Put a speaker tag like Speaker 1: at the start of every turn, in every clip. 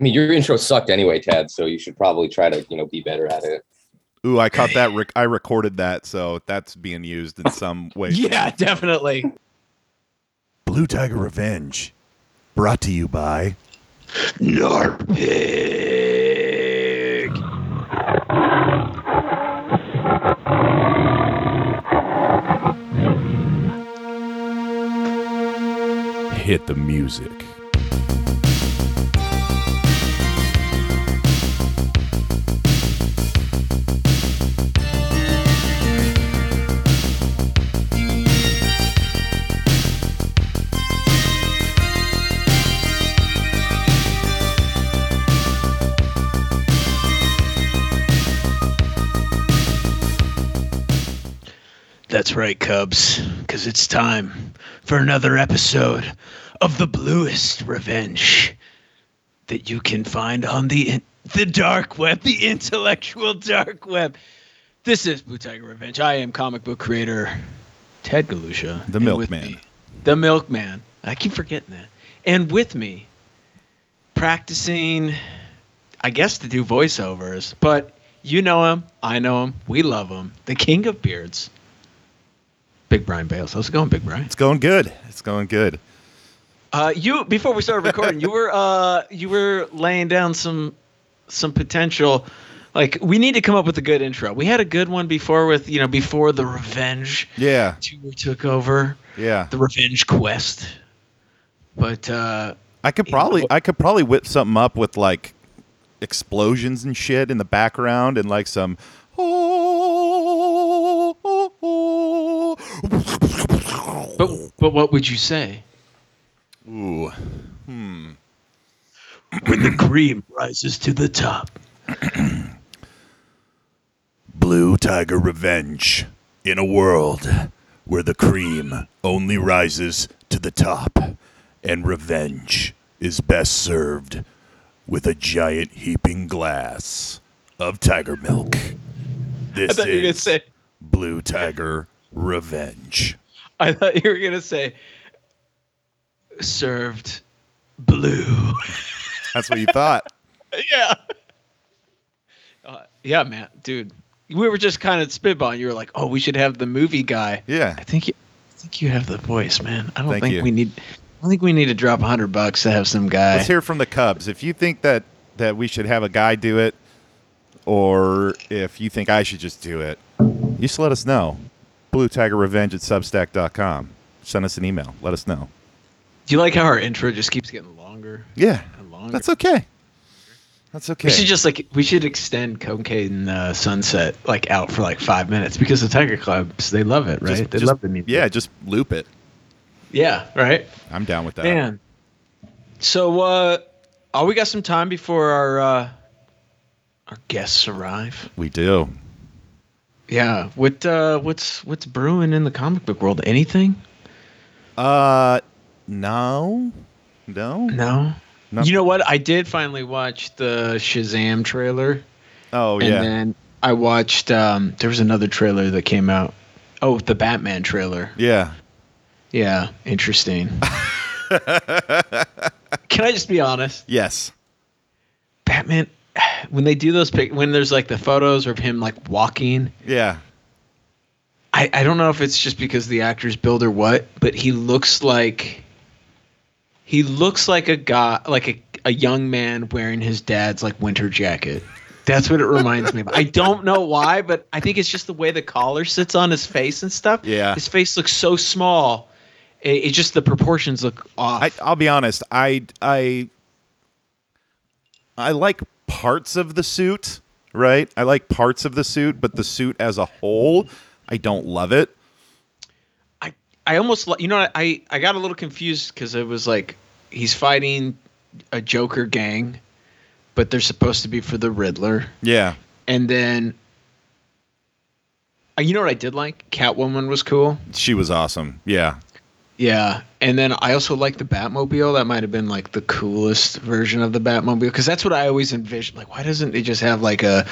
Speaker 1: I mean, your intro sucked anyway, Tad. So you should probably try to, you know, be better at it.
Speaker 2: Ooh, I caught that. Rec- I recorded that, so that's being used in some way.
Speaker 3: Yeah, definitely.
Speaker 2: Blue Tiger Revenge, brought to you by.
Speaker 3: Narpig.
Speaker 2: Hit the music.
Speaker 3: That's right, Cubs, because it's time for another episode of the Bluest Revenge that you can find on the the dark web, the intellectual dark web. This is Blue Tiger Revenge. I am comic book creator Tad Galusha.
Speaker 2: The milkman.
Speaker 3: The milkman. I keep forgetting that. And with me, practicing, I guess to do voiceovers, but you know him, I know him, we love him. The king of beards. Big Brian Bales. How's it going, Big Brian?
Speaker 2: It's going good. It's going good.
Speaker 3: Uh, you before we started recording, you were uh, you were laying down some some potential. Like we need to come up with a good intro. We had a good one before with you know before the revenge
Speaker 2: Yeah,
Speaker 3: tour took over
Speaker 2: yeah.
Speaker 3: the revenge quest. But uh,
Speaker 2: I could probably,
Speaker 3: know-
Speaker 2: I could probably whip something up with like explosions and shit in the background and like some.
Speaker 3: but but what would you say
Speaker 2: Ooh,
Speaker 3: when the cream rises to the top?
Speaker 2: Blue Tiger Revenge in a world where the cream only rises to the top and revenge is best served with a giant heaping glass of tiger milk. This
Speaker 3: I thought you were gonna
Speaker 2: is
Speaker 3: say.
Speaker 2: Blue Tiger Revenge.
Speaker 3: I thought you were gonna say. Served blue.
Speaker 2: That's what you thought.
Speaker 3: yeah. Uh, yeah, man, dude. We were just kind of spitballing. You were like, "Oh, we should have the movie guy."
Speaker 2: Yeah.
Speaker 3: I think you, I think you have the voice, man. I don't
Speaker 2: Thank
Speaker 3: think
Speaker 2: you.
Speaker 3: we need. I don't think we need to drop a hundred bucks to have some guy.
Speaker 2: Let's hear from the Cubs. If you think that that we should have a guy do it, or if you think I should just do it, you just let us know. Blue Tiger Revenge at Substack.com. Send us an email. Let us know.
Speaker 3: Do you like how our intro just keeps getting longer
Speaker 2: Yeah,
Speaker 3: longer?
Speaker 2: that's okay. That's okay.
Speaker 3: We should just like we should extend Cocaine uh, Sunset like out for like five minutes because the Tiger Cubs they love it, right?
Speaker 2: Just-
Speaker 3: they
Speaker 2: just-
Speaker 3: love the music.
Speaker 2: Yeah, just loop it.
Speaker 3: yeah, right.
Speaker 2: I'm down with that.
Speaker 3: Man. So uh oh we got some time before our uh our guests arrive.
Speaker 2: We do.
Speaker 3: Yeah. What uh what's what's brewing in the comic book world? Anything?
Speaker 2: Uh, no, no.
Speaker 3: No. You know what? I did finally watch the Shazam trailer.
Speaker 2: Oh
Speaker 3: and
Speaker 2: yeah.
Speaker 3: And then I watched um there was another trailer that came out. Oh, the Batman trailer.
Speaker 2: yeah.
Speaker 3: Yeah, interesting. Can I just be honest?
Speaker 2: Yes.
Speaker 3: Batman when they do those pic when there's like the photos of him like walking
Speaker 2: Yeah.
Speaker 3: I, I don't know if it's just because the actor's build or what, but he looks like he looks like a guy like a, a young man wearing his dad's like winter jacket. That's what it reminds me of. I don't know why, but I think it's just the way the collar sits on his face and stuff.
Speaker 2: Yeah.
Speaker 3: His face looks so small. It, it just the proportions look off.
Speaker 2: I, I'll be honest. I I I like parts of the suit, right? I like parts of the suit, but the suit as a whole, I don't love it.
Speaker 3: I I almost you know I I got a little confused because it was like he's fighting a Joker gang, but they're supposed to be for the Riddler,
Speaker 2: Yeah,
Speaker 3: and then uh, you know what I did like? Catwoman was cool.
Speaker 2: she was awesome. Yeah,
Speaker 3: Yeah, and then I also like the Batmobile. That might have been like the coolest version of the Batmobile because that's what I always envisioned. Like, why doesn't it just have like a?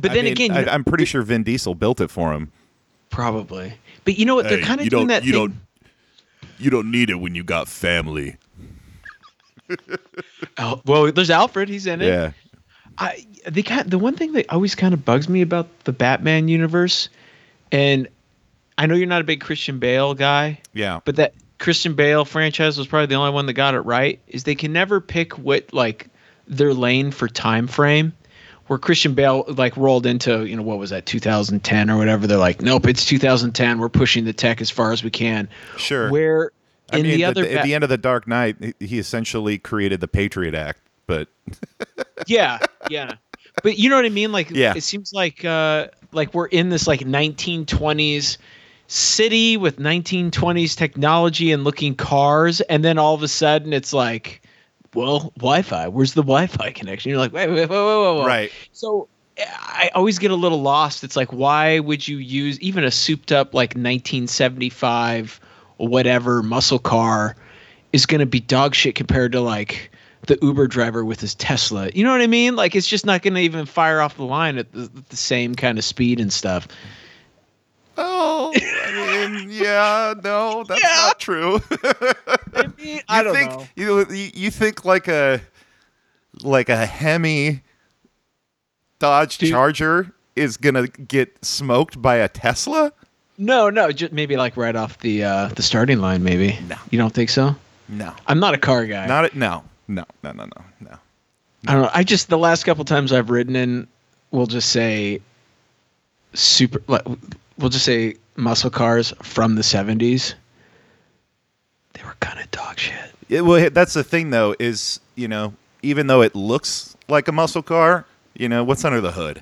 Speaker 3: But
Speaker 2: I
Speaker 3: then
Speaker 2: mean,
Speaker 3: again,
Speaker 2: I, I'm pretty sure Vin Diesel built it for him.
Speaker 3: probably. But you know what? They're
Speaker 2: Hey,
Speaker 3: kind of doing that
Speaker 2: you
Speaker 3: thing.
Speaker 2: don't- You don't need it when you got family.
Speaker 3: Oh, well, there's Alfred. He's in it.
Speaker 2: Yeah.
Speaker 3: I the kind the one thing that always kind of bugs me about the Batman universe, and I know you're not a big Christian Bale guy,
Speaker 2: Yeah.
Speaker 3: but that Christian Bale franchise was probably the only one that got it right. Is they can never pick what like their lane for time frame. Where Christian Bale like rolled into you know what was that 2010 or whatever. They're like, nope, it's 2010. We're pushing the tech as far as we can.
Speaker 2: Sure.
Speaker 3: Where
Speaker 2: I
Speaker 3: in
Speaker 2: mean,
Speaker 3: the
Speaker 2: at
Speaker 3: other
Speaker 2: the, at the end of the Dark Knight, he- he essentially created the Patriot Act, but
Speaker 3: yeah yeah but you know what i mean like
Speaker 2: Yeah.
Speaker 3: it seems like uh like we're in this like 1920s city with 1920s technology and looking cars and then all of a sudden it's like well wi-fi where's the wi-fi connection you're like wait wait wait wait wait, wait.
Speaker 2: right.
Speaker 3: so i always get a little lost it's like why would you use even a souped up like 1975 or whatever muscle car is going to be dog shit compared to like the Uber driver with his Tesla. You know what I mean? Like it's just not going to even fire off the line at the, the same kind of speed and stuff.
Speaker 2: Oh, I mean, yeah, no, that's
Speaker 3: Yeah.
Speaker 2: not true.
Speaker 3: I mean, I don't
Speaker 2: think,
Speaker 3: know.
Speaker 2: You, you you think like a like a Hemi Dodge
Speaker 3: Dude.
Speaker 2: Charger is gonna get smoked by a Tesla?
Speaker 3: No, no, just maybe like right off the uh, the starting line. Maybe.
Speaker 2: No.
Speaker 3: You don't think so?
Speaker 2: No,
Speaker 3: I'm not a car guy.
Speaker 2: not it. No, no, no, no, no, no.
Speaker 3: I don't know. I just the last couple times I've ridden in, we'll just say super. like, We'll just say muscle cars from the '70s. They were kind of dog shit.
Speaker 2: Yeah, well, that's the thing, though, is you know, even though it looks like a muscle car, you know, what's under the hood?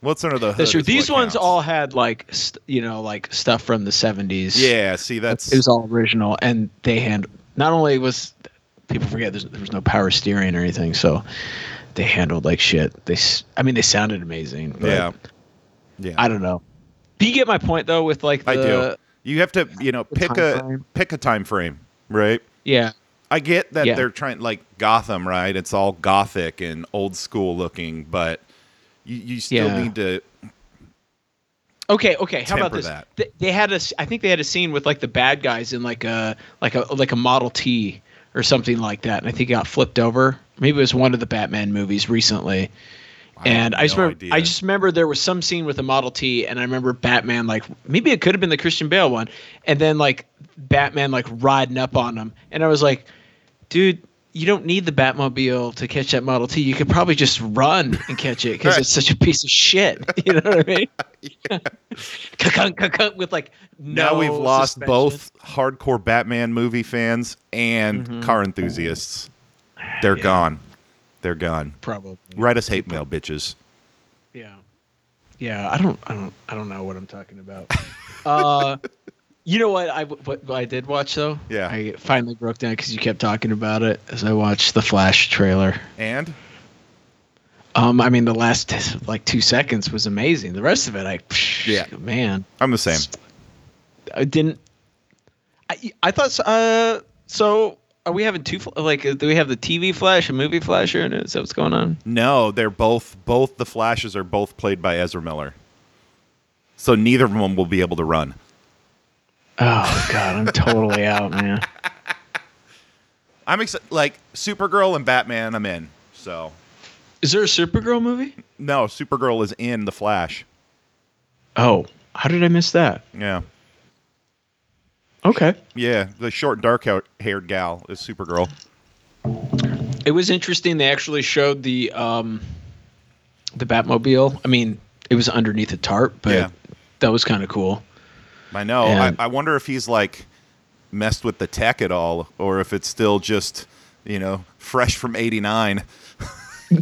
Speaker 2: What's under the hood?
Speaker 3: That's true. These ones
Speaker 2: counts.
Speaker 3: all had like st- you know like stuff from the '70s.
Speaker 2: Yeah, see, that's
Speaker 3: it was all original, and they hand not only was people forget there's, there was no power steering or anything, so they handled like shit. They, i mean, they sounded amazing. But
Speaker 2: yeah, yeah.
Speaker 3: I don't know. Do you get my point though? With like the
Speaker 2: I do. You have to, you know, pick a
Speaker 3: frame.
Speaker 2: pick a time frame, right?
Speaker 3: yeah,
Speaker 2: I get that
Speaker 3: Yeah.
Speaker 2: they're trying like Gotham, right? It's all gothic and old school looking, but you, you still
Speaker 3: Yeah.
Speaker 2: need to
Speaker 3: Okay, okay. How about this?
Speaker 2: that.
Speaker 3: They had a, I think they had a scene with like the bad guys in like a like a like a Model T or something like that, and I think it got flipped over. Maybe it was one of the Batman movies recently. And I just
Speaker 2: no
Speaker 3: remember,
Speaker 2: idea.
Speaker 3: I just remember there was some scene with a Model T, and I remember Batman like maybe it could have been the Christian Bale one, and then like Batman like riding up on him, and I was like, dude. You don't need the Batmobile to catch that Model T. You could probably just run and catch it because
Speaker 2: Right.
Speaker 3: it's such a piece of shit. You know what I mean? Ka-kunk, ka-kunk, with like no
Speaker 2: now we've lost
Speaker 3: suspension.
Speaker 2: both hardcore Batman movie fans and car enthusiasts. They're
Speaker 3: Mm-hmm. Yeah.
Speaker 2: gone. They're gone.
Speaker 3: probably.
Speaker 2: Write us hate mail, bitches.
Speaker 3: Yeah, yeah. I don't, I don't, I don't know what I'm talking about. uh, you know what I what, what I did watch though?
Speaker 2: Yeah.
Speaker 3: I finally broke down because you kept talking about it as I watched the Flash trailer.
Speaker 2: And
Speaker 3: Um, I mean, the last like two seconds was amazing. The rest of it, I
Speaker 2: Yeah.
Speaker 3: man,
Speaker 2: I'm the same.
Speaker 3: I didn't. I I thought uh so. Are we having two? Like, uh, do we have the TV Flash, and movie Flasher, and is that what's going on?
Speaker 2: No, they're both both the Flashes are both played by Ezra Miller. So neither of them will be able to run.
Speaker 3: Oh God, I'm totally out, man.
Speaker 2: I'm excited. Like Supergirl and Batman, I'm in. So
Speaker 3: Is there a Supergirl movie?
Speaker 2: no, Supergirl is in the Flash.
Speaker 3: Oh, how did I miss that?
Speaker 2: Yeah,
Speaker 3: Okay.
Speaker 2: yeah. The short, dark-haired gal is Supergirl.
Speaker 3: It was interesting. They actually showed the um, the Batmobile. I mean, it was underneath a tarp, but
Speaker 2: Yeah.
Speaker 3: that was kind of cool.
Speaker 2: I know.
Speaker 3: And-
Speaker 2: I, I wonder if he's like messed with the tech at all, or if it's still just you know fresh from '89.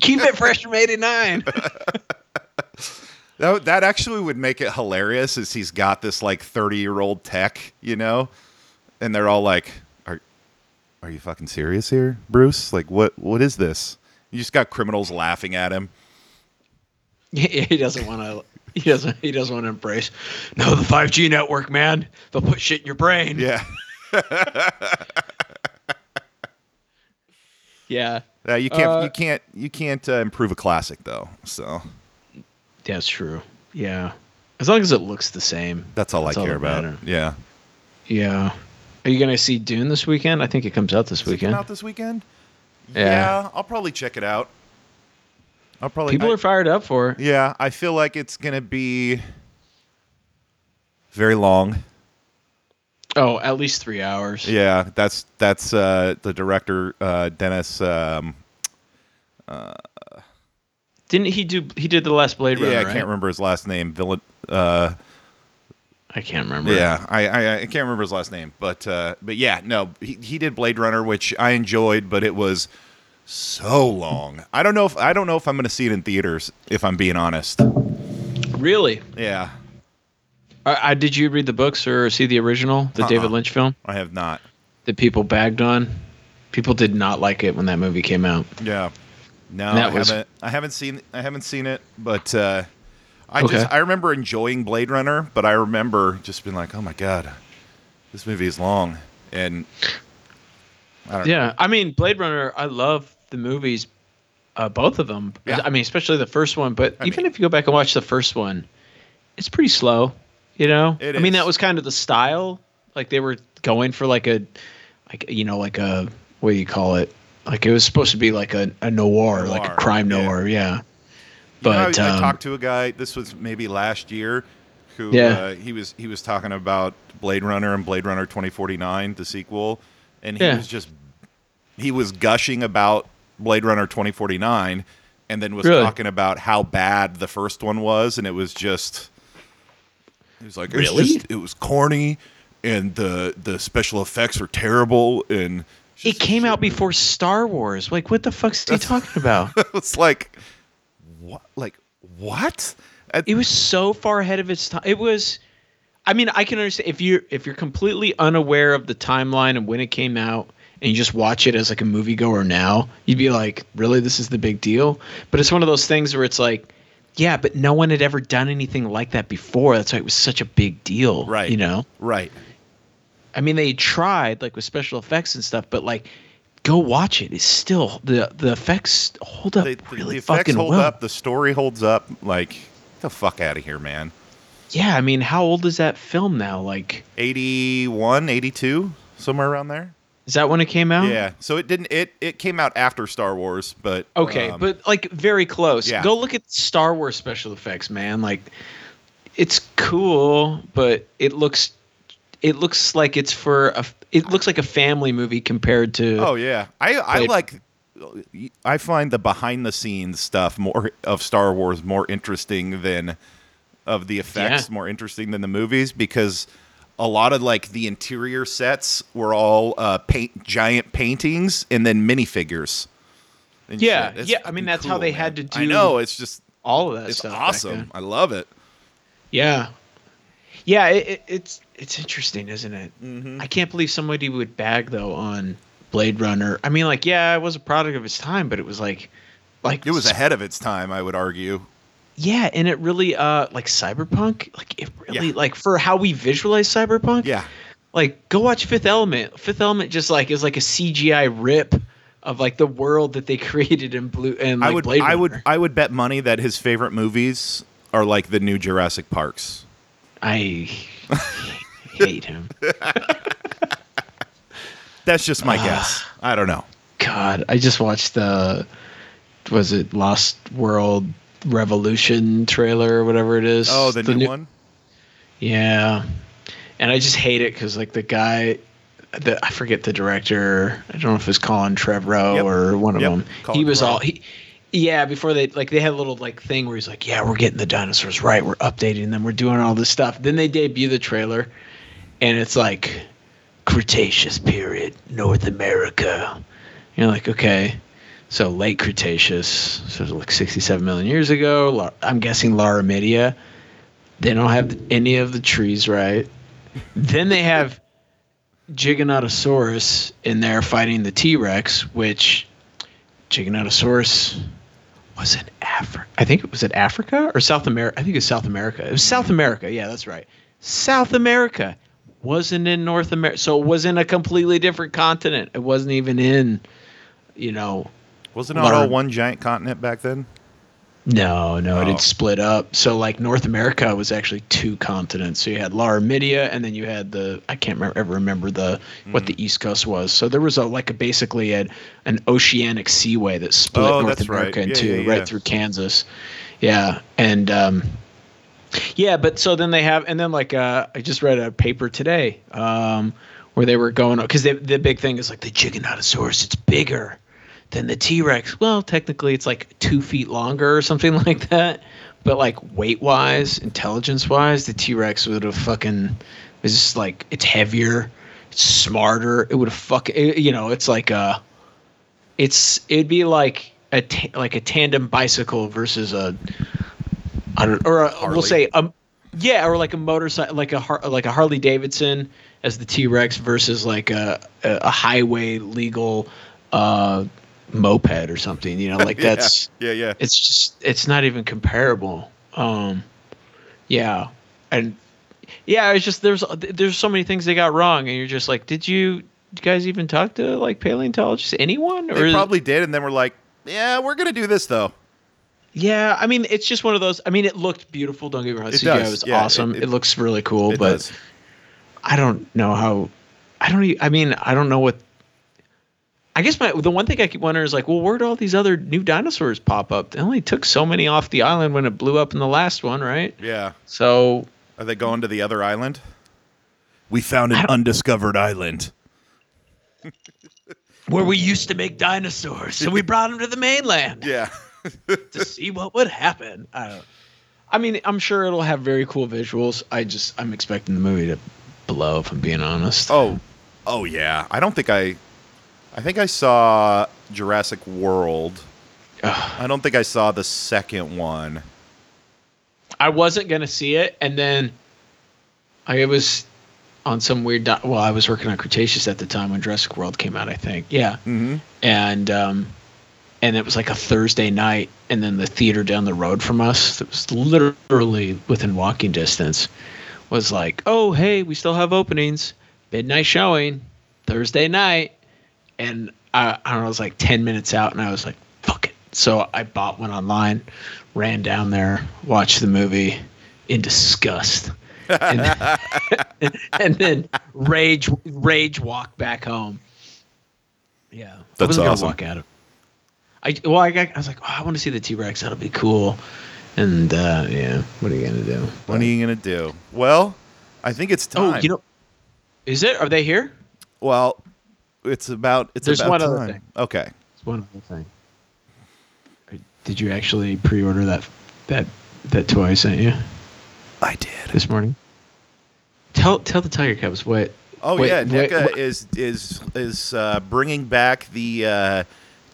Speaker 3: Keep it fresh from '89.
Speaker 2: That, that actually would make it hilarious is he's got this like 30 year old tech, you know? And they're all like, Are are you fucking serious here, Bruce? Like what what is this? You just got criminals laughing at him.
Speaker 3: Yeah, he doesn't want to. He doesn't. He doesn't want to embrace. No, the 5G network, man. They'll put shit in your brain.
Speaker 2: Yeah.
Speaker 3: Yeah.
Speaker 2: Uh, you can't
Speaker 3: Uh,
Speaker 2: you can't you can't uh, improve a classic though. So
Speaker 3: That's true. Yeah. As long as it looks the same.
Speaker 2: that's all
Speaker 3: That's
Speaker 2: I
Speaker 3: all
Speaker 2: care about.
Speaker 3: matter.
Speaker 2: Yeah.
Speaker 3: Yeah. Are you gonna see Dune this weekend? I think it comes out this
Speaker 2: Does
Speaker 3: weekend.
Speaker 2: out this weekend? Yeah.
Speaker 3: Yeah.
Speaker 2: I'll probably check it out. I'll probably.
Speaker 3: People
Speaker 2: I-
Speaker 3: are fired up for it.
Speaker 2: Yeah, I feel like it's gonna be very long.
Speaker 3: Oh, at least three hours.
Speaker 2: Yeah, that's that's uh, the director uh, Dennis. Um,
Speaker 3: Didn't he do? He did the last Blade Runner.
Speaker 2: yeah, I
Speaker 3: right?
Speaker 2: can't remember his last name. Villain. Uh,
Speaker 3: I can't remember.
Speaker 2: yeah, I, I I can't remember his last name, but uh, but yeah, no, he he did Blade Runner, which I enjoyed, but it was so long. I don't know if I don't know if I'm gonna see it in theaters. If I'm being honest.
Speaker 3: Really?
Speaker 2: Yeah,
Speaker 3: I, I, did you read the books or see the original, the
Speaker 2: Uh-uh.
Speaker 3: David Lynch film
Speaker 2: I have not.
Speaker 3: that people bagged on? People did not like it when that movie came out.
Speaker 2: Yeah. No, I
Speaker 3: was-
Speaker 2: haven't. I haven't seen. I haven't seen it, but uh, I
Speaker 3: Okay.
Speaker 2: just I remember enjoying Blade Runner, but I remember just being like, oh my god, this movie is long, and I don't
Speaker 3: Yeah, I mean Blade Runner. I love the movies, uh, both of them.
Speaker 2: Yeah.
Speaker 3: I mean, especially the first one. But
Speaker 2: I
Speaker 3: even
Speaker 2: mean-
Speaker 3: if you go back and watch the first one, it's pretty slow. You know,
Speaker 2: It
Speaker 3: I mean, that was kind of the style. Like they were going for like a, like you know, like a what do you call it? Like it was supposed to be like a, a noir, like a crime
Speaker 2: yeah.
Speaker 3: noir. Yeah.
Speaker 2: You know,
Speaker 3: But
Speaker 2: I, I
Speaker 3: um,
Speaker 2: talked to a guy. This was maybe last year. Who
Speaker 3: Yeah.
Speaker 2: uh, he was he was talking about Blade Runner and Blade Runner 2049, the sequel, and he
Speaker 3: Yeah.
Speaker 2: was just he was gushing about Blade Runner 2049, and then was
Speaker 3: Really?
Speaker 2: talking about how bad the first one was, and it was just he was like,
Speaker 3: Really?
Speaker 2: just, it was corny, and the the special effects were terrible, and
Speaker 3: it came out before Star Wars. Like, what the fuck's he talking about?
Speaker 2: it's like what like what? At-
Speaker 3: it was so far ahead of its time. It was. I mean, I can understand if you're if you're completely unaware of the timeline and when it came out, and you just watch it as like a moviegoer now, you'd be like, "Really, this is the big deal?" But it's one of those things where it's like, "Yeah, but no one had ever done anything like that before. That's why it was such a big deal."
Speaker 2: Right.
Speaker 3: You know.
Speaker 2: right.
Speaker 3: I mean, they tried like with special effects and stuff, but like, go watch it. It's still the the effects hold up
Speaker 2: the, the-
Speaker 3: really
Speaker 2: the effects
Speaker 3: fucking
Speaker 2: hold
Speaker 3: well.
Speaker 2: up. The story holds up. Like, get the fuck out of here, man.
Speaker 3: Yeah, I mean, how old is that film now? Like,
Speaker 2: 81, 82, somewhere around there.
Speaker 3: is that when it came out?
Speaker 2: Yeah. So it didn't. It it came out after Star Wars, but
Speaker 3: Okay,
Speaker 2: um,
Speaker 3: but like very close.
Speaker 2: Yeah.
Speaker 3: Go look at Star Wars special effects, man. Like, it's cool, but it looks, it looks like it's for a. It looks like a family movie compared to.
Speaker 2: oh yeah, I I
Speaker 3: Blade-
Speaker 2: like. I find the behind the scenes stuff more of Star Wars more interesting than of the effects
Speaker 3: Yeah.
Speaker 2: more interesting than the movies because a lot of like the interior sets were all uh, paint giant paintings and then minifigures. and
Speaker 3: Yeah. Yeah, I mean, that's how they had to do.
Speaker 2: I know it's just
Speaker 3: all of that
Speaker 2: it's
Speaker 3: stuff.
Speaker 2: awesome. I love it.
Speaker 3: Yeah, yeah. It, it, it's it's interesting, isn't it?
Speaker 2: Mm-hmm.
Speaker 3: I can't believe somebody would bag though on Blade Runner. I mean, like, yeah, it was a product of its time, but it was like, like
Speaker 2: It was ahead of its time, I would argue.
Speaker 3: Yeah, and it really uh like cyberpunk, like it really
Speaker 2: Yeah.
Speaker 3: like for how we visualize cyberpunk.
Speaker 2: Yeah.
Speaker 3: Like go watch Fifth Element. Fifth Element just like is like a CGI rip of like the world that they created in blue and like
Speaker 2: I would
Speaker 3: Blade
Speaker 2: I would I would bet money that his favorite movies are like the new Jurassic Parks.
Speaker 3: I hate him.
Speaker 2: That's just my guess. Ah. I don't know.
Speaker 3: God, I just watched the was it Lost World Revolution trailer or whatever it is.
Speaker 2: Oh, the, new, one?
Speaker 3: Yeah, and I just hate it because like the guy, the I forget the director. I don't know if it's was Colin Trevorrow
Speaker 2: Yep.
Speaker 3: or one of
Speaker 2: Yep,
Speaker 3: them.
Speaker 2: Colin
Speaker 3: he was all he. Yeah, before they like they had a little like thing where he's like, "Yeah, we're getting the dinosaurs right. We're updating them. We're doing all this stuff." Then they debut the trailer, and it's like Cretaceous period, North America. You're like, okay, so late Cretaceous, so like 67 million years ago. I'm guessing Laramidia. They don't have any of the trees right. then they have Giganotosaurus in there fighting the T Rex, which Giganotosaurus was in Africa. I think it was in Africa or South America. I think it's South America. It was South America. Yeah, that's right. South America wasn't in North America, so it was in a completely different continent. It wasn't even in, you know,
Speaker 2: Wasn't it all one giant continent back then?
Speaker 3: No, no, it
Speaker 2: Oh.
Speaker 3: had split up. So like North America was actually two continents. So you had Laramidia, and then you had the I can't remember, ever remember the what the East Coast was. So there was a like a basically a, an oceanic seaway that split
Speaker 2: Oh,
Speaker 3: North
Speaker 2: that's right.
Speaker 3: America
Speaker 2: Yeah,
Speaker 3: into
Speaker 2: yeah, yeah.
Speaker 3: right through Kansas. Yeah, and um, yeah, but so then they have, and then like uh, I just read a paper today um, where they were going because the big thing is like the Giganotosaurus. It's bigger than the T Rex. Well, technically, it's like two feet longer or something like that. But like weight wise, intelligence wise, the T Rex would have fucking. It's just like it's heavier, it's smarter. It would have fuck. It, you know, it's like a. It's it'd be like a like a tandem bicycle versus a. I don't or a,
Speaker 2: Harley.
Speaker 3: we'll say um yeah or like a motorcycle like a Har- like a Harley Davidson as the T Rex versus like a, a a highway legal uh moped or something you know like
Speaker 2: Yeah,
Speaker 3: that's
Speaker 2: yeah, yeah.
Speaker 3: it's just it's not even comparable um yeah and yeah it's just there's there's so many things they got wrong and you're just like did you, did you guys even talk to like paleontologists anyone or
Speaker 2: They probably did, and then we're like, yeah, we're gonna do this though.
Speaker 3: Yeah i mean it's just one of those i mean it looked beautiful don't get me wrong
Speaker 2: It
Speaker 3: CGI
Speaker 2: does,
Speaker 3: was
Speaker 2: yeah,
Speaker 3: awesome
Speaker 2: it-
Speaker 3: it,
Speaker 2: it-
Speaker 3: looks really cool but
Speaker 2: does.
Speaker 3: i don't know how i don't I mean i don't know what I guess my the one thing I keep wondering is like, well, where'd all these other new dinosaurs pop up? They only took so many off the island when it blew up in the last one, right?
Speaker 2: Yeah.
Speaker 3: So
Speaker 2: Are they going to the other island?
Speaker 4: We found an undiscovered island.
Speaker 3: where we used to make dinosaurs, so we brought them to the mainland
Speaker 2: Yeah.
Speaker 3: to see what would happen. I don't. I mean, I'm sure it'll have very cool visuals. I just I'm expecting the movie to blow. If I'm being honest.
Speaker 2: Oh, oh yeah. I don't think I. I think I saw Jurassic World. I don't think I saw the second one.
Speaker 3: I wasn't gonna see it, and then I was on some weird. Di- well, I was working on Cretaceous at the time when Jurassic World came out. I think, yeah,
Speaker 2: Mm-hmm.
Speaker 3: and um, and it was like a Thursday night, and then the theater down the road from us, that was literally within walking distance, was like, oh hey, we still have openings, midnight showing, Thursday night, and I, I don't know, it was like ten minutes out, and I was like, fuck it. So I bought one online, ran down there, watched the movie in disgust, and, and then rage rage walk back home. Yeah, I
Speaker 2: That's
Speaker 3: wasn't
Speaker 2: awesome.
Speaker 3: gonna walk out of. I well, I, got, I was like, oh, I want to see the T Rex. That'll be cool. And uh, yeah, what are you gonna do?
Speaker 2: What are you gonna do? Well, I think it's time.
Speaker 3: Oh, you know, is it? Are they here?
Speaker 2: Well, it's about. It's
Speaker 3: There's
Speaker 2: about
Speaker 3: one other thing.
Speaker 2: Okay.
Speaker 3: It's one other thing. Did you actually pre-order that that that toy I sent you
Speaker 4: I did.
Speaker 3: this morning? Tell tell the Tiger Cubs what.
Speaker 2: Oh
Speaker 3: Wait,
Speaker 2: yeah, NECA
Speaker 3: what-
Speaker 2: is is is uh, bringing back the uh,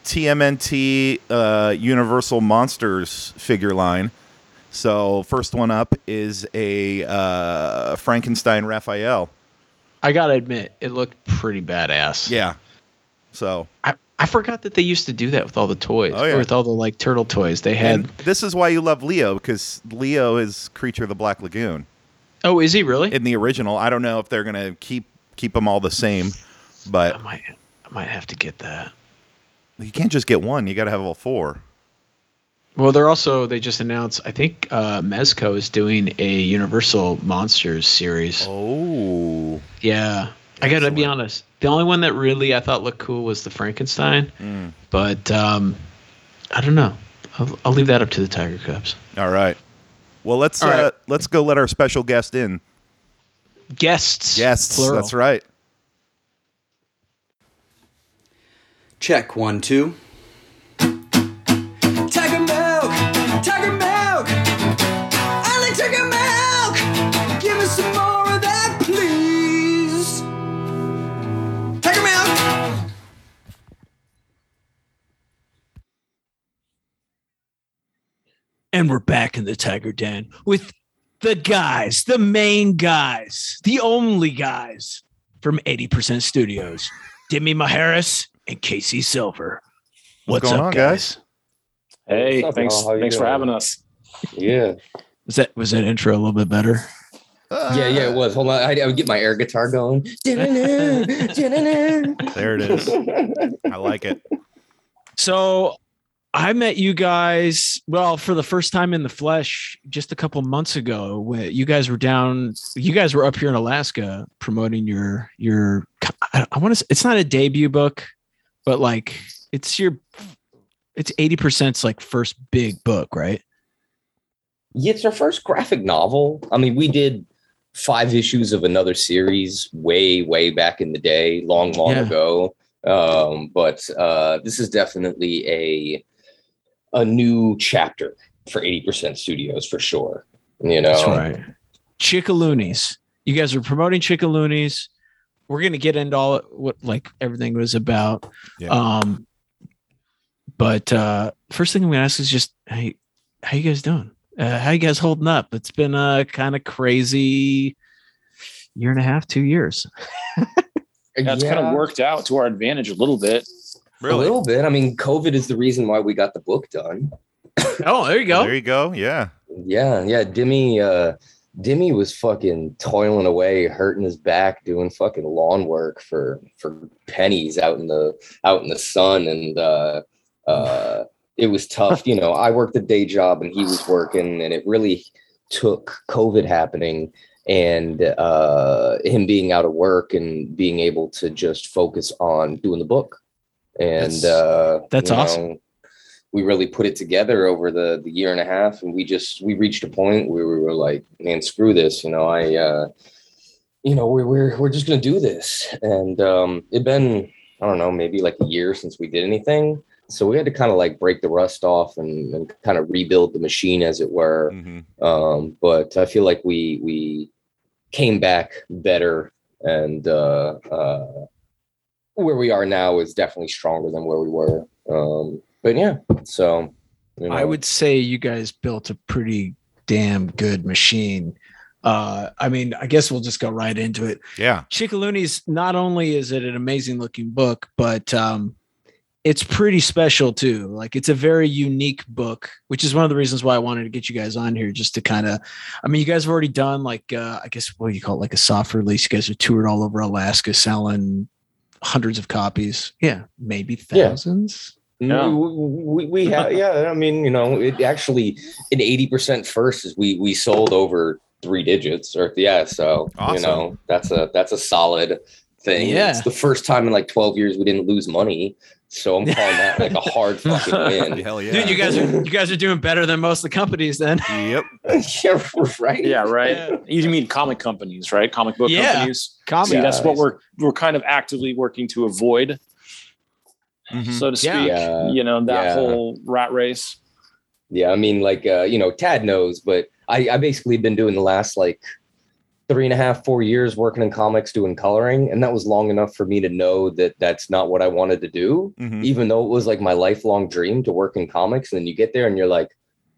Speaker 2: TMNT uh, Universal Monsters figure line. So first one up is a uh, Frankenstein Raphael.
Speaker 3: I gotta admit, it looked pretty badass.
Speaker 2: Yeah. So
Speaker 3: I, I forgot that they used to do that with all the toys.
Speaker 2: Oh, yeah.
Speaker 3: Or with all the like turtle toys. They had.
Speaker 2: and this is why you love Leo because Leo is Creature of the Black Lagoon
Speaker 3: oh, is he really?
Speaker 2: in the original. I don't know if they're gonna keep keep them all the same, but I
Speaker 3: might I might have to get that.
Speaker 2: You can't just get one. You got to have all four.
Speaker 3: Well, they're also they just announced. I think uh, Mezco is doing a Universal Monsters series.
Speaker 2: Oh.
Speaker 3: Yeah, I gotta be honest. The only one that really I thought looked cool was the Frankenstein,
Speaker 2: Mm.
Speaker 3: but um, I don't know. I'll, I'll leave that up to the Tiger Cubs.
Speaker 2: All right. Well, let's uh,
Speaker 3: right.
Speaker 2: let's go let our special guest in.
Speaker 3: Guests.
Speaker 2: Guests.
Speaker 3: plural.
Speaker 2: That's right.
Speaker 5: Check one, two. Tiger milk, tiger milk, I like tiger milk. Give me some more of that, please. Tiger milk.
Speaker 3: And we're back in the Tiger Den with the guys, the main guys, the only guys from 80% Studios, Dimi Macheras and Casey Silver. What's,
Speaker 2: going
Speaker 3: up,
Speaker 2: on,
Speaker 3: guys?
Speaker 2: guys?
Speaker 6: Hey,
Speaker 1: up,
Speaker 6: thanks
Speaker 1: y'all?
Speaker 6: Thanks for having us.
Speaker 1: Yeah.
Speaker 3: Was that was that intro a little bit better? Ah.
Speaker 1: Yeah, yeah, it was. Hold on. I, I would get my air guitar going.
Speaker 2: There it is. I like it.
Speaker 3: So I met you guys well for the first time in the flesh just a couple months ago. When you guys were down, you guys were up here in Alaska promoting your your. I, I want to. It's not a debut book, but like it's your. It's eighty percent like first big book, right?
Speaker 1: Yeah, it's our first graphic novel. I mean, we did five issues of another series way, way back in the day, long, long
Speaker 3: Yeah.
Speaker 1: ago. Um, but uh, this is definitely a a new chapter for 80% studios for sure. You know,
Speaker 3: That's right. Chickaloonies. You guys are promoting Chickaloonies. We're gonna get into all what like everything was about.
Speaker 2: Yeah.
Speaker 3: Um, but uh, first thing I'm gonna ask is just hey, how you guys doing? Uh, how you guys holding up? It's been a kind of crazy year and a half, two years.
Speaker 6: That's kind of worked out to our advantage a little bit.
Speaker 1: A little bit. I mean, COVID is the reason why we got the book done.
Speaker 3: Oh, there you go.
Speaker 2: There you go. Yeah.
Speaker 1: Yeah, yeah. Dimi, uh, Dimi was fucking toiling away, hurting his back, doing fucking lawn work for for pennies out in the out in the sun, and uh, uh, it was tough. You know, I worked a day job and he was working, and it really took COVID happening and uh, him being out of work and being able to just focus on doing the book. And
Speaker 2: That's-
Speaker 1: uh,
Speaker 3: that's awesome.
Speaker 1: know, we really put it together over the the year and a half and we just we reached a point where we were like man screw this you know i uh you know we're we're, we're just gonna do this. And um it been i don't know maybe like a year since we did anything. So we had to kind of like break the rust off and, and kind of rebuild the machine as it were.
Speaker 2: Hmm
Speaker 1: um but i feel like we we came back better and uh uh where we are now is definitely stronger than where we were. Um but yeah so you
Speaker 3: I would say you guys built a pretty damn good machine. Uh, I mean, I guess we'll just go right into it.
Speaker 2: Yeah.
Speaker 3: Chickaloonies, not only is it an amazing looking book, but um, it's pretty special too. Like it's a very unique book, which is one of the reasons why I wanted to get you guys on here just to kind of. I mean, you guys have already done like uh, I guess what do you call it, like a soft release. You guys have toured all over Alaska, selling hundreds of copies. Yeah, maybe thousands.
Speaker 6: Yeah.
Speaker 1: We, we, we have, yeah. I mean, you know, it actually in eighty percent first is we we sold over three digits, or yeah. So you know, that's a that's a solid thing.
Speaker 3: Yeah.
Speaker 1: It's the first time in like twelve years we didn't lose money. So I'm calling that like a hard fucking win.
Speaker 2: Hell yeah.
Speaker 3: Dude, you guys are you guys are doing better than most of the companies then.
Speaker 2: Yep.
Speaker 1: yeah, right.
Speaker 6: Yeah, right.
Speaker 3: Yeah.
Speaker 6: You mean comic companies, right? Comic book
Speaker 3: Yeah.
Speaker 6: companies.
Speaker 3: Comic
Speaker 6: See, that's what we're we're kind of actively working to avoid,
Speaker 2: Mhm.
Speaker 6: so to speak.
Speaker 3: Yeah.
Speaker 1: Yeah.
Speaker 6: You know that
Speaker 1: Yeah.
Speaker 6: whole rat race.
Speaker 1: Yeah, I mean, like uh, you know, Tad knows, but I I basically been doing the last like three and a half, four years working in comics doing coloring, and that was long enough for me to know that that's not what I wanted to do.
Speaker 2: Mhm.
Speaker 1: Even though it was like my lifelong dream to work in comics, and then you get there and you're like,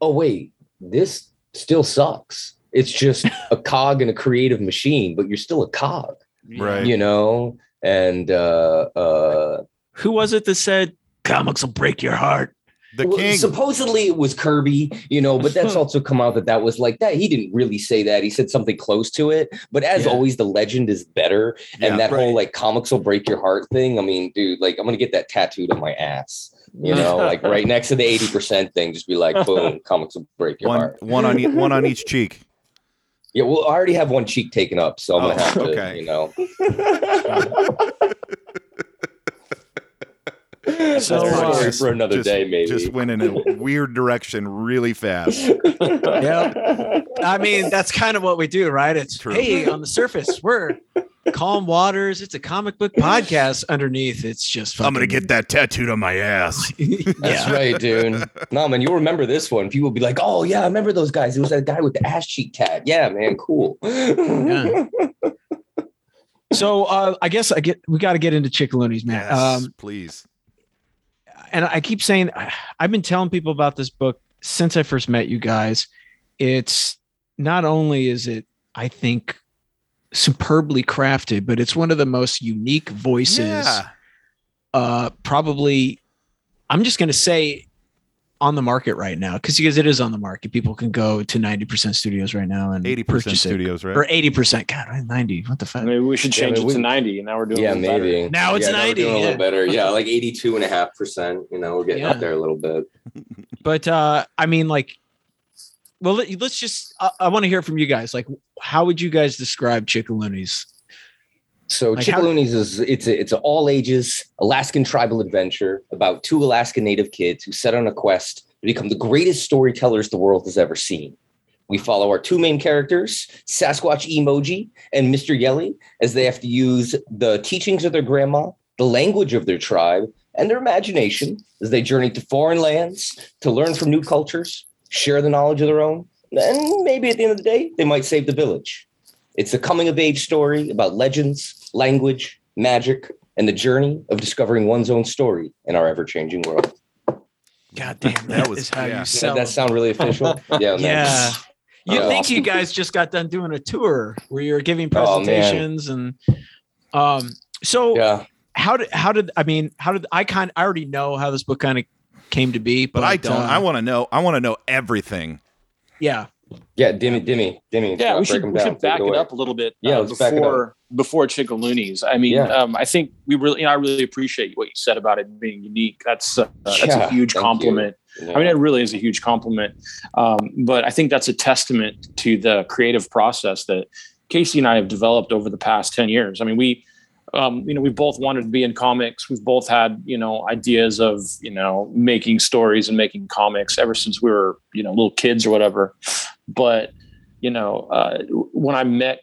Speaker 1: oh wait, this still sucks. It's just a cog in a creative machine, but you're still a cog,
Speaker 2: Right.
Speaker 1: you know. And uh, uh,
Speaker 3: Who was it that said comics will break your heart?
Speaker 2: The
Speaker 1: Well,
Speaker 2: king.
Speaker 1: Supposedly it was Kirby, you know, but that's also come out that that was like that. He didn't really say that. He said something close to it. But as
Speaker 3: Yeah.
Speaker 1: always, the legend is better.
Speaker 2: Yeah,
Speaker 1: and that whole like comics will break your heart thing. I mean, dude, like I'm gonna get that tattooed on my ass. You know, like right next to the 80% thing, just be like, boom, comics will break your
Speaker 2: one
Speaker 1: heart.
Speaker 2: one on e- one on each cheek.
Speaker 1: Yeah, well, I already have one cheek taken up, so I'm
Speaker 2: Oh,
Speaker 1: gonna have to,
Speaker 2: okay.
Speaker 1: you know.
Speaker 3: So,
Speaker 1: That's
Speaker 3: uh,
Speaker 1: for- for another
Speaker 2: just,
Speaker 1: day, maybe.
Speaker 2: Just went in a weird direction really fast.
Speaker 3: Yeah. I mean, that's kind of what we do, right? It's
Speaker 2: True.
Speaker 3: hey, on the surface, we're calm waters. It's a comic book podcast. Underneath, it's just fun.
Speaker 4: I'm gonna get that tattooed on my ass.
Speaker 1: That's right, dude. No, man, you'll remember this one. People will be like, "Oh yeah, I remember those guys. It was that guy with the ass cheek tat." Yeah, man, cool.
Speaker 3: Yeah. So uh, I guess I get we got to get into Chickaloonies, man.
Speaker 2: Yes,
Speaker 3: Um,
Speaker 2: please.
Speaker 3: And I keep saying I've been telling people about this book since I first met you guys. It's not only is it, I think, superbly crafted, but it's one of the most unique voices.
Speaker 2: Yeah.
Speaker 3: Uh, probably, I'm just going to say, on the market right now? Because because it is on the market. People can go to ninety percent studios right now and
Speaker 2: Eighty percent
Speaker 3: purchase it.
Speaker 2: studios, right?
Speaker 3: or eighty percent. God, ninety. What the fuck?
Speaker 6: Maybe we should change
Speaker 1: but
Speaker 6: it
Speaker 1: we-
Speaker 6: to 90 and now we're doing
Speaker 1: Yeah,
Speaker 6: a little better.
Speaker 1: maybe.
Speaker 3: Now it's
Speaker 1: yeah, we're
Speaker 3: 90,
Speaker 1: doing a little better. Yeah, like 82 percent. You know, we're getting
Speaker 3: Yeah.
Speaker 1: up there a little bit.
Speaker 3: But uh, I mean, like, well, let, let's just. I, I want to hear from you guys. Like, how would you guys describe Chickaloonies?
Speaker 1: So
Speaker 3: Like how-
Speaker 1: Chickaloonies is it's a, it's an all ages Alaskan tribal adventure about two Alaska Native kids who set on a quest to become the greatest storytellers the world has ever seen. We follow our two main characters, Sasquatch Emoji and Mr. Yelly, as they have to use the teachings of their grandma, the language of their tribe, and their imagination as they journey to foreign lands to learn from new cultures, share the knowledge of their own, and maybe at the end of the day, they might save the village. It's a coming of age story about legends, language, magic, and the journey of discovering one's own story in our ever changing world.
Speaker 3: God damn,
Speaker 2: That
Speaker 3: that
Speaker 2: was-
Speaker 3: is how
Speaker 2: yeah.
Speaker 3: you
Speaker 1: Does
Speaker 3: sell.
Speaker 1: that sound really official? Yeah.
Speaker 3: yeah.
Speaker 1: thanks.
Speaker 3: You'd
Speaker 1: Uh,
Speaker 3: think you guys just got done doing a tour where you're giving
Speaker 1: Oh,
Speaker 3: presentations and um so
Speaker 1: Yeah.
Speaker 3: how did how did I mean how did I kind I already know how this book kind of came to be
Speaker 2: but I don't. I want to know. I want to know everything.
Speaker 3: yeah
Speaker 1: Yeah. Dimi, Dimi, Dimi.
Speaker 6: Yeah, we should, we
Speaker 1: down.
Speaker 6: should back it up a little bit.
Speaker 1: Yeah,
Speaker 6: uh,
Speaker 1: it
Speaker 6: before before Chickaloonies. I mean,
Speaker 1: Yeah.
Speaker 6: um, I think we really, you know, I really appreciate what you said about it being unique. That's uh, that's
Speaker 1: Yeah,
Speaker 6: a huge compliment.
Speaker 1: Yeah.
Speaker 6: I mean, it really is a huge compliment. Um, but I think that's a testament to the creative process that Casey and I have developed over the past 10 years. I mean, we, um, you know, we both wanted to be in comics. We've both had, you know, ideas of, you know, making stories and making comics ever since we were, you know, little kids or whatever. But, you know, uh, when I met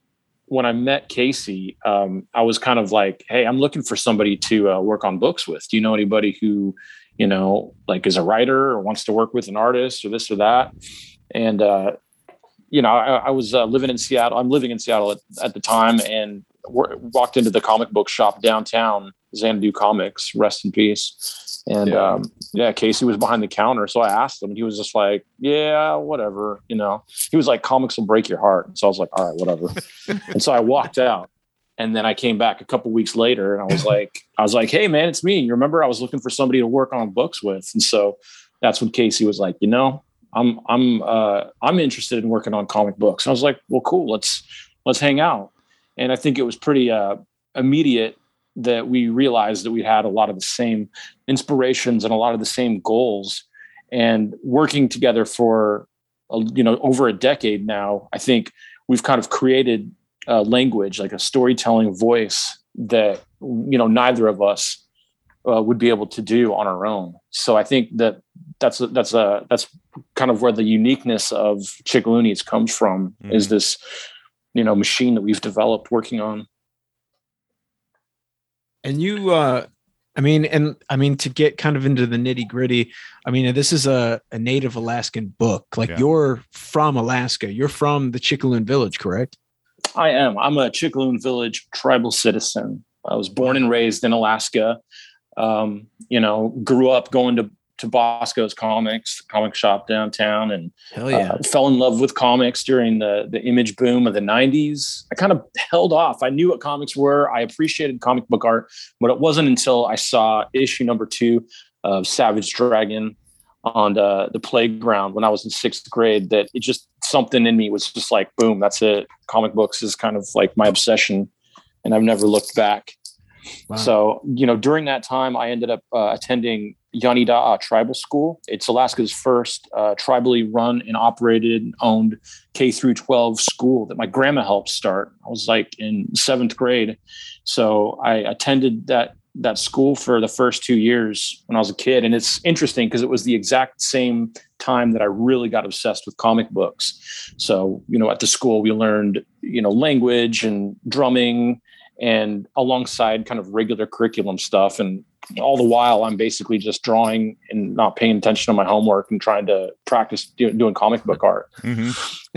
Speaker 6: when I met Casey, um, I was kind of like, "Hey, I'm looking for somebody to uh, work on books with. Do you know anybody who, you know, like is a writer or wants to work with an artist or this or that?" And uh, you know, I, I was uh, living in Seattle. I'm living in Seattle at, at the time, and w- walked into the comic book shop downtown, Xanadu Comics, rest in peace. And
Speaker 1: Yeah.
Speaker 6: um, yeah, Casey was behind the counter, so I asked him, and he was just like, "Yeah, whatever," you know. He was like, "Comics will break your heart," so I was like, "All right, whatever." and so I walked out, and then I came back a couple weeks later, and I was like, "I was like, hey man, it's me. You remember I was looking for somebody to work on books with?" And so that's when Casey was like, "You know, I'm I'm uh, I'm interested in working on comic books." And I was like, "Well, cool. Let's let's hang out." And I think it was pretty uh, immediate that we realized that we had a lot of the same inspirations and a lot of the same goals. And working together for a, you know over a decade now, I think we've kind of created a language, like a storytelling voice that you know neither of us uh, would be able to do on our own. So I think that that's a, that's a that's kind of where the uniqueness of Chickaloonies comes from is this you know machine that we've developed working on.
Speaker 3: and you uh I mean and I mean to get kind of into the nitty gritty I mean this is a, a native Alaskan book like
Speaker 2: Yeah.
Speaker 3: you're from Alaska you're from the Chickaloon village correct
Speaker 6: I am. I'm a Chickaloon Village tribal citizen. I was born and raised in Alaska. Um, you know, grew up going to to Bosco's Comics, comic shop downtown, and
Speaker 3: hell
Speaker 6: uh, fell in love with comics during the the image boom of the 90s. I kind of held off. I knew what comics were. I appreciated comic book art, but it wasn't until I saw issue number two of Savage Dragon on the, the playground when I was in sixth grade that it just something in me was just like, boom, that's it. Comic books is kind of like my obsession, and I've never looked back. So, you know, during that time, I ended up uh, attending Yanida'a Tribal School. It's Alaska's first uh, tribally run and operated and owned K through 12 school that my grandma helped start. I was like in seventh grade. So I attended that that school for the first two years when I was a kid. And it's interesting because it was the exact same time that I really got obsessed with comic books. So, you know, at the school we learned, you know, language and drumming and alongside kind of regular curriculum stuff. And all the while I'm basically just drawing and not paying attention to my homework and trying to practice do, doing comic book art.
Speaker 2: hmm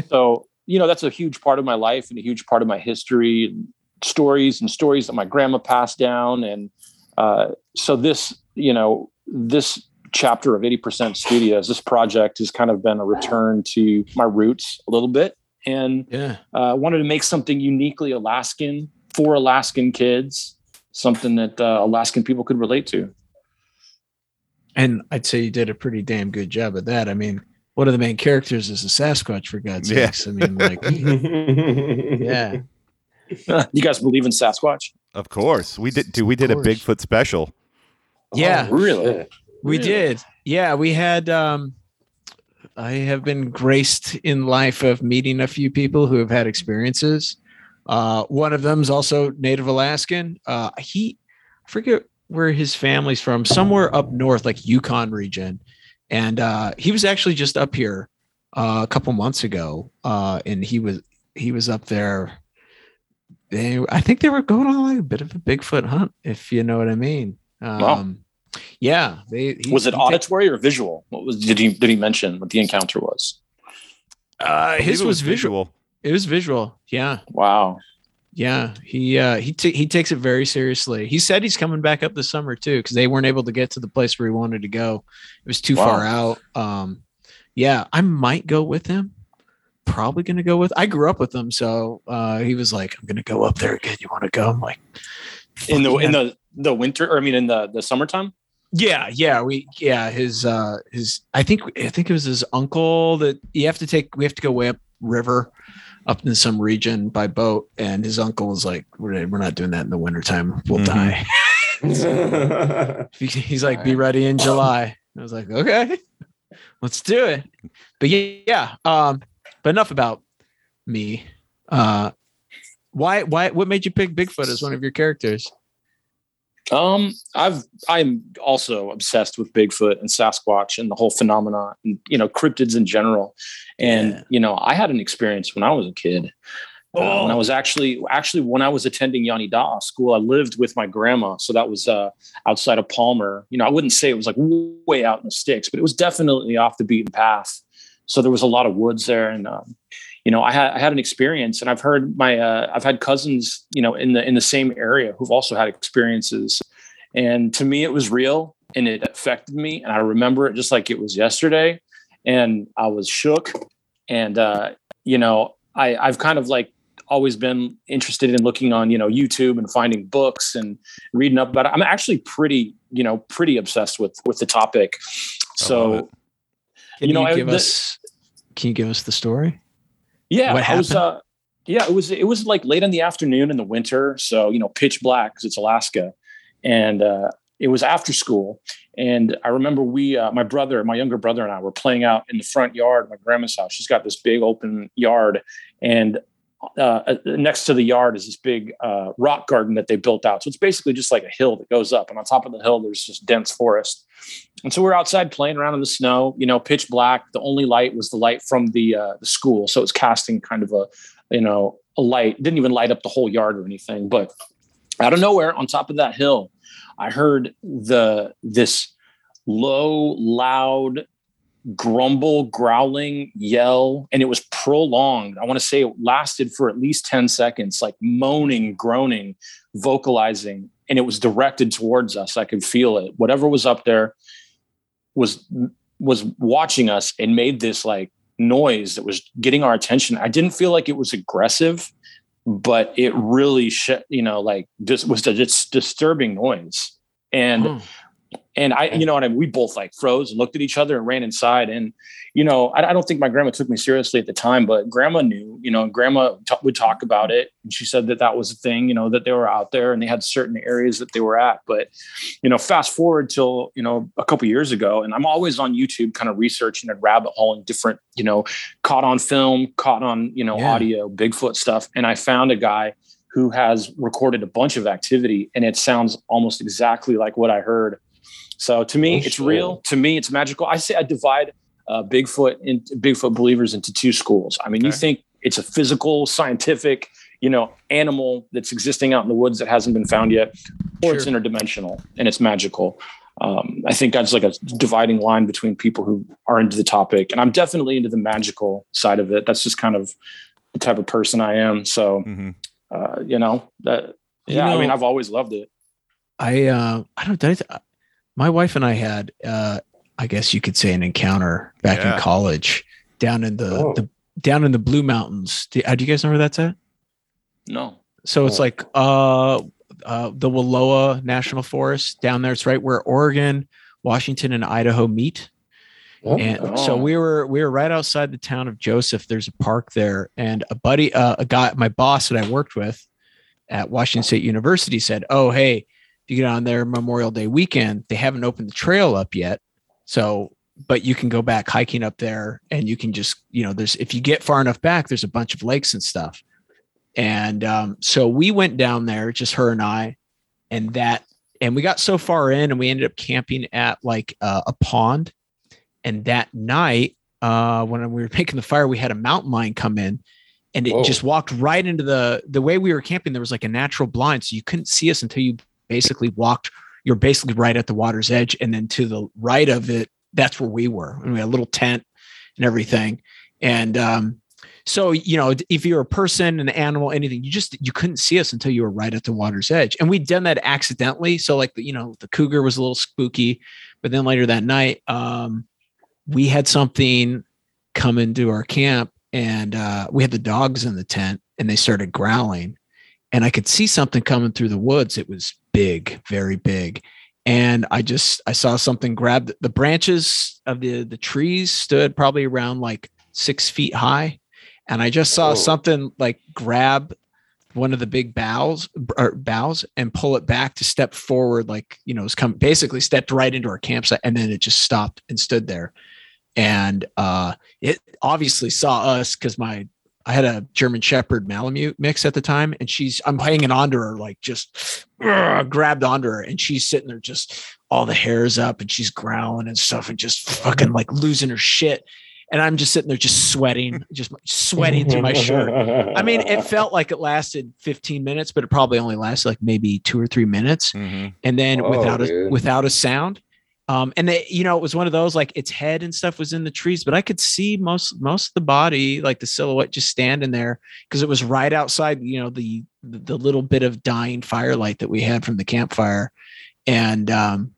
Speaker 6: So, you know, that's a huge part of my life and a huge part of my history and stories and stories that my grandma passed down. And uh, so this, you know, this chapter of 80% Studios, this project has kind of been a return to my roots a little bit. And
Speaker 3: yeah
Speaker 6: uh, wanted to make something uniquely Alaskan for Alaskan kids, something that uh, Alaskan people could relate to.
Speaker 3: And I'd say you did a pretty damn good job of that. I mean, one of the main characters is a Sasquatch, for God's
Speaker 2: Yeah.
Speaker 3: sakes. I mean, like, yeah.
Speaker 6: you guys believe in Sasquatch?
Speaker 2: Of course, we did. Dude, we did a. Bigfoot special.
Speaker 3: Yeah.
Speaker 1: Oh,
Speaker 6: Really?
Speaker 3: We
Speaker 6: Really?
Speaker 3: did. Yeah, we had um I have been graced in life of meeting a few people who have had experiences. Uh one of them is also native Alaskan. Uh he I forget where his family's from, somewhere up north like Yukon region. And uh he was actually just up here uh, a couple months ago. Uh and he was he was up there they I think they were going on like a bit of a Bigfoot hunt if you know what I mean. Um
Speaker 6: Wow.
Speaker 3: yeah, they he-
Speaker 6: Was it
Speaker 3: he
Speaker 6: auditory or visual? What was did he did he mention what the encounter was?
Speaker 3: Uh, his
Speaker 2: it
Speaker 3: was visual. It was visual. Yeah,
Speaker 6: Wow.
Speaker 3: yeah. He uh, he ta- he takes it very seriously. He said he's coming back up this summer too because they weren't able to get to the place where he wanted to go. It was too
Speaker 6: Wow.
Speaker 3: far out. Um, yeah, I might go with him. Probably gonna go with. I grew up with him, so uh, he was like, "I'm gonna go up there again. You want to go?" I'm like,
Speaker 6: In the
Speaker 3: "Fuck
Speaker 6: in the the winter or I mean in the the summertime?
Speaker 3: Yeah, yeah, we yeah, his uh his I think I think it was his uncle that you have to take we have to go way up river up in some region by boat and his uncle was like we're, we're not doing that in the wintertime. We'll
Speaker 2: Mhm.
Speaker 3: die. He- He's like be ready in July. I was like, "Okay. Let's do it." But yeah, yeah, um but enough about me. Uh why why what made you pick Bigfoot as one of your characters?
Speaker 6: Um, I've I'm also obsessed with Bigfoot and Sasquatch and the whole phenomenon, and you know, cryptids in general. And
Speaker 3: Yeah.
Speaker 6: you know, I had an experience when I was a kid. Uh, when I
Speaker 3: Oh.
Speaker 6: was actually actually when I was attending Yanni Da school, I lived with my grandma. So that was uh, outside of Palmer. You know, I wouldn't say it was like way out in the sticks, but it was definitely off the beaten path. So there was a lot of woods there, and um, you know, I had I had an experience, and I've heard my uh, I've had cousins, you know, in the in the same area who've also had experiences, and to me, it was real, and it affected me, and I remember it just like it was yesterday, and I was shook, and uh, you know, I I've kind of like always been interested in looking on you know YouTube and finding books and reading up about it. I'm actually pretty you know pretty obsessed with with the topic. So.
Speaker 3: Can
Speaker 6: You know,
Speaker 3: you
Speaker 6: I- the-
Speaker 3: us can you give us the story?
Speaker 6: Yeah,
Speaker 3: What
Speaker 6: I was uh yeah, it was it was like late in the afternoon in the winter, so you know pitch black because it's Alaska, and uh, it was after school. And I remember we, uh, my brother, my younger brother, and I were playing out in the front yard my grandma's house. She's got this big open yard, and uh, uh, next to the yard is this big uh, rock garden that they built out. So it's basically just like a hill that goes up, and on top of the hill there's just dense forest. And so we're outside playing around in the snow, you know, pitch black. The only light was the light from the uh, the school, so it was casting kind of a, you know, a light. Didn't even light up the whole yard or anything, but out of nowhere, on top of that hill, I heard the this low, loud grumble, growling, yell, and it was prolonged. I want to say it lasted for at least 10 seconds, like moaning, groaning, vocalizing, and it was directed towards us. I could feel it. Whatever was up there was was watching us and made this like noise that was getting our attention. I didn't feel like it was aggressive, but it really sh- you know like this was a just disturbing noise. And
Speaker 3: Oh.
Speaker 6: And I, you know what I mean? We both like froze and looked at each other and ran inside. And, you know, I, I don't think my grandma took me seriously at the time, but grandma knew, you know, and grandma t- would talk about it. And she said that that was a thing, you know, that they were out there and they had certain areas that they were at. But, you know, fast forward till, you know, a couple years ago, and I'm always on YouTube kind of researching and rabbit holing different, you know, caught on film, caught on, you know,
Speaker 3: Yeah.
Speaker 6: audio, Bigfoot stuff. And I found a guy who has recorded a bunch of activity and it sounds almost exactly like what I heard. So to me,
Speaker 1: Oh,
Speaker 6: it's
Speaker 1: shit.
Speaker 6: real. To me, it's magical. I say I divide uh, Bigfoot into Bigfoot believers into two schools. I mean, you think it's a physical, scientific, you know, animal that's existing out in the woods that hasn't been found yet, or it's interdimensional and it's magical. Um, I think that's like a dividing line between people who are into the topic, and I'm definitely into the magical side of it. That's just kind of the type of person I am. So,
Speaker 2: hmm
Speaker 6: uh, you know, that
Speaker 3: You
Speaker 6: yeah, I mean, I've always loved it.
Speaker 3: I uh I don't did I, my wife and I had uh I guess you could say an encounter back
Speaker 2: Yeah.
Speaker 3: in college down in the,
Speaker 1: Oh.
Speaker 3: the down in the Blue Mountains. Do, uh, do you guys know where that's at?
Speaker 6: No,
Speaker 3: So it's
Speaker 1: Oh.
Speaker 3: like uh uh the Wallowa National Forest down there. It's right where Oregon, Washington and Idaho meet.
Speaker 1: Oh,
Speaker 3: And so
Speaker 6: Oh.
Speaker 3: we were we were right outside the town of Joseph. There's a park there, and a buddy, uh, a guy, my boss that I worked with at Washington State University said, "Oh, hey, if you get on there Memorial Day weekend, they haven't opened the trail up yet, so but you can go back hiking up there, and you can just you know there's if you get far enough back, there's a bunch of lakes and stuff." And um, so we went down there, just her and I, and that, and we got so far in, and we ended up camping at like uh, a pond. And that night, uh, when we were making the fire, we had a mountain lion come in, and it
Speaker 1: Whoa.
Speaker 3: just walked right into the the way we were camping. There was like a natural blind, so you couldn't see us until you basically walked. You're basically right at the water's edge, and then to the right of it, that's where we were. And we had a little tent and everything. And um, so you know, if you're a person, an animal, anything, you just you couldn't see us until you were right at the water's edge. And we'd done that accidentally. So like you know, the cougar was a little spooky, but then later that night, um, we had something come into our camp, and uh, we had the dogs in the tent, and they started growling, and I could see something coming through the woods. It was big, very big. And I just I saw something grab the, branches of the the trees stood probably around like six feet high, and I just saw
Speaker 1: Whoa.
Speaker 3: something like grab one of the big boughs or boughs and pull it back to step forward, like you know, it's come basically stepped right into our campsite, and then it just stopped and stood there. And uh, it obviously saw us because my I had a German Shepherd Malamute mix at the time, and she's I'm hanging onto her like just ugh, grabbed onto her, and she's sitting there just all the hairs up, and she's growling and stuff, and just fucking like losing her shit. And I'm just sitting there, just sweating, just sweating through my shirt. I mean, it felt like it lasted 15 minutes, but it probably only lasted like maybe two or three minutes
Speaker 2: Mhm.
Speaker 3: and then
Speaker 1: Whoa,
Speaker 3: without a
Speaker 1: dude.
Speaker 3: without a sound um and they you know it was one of those like its head and stuff was in the trees but i could see most most of the body like the silhouette just standing there because it was right outside you know the the little bit of dying firelight that we had from the campfire. And um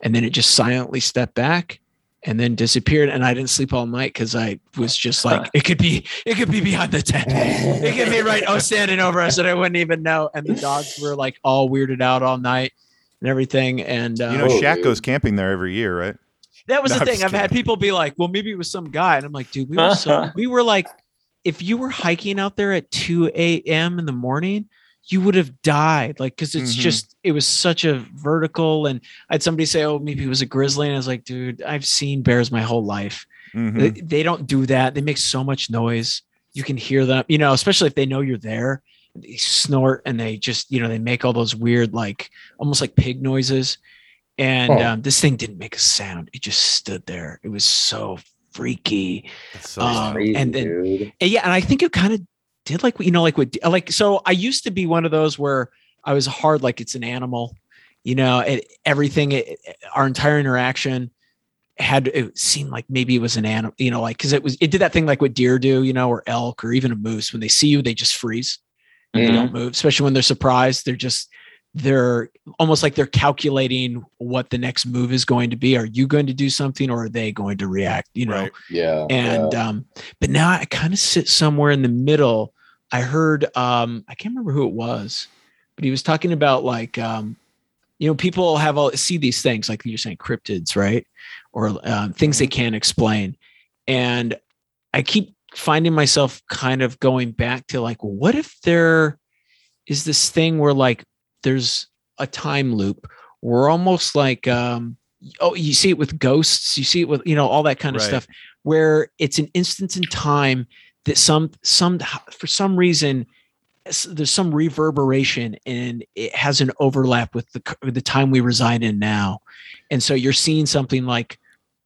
Speaker 3: and then it just silently stepped back and then disappeared and i didn't sleep all night because i was just like it could be it could be behind the tent. It could be right oh standing over us and i wouldn't even know. And the dogs were like all weirded out all night and everything and uh,
Speaker 2: You know, Shaq goes camping there every year, right?
Speaker 3: that was
Speaker 2: No,
Speaker 3: the thing i've had people be like well maybe it was some guy and i'm like dude we were so we were like if you were hiking out there at 2 a.m in the morning you would have died like because it's
Speaker 2: Mhm.
Speaker 3: just it was such a vertical and i had somebody say oh maybe it was a grizzly and i was like dude i've seen bears my whole life
Speaker 2: Mhm.
Speaker 3: they, they don't do that. They make so much noise. You can hear them, you know, especially if they know you're there. They snort and they just, you know, they make all those weird, like almost like pig noises. And
Speaker 1: Huh.
Speaker 3: um, this thing didn't make a sound. It just stood there. It was so freaky.
Speaker 2: So
Speaker 3: um.
Speaker 1: Crazy,
Speaker 3: and then-
Speaker 1: dude.
Speaker 3: And yeah, and I think it kind of did like you know, like what like so I used to be one of those where I was hard like it's an animal, you know, it, everything it, our entire interaction had it seemed like maybe it was an animal, you know, like because it was it did that thing like what deer do, you know, or elk or even a moose when they see you, they just freeze. They
Speaker 1: Mhm.
Speaker 3: don't move, especially when they're surprised. They're just they're almost like they're calculating what the next move is going to be. Are you going to do something or are they going to react? You know,
Speaker 2: Right.
Speaker 1: Yeah.
Speaker 3: and
Speaker 1: yeah.
Speaker 3: um but now i kind of sit somewhere in the middle i heard um i can't remember who it was but he was talking about like um you know people have all see these things like you're saying cryptids right or um, things they can't explain and i keep finding myself kind of going back to like what if there is this thing where like there's a time loop we're almost like um oh you see it with ghosts you see it with you know all that kind of
Speaker 2: Right.
Speaker 3: stuff where it's an instance in time that some some for some reason there's some reverberation and it has an overlap with the the time we reside in now and so you're seeing something like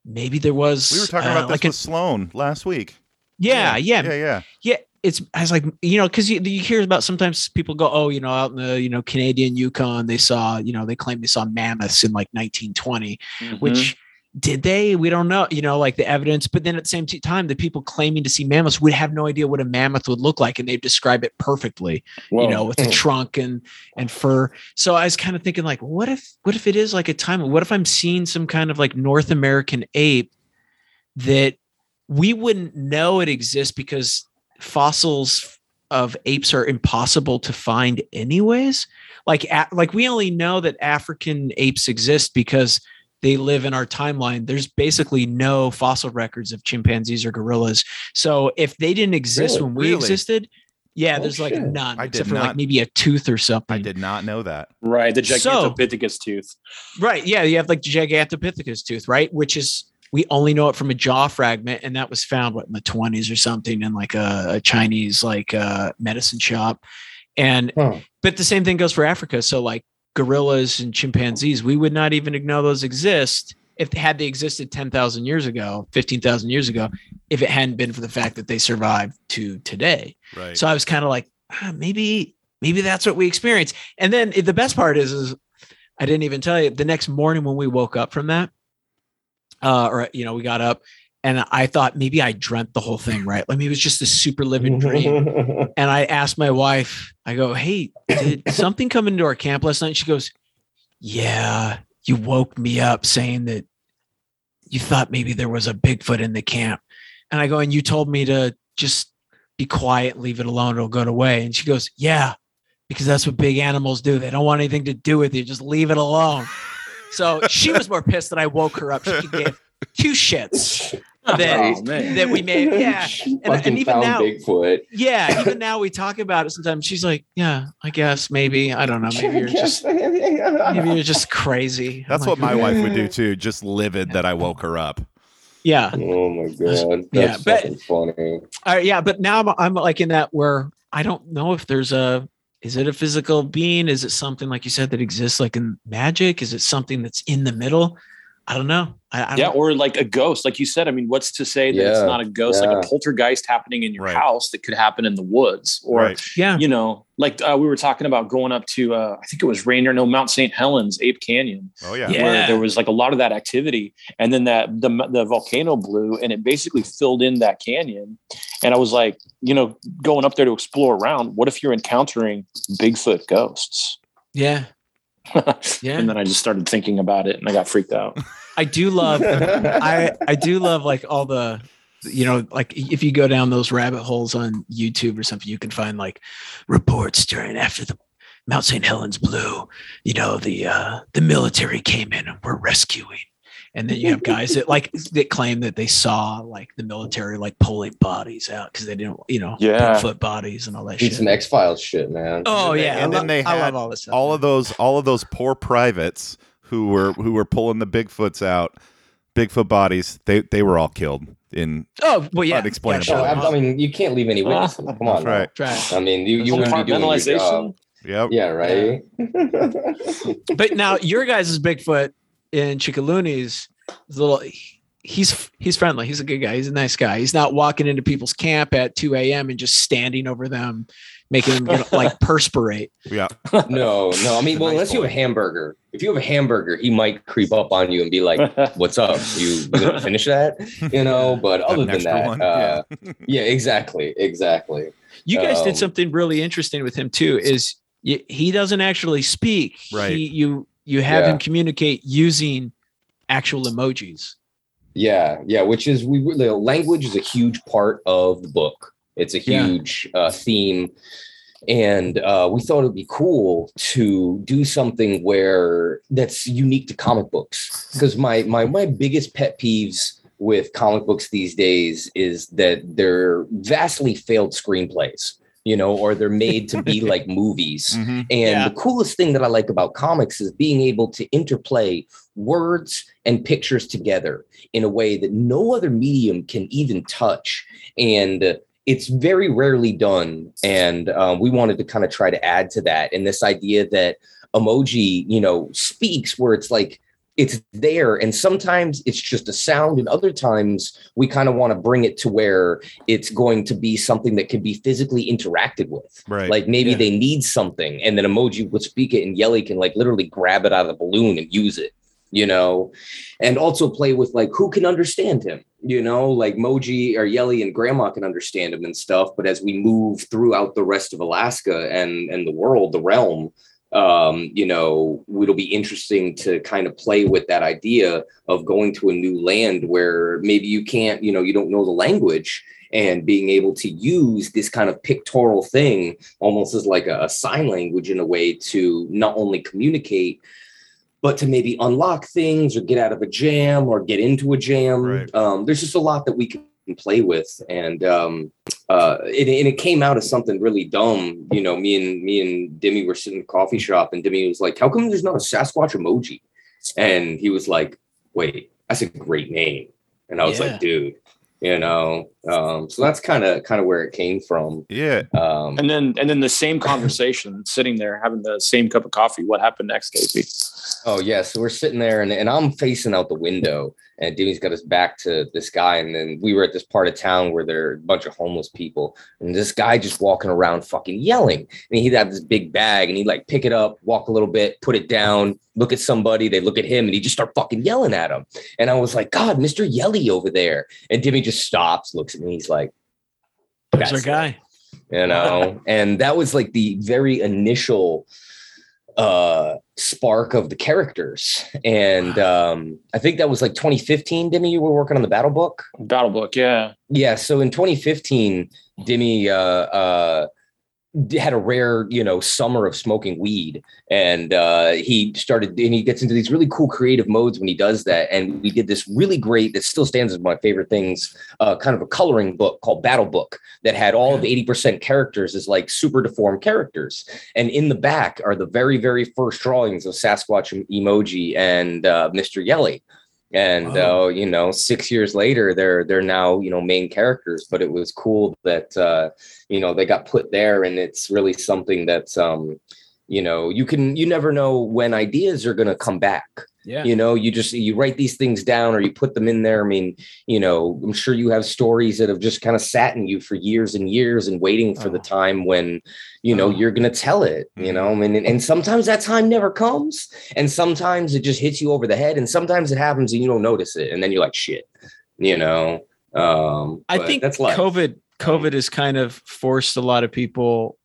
Speaker 3: maybe there was
Speaker 2: We were talking
Speaker 3: uh,
Speaker 2: about this
Speaker 3: like
Speaker 2: with Sloan last week.
Speaker 3: Yeah yeah
Speaker 2: Yeah, yeah.
Speaker 3: yeah it's I was like you know because you, you hear about sometimes people go oh you know out in the you know Canadian Yukon they saw you know they claim they saw mammoths in like 1920
Speaker 6: Mhm.
Speaker 3: which did they we don't know you know like the evidence but then at the same time the people claiming to see mammoths would have no idea what a mammoth would look like and they describe it perfectly
Speaker 6: Whoa.
Speaker 3: you know with the trunk and and fur so i was kind of thinking like what if what if it is like a time what if i'm seeing some kind of like north american ape that we wouldn't know it exists because fossils of apes are impossible to find anyways like like we only know that african apes exist because they live in our timeline, there's basically no fossil records of chimpanzees or gorillas. So if they didn't exist
Speaker 1: Really?
Speaker 3: when we
Speaker 2: Really?
Speaker 3: existed, yeah,
Speaker 1: Oh,
Speaker 3: there's like
Speaker 1: shit.
Speaker 3: none
Speaker 2: I
Speaker 3: except for
Speaker 2: not-
Speaker 3: like maybe a tooth or something.
Speaker 2: I did not know that.
Speaker 6: Right, the
Speaker 3: So-
Speaker 6: Gigantopithecus tooth.
Speaker 3: Right. Yeah. You have like the Gigantopithecus tooth, right? Which is, we only know it from a jaw fragment. And that was found, what, in the 20s or something in like a, a Chinese, like uh, medicine shop. And,
Speaker 1: Huh.
Speaker 3: but the same thing goes for Africa. So, like gorillas and chimpanzees, we would not even know those exist if they had they existed 10,000 years ago, 15,000 years ago, if it hadn't been for the fact that they survived to today.
Speaker 2: Right.
Speaker 3: So I was kind of like, ah, maybe, maybe that's what we experience. And then the best part is, is I didn't even tell you the next morning when we woke up from that, uh, or you know, we got up and I thought maybe I dreamt the whole thing, right? Like maybe it was just a super living dream. And I asked my wife, I go, Hey, did something come into our camp last night? She goes, Yeah, you woke me up saying that you thought maybe there was a Bigfoot in the camp. And I go, And you told me to just be quiet leave it alone. It'll go away. And she goes, Yeah, because that's what big animals do. They don't want anything to do with you. Just leave it alone. So she was more pissed that I woke her up. She could give two shits that,
Speaker 6: Oh,
Speaker 3: that we made. Yeah. And- and even
Speaker 1: found
Speaker 3: now-
Speaker 1: Bigfoot.
Speaker 3: Yeah. Even now we talk about it sometimes. She's like, Yeah, I guess maybe. I don't know. Maybe you're just maybe you're just crazy.
Speaker 2: That's
Speaker 3: like,
Speaker 2: what my wife would do too. Just livid that I woke her up.
Speaker 3: Yeah.
Speaker 1: Oh my god, that's
Speaker 3: Yeah, but-
Speaker 1: funny.
Speaker 3: All right, yeah, but now I'm, I'm like in that where I don't know if there's a is it a physical being? Is it something like you said that exists like in magic? Is it something that's in the middle? I don't know. I, I
Speaker 6: yeah,
Speaker 3: don't,
Speaker 6: or like a ghost, like you said. I mean, what's to say that it's not a ghost,
Speaker 1: yeah.
Speaker 6: like a poltergeist happening in your
Speaker 2: Right.
Speaker 6: house that could happen in the woods, or
Speaker 2: Right.
Speaker 3: yeah,
Speaker 6: you know, like uh, we were talking about going up to, uh, I think it was Rainier, no, Mount St. Helens, Ape Canyon,
Speaker 2: Oh yeah.
Speaker 3: Yeah.
Speaker 6: where there was like a lot of that activity, and then that the the volcano blew, and it basically filled in that canyon. And I was like, you know, going up there to explore around. What if you're encountering Bigfoot ghosts?
Speaker 3: yeah, yeah.
Speaker 6: and then I just started thinking about it, and I got freaked out.
Speaker 3: I do love. I I do love like all the you know like if you go down those rabbit holes on YouTube or something, you can find like reports during after the Mount St. Helens blew. You know the uh, the military came in and were rescuing. And then you have guys that like that claim that they saw like the military like pulling bodies out because they didn't, you know,
Speaker 6: Yeah.
Speaker 3: foot bodies and all that
Speaker 1: Need
Speaker 3: shit.
Speaker 1: some X Files shit, man.
Speaker 3: oh
Speaker 2: And then they-
Speaker 3: yeah, I
Speaker 2: and then
Speaker 3: love-
Speaker 2: they
Speaker 3: I
Speaker 2: had
Speaker 3: love all this stuff.
Speaker 2: all of those all of those poor privates who were who were pulling the Bigfoots out, Bigfoot bodies. They they were all killed in.
Speaker 3: oh well, yeah,
Speaker 2: unexplainable.
Speaker 3: yeah, sure.
Speaker 1: I, I mean, you can't leave any ah, witnesses. Come on,
Speaker 2: That's right.
Speaker 1: I mean, you you wouldn't be doing your job.
Speaker 2: Yep.
Speaker 1: Yeah, right.
Speaker 3: but now your guys' Bigfoot in Chickaloonies is a little. He's he's friendly. He's a good guy. He's a nice guy. He's not walking into people's camp at 2 a.m. and just standing over them, making them get, like perspirate.
Speaker 2: Yeah.
Speaker 1: no, no. I mean, well,
Speaker 2: nice
Speaker 1: unless you have a hamburger. If you have a hamburger, he might creep up on you and be like, "What's up? You, you gonna finish that?" You know. But other than that, uh, yeah, exactly, exactly.
Speaker 3: You guys
Speaker 1: Um,
Speaker 3: did something really interesting with him too. Is y- he doesn't actually speak.
Speaker 2: Right.
Speaker 3: He, you you have
Speaker 1: Yeah.
Speaker 3: him communicate using actual emojis.
Speaker 1: Yeah, yeah. Which is we the language is a huge part of the book. It's a
Speaker 3: Yeah.
Speaker 1: huge uh, theme, and uh, we thought it'd be cool to do something where that's unique to comic books. Because my my my biggest pet peeves with comic books these days is that they're vastly failed screenplays. You know, or they're made to be like movies.
Speaker 2: Mhm.
Speaker 1: And
Speaker 3: Yeah.
Speaker 1: the coolest thing that I like about comics is being able to interplay words and pictures together in a way that no other medium can even touch. And uh, it's very rarely done. And um, we wanted to kind of try to add to that. And this idea that emoji, you know, speaks where it's like, it's there. And sometimes it's just a sound. And other times we kind of want to bring it to where it's going to be something that can be physically interacted with.
Speaker 2: Right.
Speaker 1: Like maybe
Speaker 3: Yeah.
Speaker 1: they need something, and then emoji would speak it, and Yelly can like literally grab it out of the balloon and use it, you know, and also play with like who can understand him, you know, like Moji or Yelly and Grandma can understand him and stuff. But as we move throughout the rest of Alaska and and the world, the realm, um, you know, it'll be interesting to kind of play with that idea of going to a new land where maybe you can't, you know, you don't know the language and being able to use this kind of pictorial thing almost as like a, a sign language in a way to not only communicate but to maybe unlock things or get out of a jam or get into a jam.
Speaker 2: Right.
Speaker 1: Um, there's just a lot that we can play with, and um, uh, it, and it came out as something really dumb. You know, me and me and Dimi were sitting in a coffee shop, and Dimi was like, "How come there's not a Sasquatch emoji?" And he was like, "Wait, that's a great name." And I was
Speaker 3: Yeah.
Speaker 1: like, "Dude." You know, um, so that's kind of kind of where it came from.
Speaker 2: Yeah.
Speaker 1: Um,
Speaker 6: And then and then the same conversation, sitting there having the same cup of coffee. What happened next, Casey?
Speaker 1: Oh yeah, so we're sitting there and, and I'm facing out the window and Jimmy's got his back to this guy. And then we were at this part of town where there are a bunch of homeless people. And this guy just walking around fucking yelling. And he'd have this big bag and he'd like pick it up, walk a little bit, put it down, look at somebody, they look at him and he just start fucking yelling at him. And I was like, God, Mr. Yelly over there. And Jimmy just stops, looks at me, he's like,
Speaker 3: There's our
Speaker 1: "That's it."
Speaker 3: guy.
Speaker 1: you know and that was like the very initial uh spark of the characters and um i think that was like 2015 Dimi you were working on the battle book
Speaker 6: Battle book, yeah.
Speaker 1: yeah so in 2015 Dimi uh uh d- had a rare you know summer of smoking weed. And uh he started and he gets into these really cool creative modes when he does that. And we did this really great that still stands as my favorite things uh kind of a coloring book called battle book that had all of the 80% characters as like super deformed characters. And in the back are the very very first drawings of sasquatch emoji and uh mr yelly and
Speaker 3: Wow.
Speaker 1: uh, you know six years later they're they're now you know main characters but it was cool that uh you know they got put there and it's really something that's um you know you can you never know when ideas are going to come back
Speaker 3: Yeah.
Speaker 1: you know you just you write these things down or you put them in there i mean you know i'm sure you have stories that have just kind of sat in you for years and years and waiting for the
Speaker 3: Oh.
Speaker 1: time when you know
Speaker 3: Oh.
Speaker 1: you're going to tell it you know I mean, and, and sometimes that time never comes and sometimes it just hits you over the head and sometimes it happens and you don't notice it and then you're like shit you know um
Speaker 7: I think
Speaker 1: that's life.
Speaker 7: COVID COVID has kind of forced a lot of people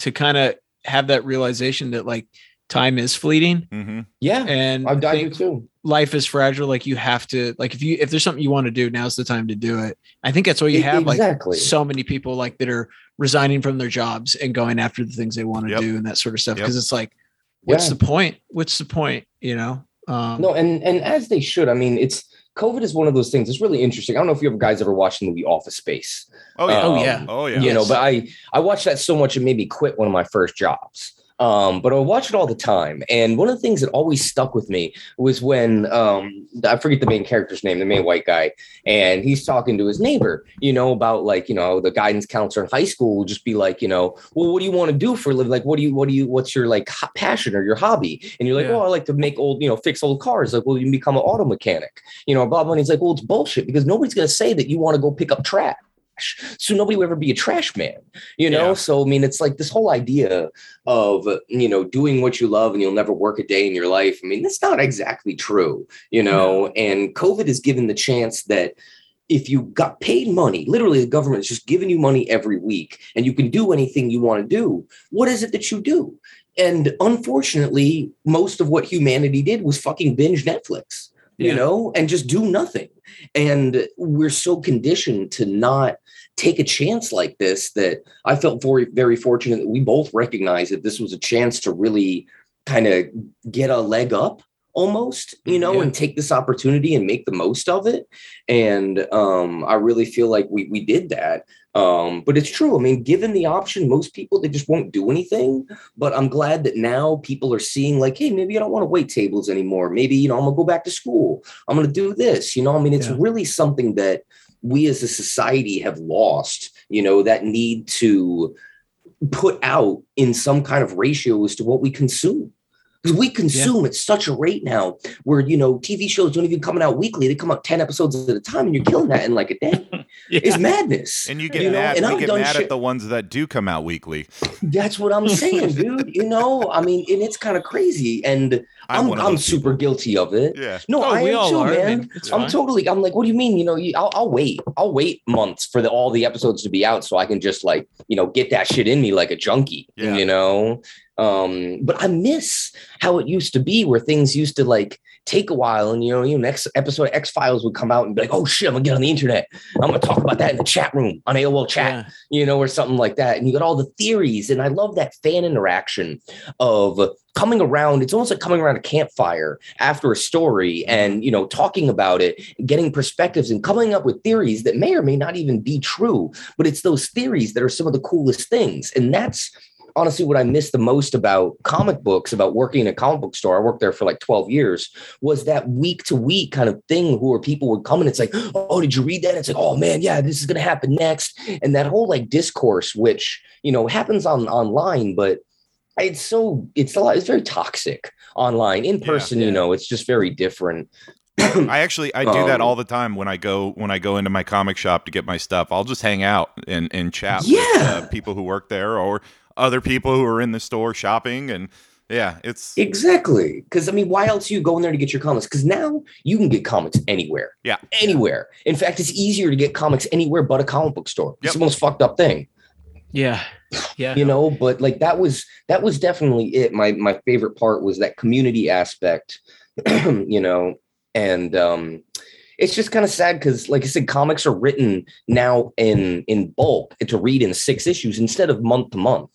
Speaker 7: to kind of have that realization that like time is fleeting
Speaker 2: hmm
Speaker 1: yeah
Speaker 7: and
Speaker 1: i've died
Speaker 7: think
Speaker 1: too
Speaker 7: life is fragile. Like you have to like if you if there's something you want to do, now's the time to do it. I think that's why you have like so many people like that are resigning from their jobs and going after the things they want to
Speaker 2: Yep.
Speaker 7: do and that sort of stuff.
Speaker 2: Yep.
Speaker 7: Because it's like, what's
Speaker 1: Yeah.
Speaker 7: the point? What's the point? You know? Um
Speaker 1: No, and and as they should. I mean, it's COVID is one of those things. It's really interesting. I don't know if you ever guys ever watched the movie Office Space.
Speaker 2: Oh yeah.
Speaker 7: Oh,
Speaker 1: Um,
Speaker 7: yeah.
Speaker 2: Oh yeah.
Speaker 1: You know, but I I watched that so much it made me quit one of my first jobs. Um, but I watch it all the time. And one of the things that always stuck with me was when um I forget the main character's name, the main white guy, and he's talking to his neighbor, you know, about like, you know, the guidance counselor in high school will just be like, you know, well, what do you want to do for a living? Like, what do you, what do you, what's your like ho- passion or your hobby? And you're like,
Speaker 7: Yeah.
Speaker 1: oh, I like to make old, you know, fix old cars. Like, well, you can become an auto mechanic, you know, blah, blah. And he's like, well, it's bullshit because nobody's going to say that you want to go pick up trash. So nobody will ever be a trash man, you know?
Speaker 2: Yeah.
Speaker 1: So, I mean, it's like this whole idea of, you know, doing what you love and you'll never work a day in your life. I mean, that's not exactly true, you know? And COVID has given the chance that if you got paid money, literally the government is just giving you money every week and you can do anything you want to do, what is it that you do? And unfortunately, most of what humanity did was fucking binge Netflix, you know, and just do nothing. And we're so conditioned to not take a chance like this that I felt very, very fortunate that we both recognized that this was a chance to really kind of get a leg up almost, you know,
Speaker 7: Yeah.
Speaker 1: and take this opportunity and make the most of it. And um, I really feel like we we did that. Um, but it's true. I mean, given the option, most people they just won't do anything. But I'm glad that now people are seeing like, hey, maybe I don't want to wait tables anymore. Maybe you know I'm gonna go back to school. I'm gonna do this. You know, I mean, it's
Speaker 7: Yeah.
Speaker 1: really something that we as a society have lost. You know, that need to put out in some kind of ratio as to what we consume. Because we consume at such a rate now where, you know, TV shows don't even come out weekly. They come out 10 episodes at a time and you're killing that in like a day. It's madness.
Speaker 2: And you get
Speaker 1: You know,
Speaker 2: mad.
Speaker 1: and
Speaker 2: we get mad
Speaker 1: shit-
Speaker 2: at the ones that do come out weekly.
Speaker 1: That's what I'm saying, dude. You know, I mean, and it's kind of crazy. And
Speaker 2: I'm,
Speaker 1: I'm, I'm, super
Speaker 2: people.
Speaker 1: guilty of it.
Speaker 2: Yeah.
Speaker 1: No,
Speaker 7: Oh,
Speaker 1: I
Speaker 7: we
Speaker 1: am
Speaker 7: all
Speaker 1: too,
Speaker 7: are. I
Speaker 1: man.
Speaker 7: mean, it's
Speaker 1: I'm
Speaker 7: fine.
Speaker 1: totally. I'm like, what do you mean? You know, you, I'll, I'll wait. I'll wait months for the, all the episodes to be out so I can just like, you know, get that shit in me like a junkie.
Speaker 2: Yeah.
Speaker 1: You know, um, but I miss how it used to be, where things used to like take a while, and you know, you know, next episode of X Files would come out and be like, oh shit, I'm gonna get on the internet. I'm gonna talk about that in the chat room on AOL chat
Speaker 3: Yeah.
Speaker 1: you know, or something like that. And you got all the theories. And I love that fan interaction of coming around. It's almost like coming around a campfire after a story and, you know, talking about it, getting perspectives and coming up with theories that may or may not even be true. But it's those theories that are some of the coolest things. And that's honestly what I miss the most about comic books, about working in a comic book store. I worked there for like 12 years, was that week to week kind of thing where people would come and it's like, oh, did you read that? It's like, oh man, yeah, this is gonna happen next. And that whole like discourse, which you know happens on online, but it's so it's a lot, it's very toxic online. In
Speaker 2: Yeah.
Speaker 1: person, you know, it's just very different.
Speaker 2: I actually I do that
Speaker 1: Um,
Speaker 2: all the time when I go when I go into my comic shop to get my stuff. I'll just hang out and and chat with
Speaker 1: Yeah.
Speaker 2: uh, people who work there or other people who are in the store shopping and yeah, it's
Speaker 1: Exactly. Because I mean, why else you go in there to get your comics? Because now you can get comics anywhere.
Speaker 2: Yeah.
Speaker 1: Anywhere. In fact, it's easier to get comics anywhere but a comic book store.
Speaker 2: Yep.
Speaker 1: It's the most fucked up thing.
Speaker 3: Yeah. Yeah.
Speaker 1: you know but like that was that was definitely it my my favorite part was that community aspect you know and um it's just kind of sad because like i said comics are written now in in bulk to read in six issues instead of month to month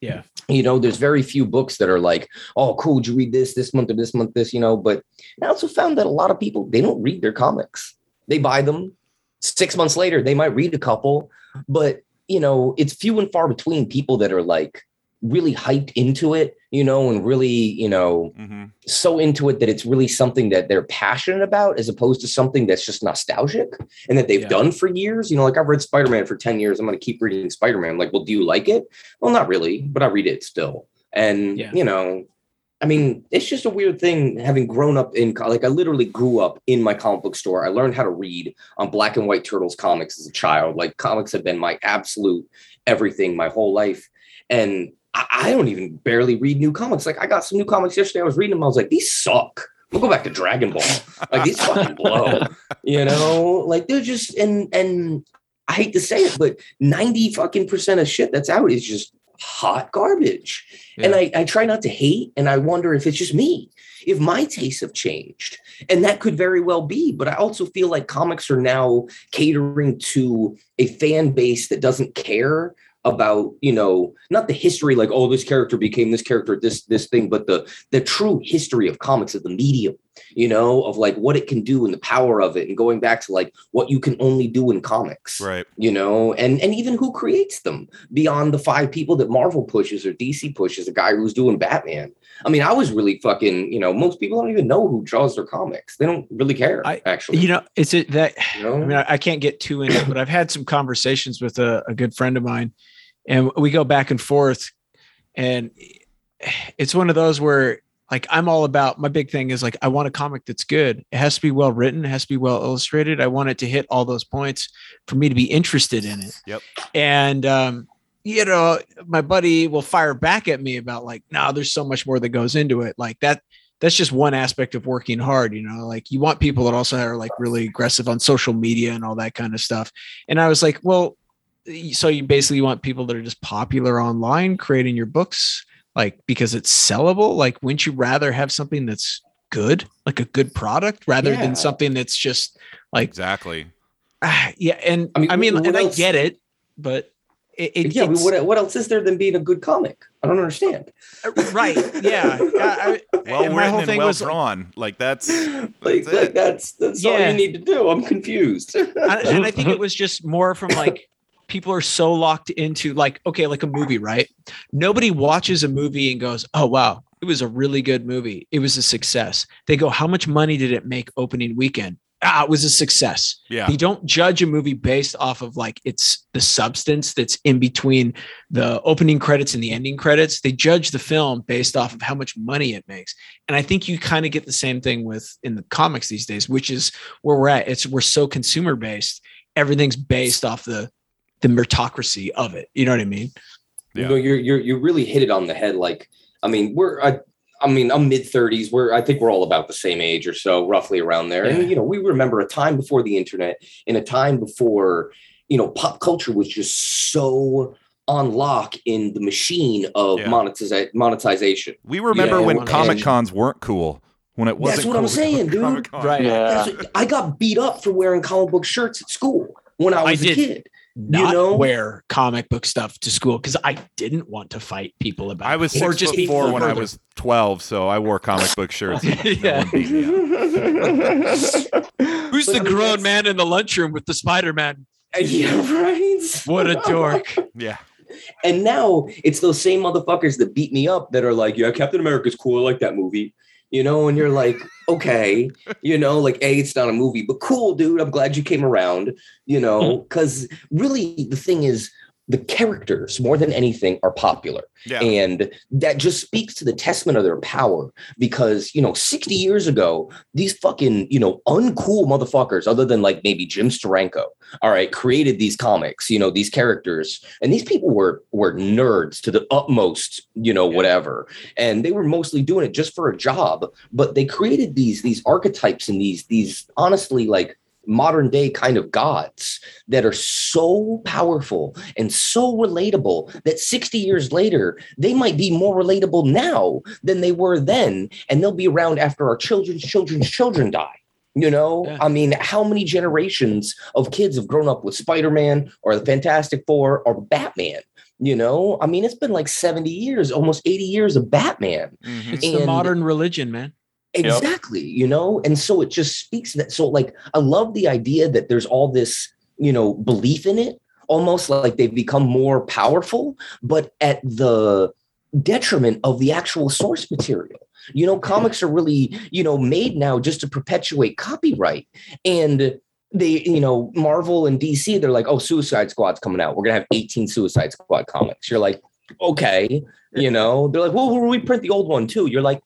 Speaker 3: Yeah.
Speaker 1: you know there's very few books that are like oh cool did you read this this month or this month this you know but i also found that a lot of people they don't read their comics they buy them six months later they might read a couple but you know it's few and far between people that are like really hyped into it you know and really you know
Speaker 2: mhm.
Speaker 1: so into it that it's really something that they're passionate about as opposed to something that's just nostalgic and that they've
Speaker 3: Yeah.
Speaker 1: done for years you know like i've read spider-man for 10 years i'm going to keep reading spider-man like well do you like it well not really but i read it still and
Speaker 3: Yeah.
Speaker 1: you know I mean, it's just a weird thing having grown up in like I literally grew up in my comic book store. I learned how to read on Black and White Turtles comics as a child. Like comics have been my absolute everything my whole life. And I, I don't even barely read new comics. Like I got some new comics yesterday. I was reading them. I was like, these suck. We'll go back to Dragon Ball. Like these fucking blow. You know, like they're just and and I hate to say it, but 90 fucking percent of shit that's out is just hot garbage. And I, I try not to hate, and I wonder if it's just me, if my tastes have changed. And that could very well be. But I also feel like comics are now catering to a fan base that doesn't care about you know not the history like oh this character became this character this this thing but the the true history of comics of the medium you know of like what it can do and the power of it and going back to like what you can only do in comics
Speaker 2: right.
Speaker 1: you know and and even who creates them beyond the five people that marvel pushes or dc pushes a guy who's doing batman i mean i was really fucking you know most people don't even know who draws their comics they don't really care
Speaker 3: I-
Speaker 1: actually
Speaker 3: You know, it's it that
Speaker 1: you know?
Speaker 3: I mean, I, I can't get too into it, but I've had some conversations with a, a good friend of mine, and we go back and forth. And it's one of those where, like, I'm all about my big thing is like, I want a comic that's good. It has to be well written, it has to be well illustrated. I want it to hit all those points for me to be interested in it.
Speaker 2: Yep.
Speaker 3: And, um, you know, my buddy will fire back at me about like, no, there's so much more that goes into it. Like that, that's just one aspect of working hard you know like you want people that also are like really aggressive on social media and all that kind of stuff and i was like well so you basically want people that are just popular online creating your books like because it's sellable like wouldn't you rather have something that's good like a good product rather
Speaker 1: Yeah.
Speaker 3: than something that's just like
Speaker 2: Exactly.
Speaker 3: ah, yeah and
Speaker 1: I mean,
Speaker 3: i
Speaker 1: mean,
Speaker 3: mean,
Speaker 1: what
Speaker 3: and i get it but it, it
Speaker 1: yeah,
Speaker 3: it's-
Speaker 1: what, what else is there than being a good comic? I don't understand.
Speaker 3: right yeah I, I,
Speaker 2: Well
Speaker 3: and my
Speaker 2: written
Speaker 3: whole
Speaker 2: and
Speaker 3: thing
Speaker 2: well
Speaker 3: was
Speaker 2: drawn. Like that's
Speaker 1: like,
Speaker 2: That's
Speaker 1: like
Speaker 2: it.
Speaker 1: that's that's all you need to do. I'm confused.
Speaker 3: and and I think it was just more from like people are so locked into like okay, like a movie, right? Nobody watches a movie and goes, "Oh wow, it was a really good movie. It was a success." They go, "How much money did it make opening weekend?" Ah, it was a success.
Speaker 2: yeah.
Speaker 3: They don't judge a movie based off of like it's the substance that's in between the opening credits and the ending credits. They judge the film based off of how much money it makes. And I think you kind of get the same thing with in the comics these days, which is where we're at. It's we're so consumer based. Everything's based off the the meritocracy of it. You know what I mean?
Speaker 2: Yeah.
Speaker 1: You know, you're you're you really hit it on the head. Like, I mean, we're I, I mean, I'm mid 30s. We're I think we're all about the same age or so, roughly around there.
Speaker 3: Yeah.
Speaker 1: And you know, we remember a time before the internet, in a time before you know, pop culture was just so on lock in the machine of
Speaker 2: Yeah.
Speaker 1: monetiza- monetization.
Speaker 2: We remember
Speaker 1: Yeah,
Speaker 2: when Comic Cons weren't cool. When it wasn't That's
Speaker 1: what I'm
Speaker 2: cool to go
Speaker 1: saying, dude.
Speaker 2: Comic-Con.
Speaker 3: Right.
Speaker 6: Yeah.
Speaker 1: What- I got beat up for wearing comic book shirts at school. when I
Speaker 3: I
Speaker 1: was a
Speaker 3: did.
Speaker 1: kid.
Speaker 3: Not
Speaker 1: know?
Speaker 3: wear comic book stuff to school because I didn't want to fight people about.
Speaker 2: I was six
Speaker 3: or just
Speaker 2: foot four when I was twelve, so I wore comic book shirts.
Speaker 3: Yeah.
Speaker 2: one beat me up.
Speaker 3: Who's
Speaker 1: But
Speaker 3: the
Speaker 1: I mean,
Speaker 3: grown man in the lunchroom with the Spider Man?
Speaker 1: Uh, yeah, right.
Speaker 3: What a dork!
Speaker 2: Yeah,
Speaker 1: And now it's those same motherfuckers that beat me up that are like, yeah, Captain America's cool. I like that movie. You know, and you're like, okay, you know, like, A, it's not a movie, but cool, dude. I'm glad you came around, you know, hmm. because really the thing is, the characters more than anything are popular.
Speaker 2: yeah.
Speaker 1: And that just speaks to the testament of their power because, you know, 60 years ago, these fucking, you know, uncool motherfuckers, other than like maybe Jim Steranko, all right, created these comics, you know, these characters. And these people were were nerds to the utmost, you know, whatever. And they were mostly doing it just for a job, but they created these these archetypes and these these honestly like modern day kind of gods that are so powerful and so relatable that 60 years later they might be more relatable now than they were then and they'll be around after our children's children's children die you know
Speaker 3: Yeah.
Speaker 1: i mean how many generations of kids have grown up with spider-man or the fantastic four or batman you know i mean it's been like 70 years almost 80 years of batman
Speaker 2: Mhm.
Speaker 3: It's the modern religion, man.
Speaker 1: Exactly, you know, and so it just speaks that. So, like, I love the idea that there's all this, you know, belief in it, almost like they've become more powerful, but at the detriment of the actual source material. You know, comics are really, you know, made now just to perpetuate copyright. And they, you know, Marvel and DC, they're like, oh, Suicide Squad's coming out. We're gonna have 18 Suicide Squad comics. You're like, okay, you know, they're like, well, we print the old one too. You're like, "A-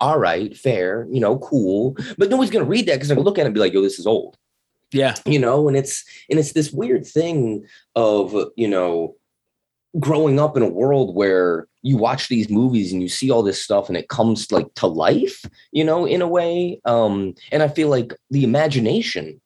Speaker 1: all right, fair, you know, cool. But nobody's gonna read that because they're gonna look at it and be like, yo, this is old.
Speaker 3: Yeah,
Speaker 1: you know and it's and it's this weird thing of you know growing up in a world where you watch these movies and you see all this stuff and it comes like to life you know in a way um and i feel like the imagination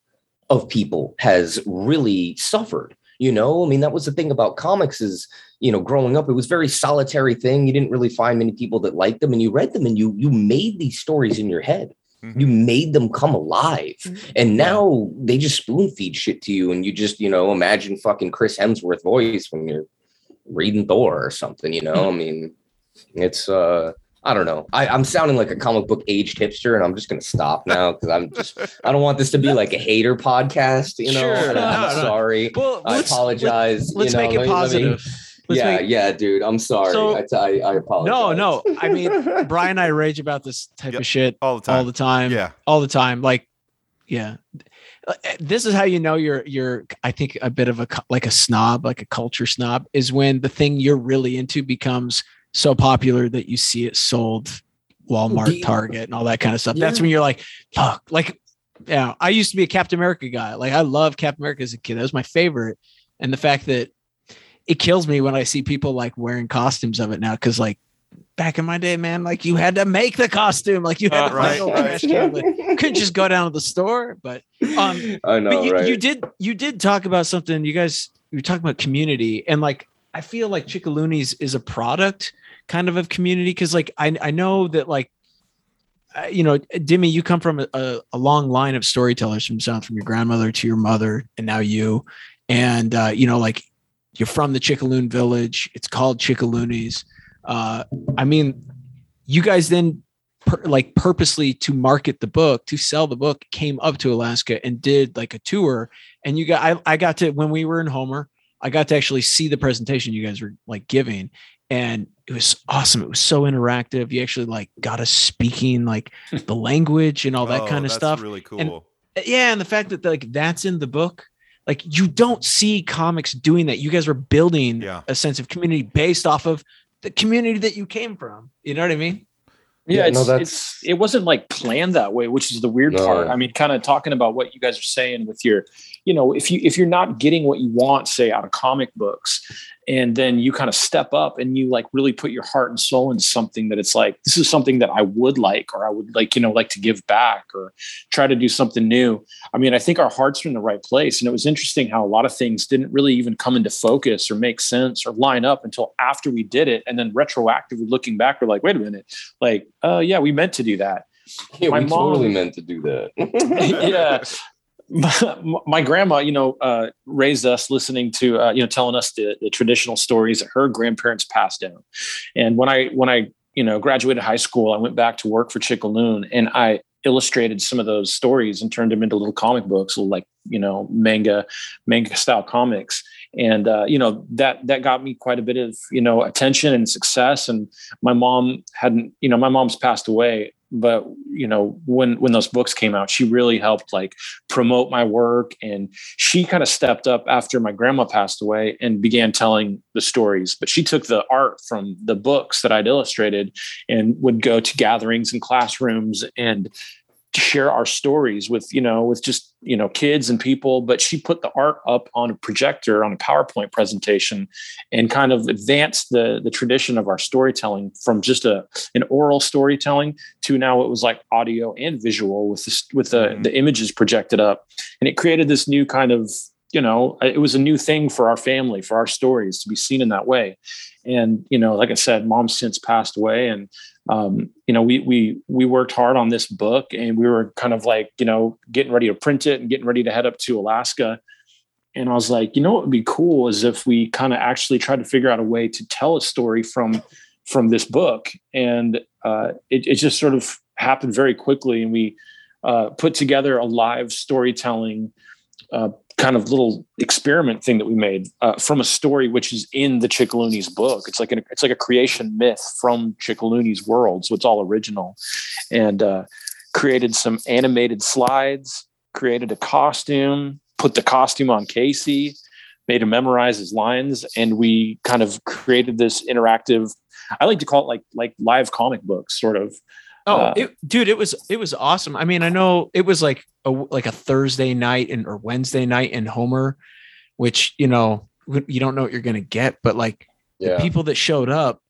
Speaker 1: of people has really suffered you know? I mean that was the thing about comics is you know growing up it was a very solitary thing you didn't really find many people that liked them and you read them and you you made these stories in your head
Speaker 2: Mhm.
Speaker 1: you made them come alive and now they just spoon feed shit to you and you just you know imagine fucking chris hemsworth voice when you're reading thor or something you know i mean it's uh I don't know. I, I'm sounding like a comic book aged hipster, and I'm just gonna stop now because I'm just I don't want this to be like a hater podcast, you know.
Speaker 3: Sure.
Speaker 1: and I'm
Speaker 3: No, no.
Speaker 1: sorry.
Speaker 3: well,
Speaker 1: I
Speaker 3: let's,
Speaker 1: apologize.
Speaker 3: Let's
Speaker 1: you know,
Speaker 3: make it
Speaker 1: let me- let me-
Speaker 3: positive. Let's
Speaker 1: yeah,
Speaker 3: make-
Speaker 1: yeah, dude. I'm sorry.
Speaker 3: So-
Speaker 1: I, I, I apologize.
Speaker 3: No, no. I mean, Brian and I rage about this type
Speaker 2: Yep.
Speaker 3: of shit
Speaker 2: all the time.
Speaker 3: all the time.
Speaker 2: yeah,
Speaker 3: all the time. Like, yeah, Uh, this is how you know you're you're. I think a bit of a like a snob, like a culture snob, is when the thing you're really into becomes so popular that you see it sold Walmart,
Speaker 1: Do
Speaker 3: Target, and all that kind of stuff. That's when you're like, fuck. Like, yeah, I used to be a Captain America guy. Like, I love Captain America as a kid. That was my favorite. And the fact that it kills me when I see people like wearing costumes of it now, because like back in my day, man, like you had to make the costume, like you had
Speaker 6: Uh,
Speaker 3: to
Speaker 2: right, right.
Speaker 3: trash can. Like, you couldn't just go down to the store. But um,
Speaker 1: I know,
Speaker 3: but you,
Speaker 1: right?
Speaker 3: you did you did talk about something. You guys you were talking about community, and like I feel like Chickaloonies is a product kind of of community because like I I know that like. You know, Dimi, you come from a, a, a long line of storytellers from sound from your grandmother to your mother, and now you, and uh, you know, like you're from the Chickaloon village. It's called Chickaloonies. Uh, I mean, you guys then per, like purposely to market the book to sell the book came up to Alaska and did like a tour. And you got I, I got to when we were in Homer, I got to actually see the presentation you guys were like giving, and it was awesome. It was so interactive. You actually like got us speaking like the language and all that
Speaker 2: Oh,
Speaker 3: kind of stuff
Speaker 2: Really cool.
Speaker 3: And- yeah and the fact that like that's in the book like you don't see comics doing that you guys were building
Speaker 2: Yeah.
Speaker 3: a sense of community based off of the community that you came from you know what i mean
Speaker 6: Yeah,
Speaker 1: Yeah,
Speaker 6: it's,
Speaker 1: no, that's-
Speaker 6: it's it wasn't like planned that way, which is the weird
Speaker 1: No.
Speaker 6: part. I mean, kind of talking about what you guys are saying with your, you know, if you if you're not getting what you want, say out of comic books, and then you kind of step up and you like really put your heart and soul into something that it's like this is something that I would like or I would like you know like to give back or try to do something new. I mean, I think our hearts are in the right place, and it was interesting how a lot of things didn't really even come into focus or make sense or line up until after we did it, and then retroactively looking back, we're like, wait a minute, like, uh, yeah, we meant to do that.
Speaker 1: yeah,
Speaker 6: my
Speaker 1: we
Speaker 6: mom-
Speaker 1: totally meant to do that.
Speaker 6: yeah. my, grandma, you know, uh, raised us listening to, uh, you know, telling us the, the traditional stories that her grandparents passed down. And when I, when I, you know, graduated high school, I went back to work for Chickaloon and I illustrated some of those stories and turned them into little comic books, little like, you know, manga, manga style comics. And, uh, you know, that, that got me quite a bit of, you know, attention and success. And my mom hadn't, you know, my mom's passed away but you know when when those books came out she really helped like promote my work and she kind of stepped up after my grandma passed away and began telling the stories but she took the art from the books that i'd illustrated and would go to gatherings and classrooms and share our stories with you know with just you know kids and people but she put the art up on a projector on a powerpoint presentation and kind of advanced the the tradition of our storytelling from just a an oral storytelling to now it was like audio and visual with this with the
Speaker 2: Mhm.
Speaker 6: the images projected up and it created this new kind of you know it was a new thing for our family for our stories to be seen in that way and you know like i said mom's since passed away and um, you know, we we we worked hard on this book, and we were kind of like, you know, getting ready to print it and getting ready to head up to Alaska. And I was like, you know, what would be cool is if we kind of actually tried to figure out a way to tell a story from from this book, and uh, it, it just sort of happened very quickly, and we uh, put together a live storytelling uh, kind of little experiment thing that we made uh, from a story which is in the Chickalooni's book. It's like an, it's like a creation myth from Chickalooni's world, so it's all original, and uh, created some animated slides, created a costume, put the costume on Casey, made him memorize his lines, and we kind of created this interactive. I like to call it like like live comic books, sort of.
Speaker 7: Oh,
Speaker 6: Uh,
Speaker 7: it, dude, it was it was awesome. I mean, I know it was like a like a Thursday night and or Wednesday night in Homer, which you know you don't know what you're gonna get, but like the people that showed up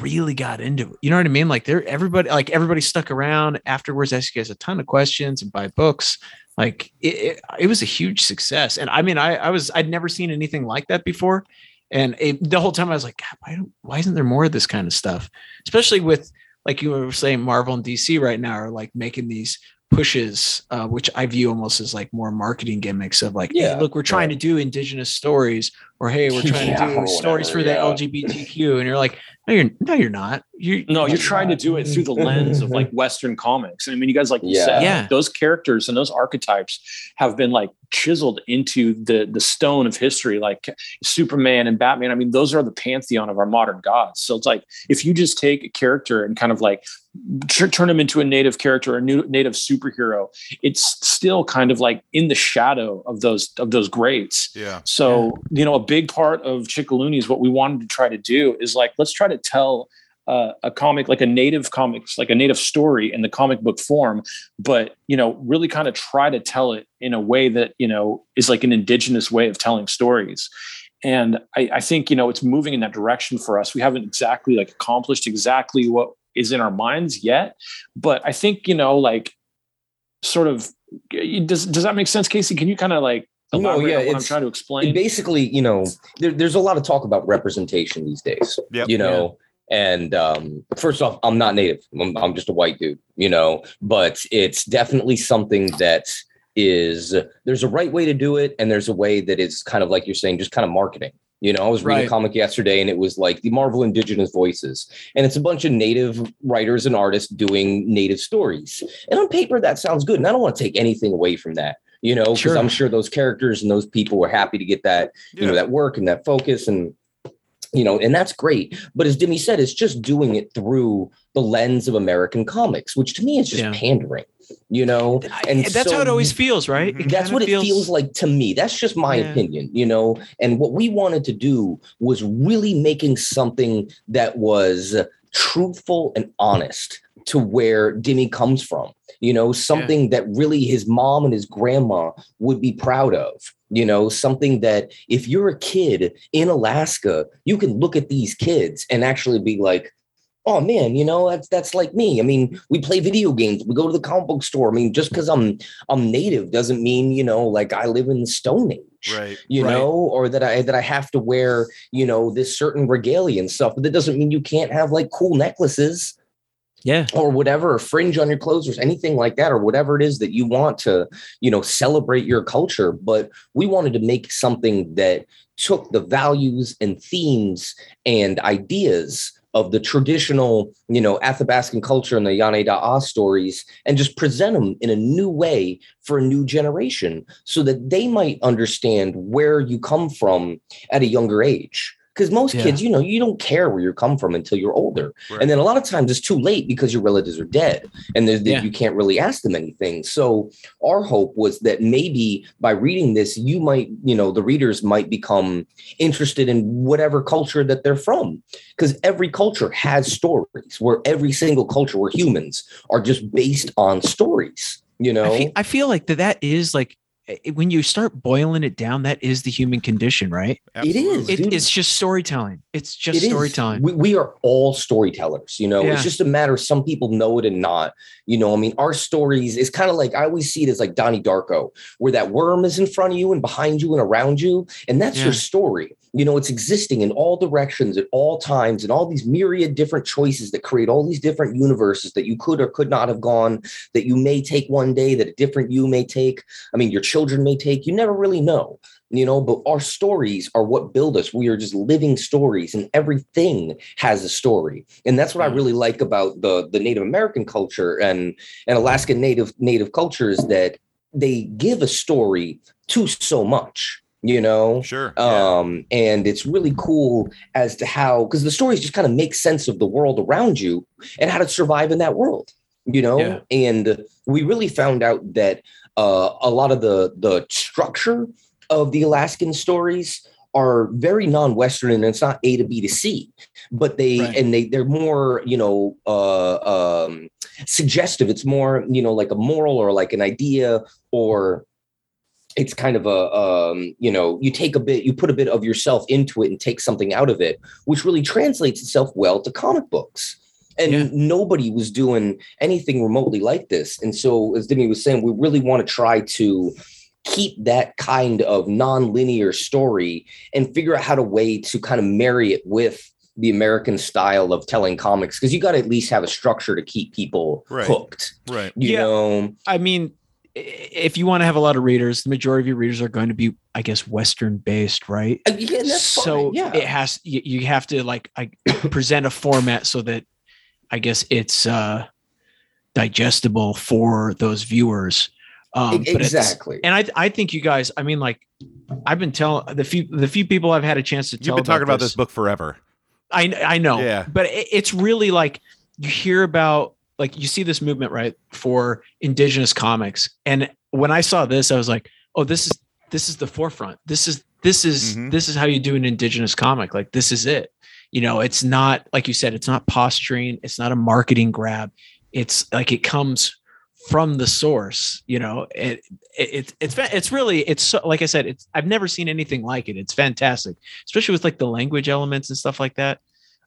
Speaker 7: really got into it. You know what I mean? Like they're everybody like everybody stuck around afterwards, asked you guys a ton of questions and buy books. Like it, it, it was a huge success. And I mean, I I was I'd never seen anything like that before. And it, the whole time I was like, God, why don't why isn't there more of this kind of stuff? Especially with like you were saying, Marvel and DC right now are like making these pushes, uh, which I view almost as like more marketing gimmicks of like,
Speaker 1: Yeah,
Speaker 7: hey, look, we're trying
Speaker 1: yeah.
Speaker 7: to do indigenous stories, or hey, we're trying
Speaker 1: Yeah,
Speaker 7: to do
Speaker 1: or
Speaker 7: stories for
Speaker 1: whatever,
Speaker 7: the. LGBTQ, and you're like, no, you're no, you're not. You
Speaker 6: No, you're trying to do it through the lens of like Western comics. I mean, you guys, like
Speaker 1: Yeah.
Speaker 6: said,
Speaker 7: Yeah.
Speaker 6: those characters and those archetypes have been like chiseled into the the stone of history, like Superman and Batman. I mean, those are the pantheon of our modern gods. So it's like if you just take a character and kind of like tr- turn him into a native character, a new native superhero, it's still kind of like in the shadow of those of those greats.
Speaker 2: Yeah.
Speaker 6: So, you know, a big part of Chickaloonies, what we wanted to try to do is like, let's try to tell uh, a comic, like a native comics, like a native story in the comic book form, but, you know, really kind of try to tell it in a way that, you know, is like an indigenous way of telling stories. And I, I think, you know, it's moving in that direction for us. We haven't exactly like accomplished exactly what is in our minds yet. But I think, you know, like sort of, does, does that make sense, Casey? Can you kind of like,
Speaker 1: No, yeah,
Speaker 6: on what I'm
Speaker 1: it's-
Speaker 6: trying to explain?
Speaker 1: basically, you know, there, there's a lot of talk about representation these days.
Speaker 2: Yep.
Speaker 1: You know, and um, first off, I'm not native. I'm, I'm just a white dude. You know, but it's definitely something that is there's a right way to do it, and there's a way that is kind of like you're saying, just kind of marketing. You know, I was reading
Speaker 7: Right.
Speaker 1: a comic yesterday, and it was like the Marvel Indigenous Voices, and it's a bunch of native writers and artists doing native stories. And on paper, that sounds good, and I don't want to take anything away from that. You know, because
Speaker 7: Sure.
Speaker 1: I'm sure those characters and those people were happy to get that you know that work and that focus and you know and that's great but as Dimi said it's just doing it through the lens of American comics which to me is just
Speaker 7: Yeah.
Speaker 1: pandering you know
Speaker 7: and that's
Speaker 1: so
Speaker 7: how it always feels, right?
Speaker 2: Mhm.
Speaker 1: that's
Speaker 7: kinda
Speaker 1: what it feels like to me that's just my
Speaker 7: Yeah.
Speaker 1: opinion you know and what we wanted to do was really making something that was truthful and honest to where Dimi comes from you know something that really his mom and his grandma would be proud of you know something that if you're a kid in Alaska you can look at these kids and actually be like oh man you know that's that's like me i mean we play video games we go to the comic book store i mean just because i'm i'm native doesn't mean you know like i live in the stone age
Speaker 2: Right.
Speaker 1: you
Speaker 7: Right.
Speaker 1: know or that i that i have to wear you know this certain regalia and stuff but that doesn't mean you can't have like cool necklaces
Speaker 3: Yeah.
Speaker 1: or whatever, or fringe on your clothes or anything like that, or whatever it is that you want to, you know, celebrate your culture. But we wanted to make something that took the values and themes and ideas of the traditional, you know, Athabascan culture and the Yane Da'a stories and just present them in a new way for a new generation so that they might understand where you come from at a younger age. Because most
Speaker 3: Yeah.
Speaker 1: kids, you know, you don't care where you come from until you're older. And then a lot of times it's too late because your relatives are dead and
Speaker 3: Yeah.
Speaker 1: you can't really ask them anything. So our hope was that maybe by reading this, you might, you know, the readers might become interested in whatever culture that they're from. Because every culture has stories where every single culture where humans are just based on stories, you know?
Speaker 3: I feel, I feel like that that is like Eh, when you start boiling it down, that is the human condition, right?
Speaker 1: It is.
Speaker 3: It, it's just storytelling. It's just
Speaker 1: It is.
Speaker 3: storytelling.
Speaker 1: We, we are all storytellers, you know.
Speaker 3: Yeah.
Speaker 1: It's just a matter of some people know it and not. You know, I mean, our stories is kind of like I always see it as like Donnie Darko, where that worm is in front of you and behind you and around you, and that's
Speaker 3: Yeah.
Speaker 1: your story. You know, it's existing in all directions at all times, and all these myriad different choices that create all these different universes that you could or could not have gone, that you may take one day, that a different you may take. I mean, your children may take. You never really know you know but our stories are what build us we are just living stories and everything has a story and that's what i mm. really like about the the native american culture and and alaskan native native cultures that they give a story to so much you know
Speaker 2: Sure. yeah.
Speaker 1: um and it's really cool as to how because the stories just kind of make sense of the world around you and how to survive in that world you know
Speaker 3: Yeah.
Speaker 1: and we really found out that uh a lot of the the structure of the alaskan stories are very non-western and it's not a to b to c but they
Speaker 3: Right.
Speaker 1: and they they're more you know uh um suggestive it's more you know like a moral or like an idea or it's kind of a um, you know you take a bit you put a bit of yourself into it and take something out of it which really translates itself well to comic books and
Speaker 3: Yeah.
Speaker 1: nobody was doing anything remotely like this and so as Dimi was saying we really want to try to keep that kind of non-linear story and figure out how to way to kind of marry it with the American style of telling comics because you got to at least have a structure to keep people
Speaker 2: Right.
Speaker 1: hooked
Speaker 2: right.
Speaker 1: you
Speaker 3: Yeah.
Speaker 1: know
Speaker 3: I mean, i- if you want to have a lot of readers, the majority of your readers are going to be, I guess, Western based, right?
Speaker 1: Uh, yeah, that's
Speaker 3: so
Speaker 1: fine. yeah
Speaker 3: it has you, you have to like I present a format so that I guess it's uh digestible for those viewers. Um, but
Speaker 1: exactly
Speaker 3: and I I think you guys, I mean, like I've been telling the few the few people I've had a chance to
Speaker 2: You've
Speaker 3: tell
Speaker 2: been talking about this book forever.
Speaker 3: I I know.
Speaker 2: Yeah.
Speaker 3: But it, it's really like you hear about like you see this movement right for indigenous comics, and when I saw this, I was like, oh, this is this is the forefront. This is this is
Speaker 2: Mhm.
Speaker 3: this is how you do an indigenous comic. Like this is it. You know, it's not like you said, it's not posturing. It's not a marketing grab. It's like it comes from the source. You know, it, it it's it's it's really it's so, like I said, it's I've never seen anything like it. It's fantastic, especially with like the language elements and stuff like that.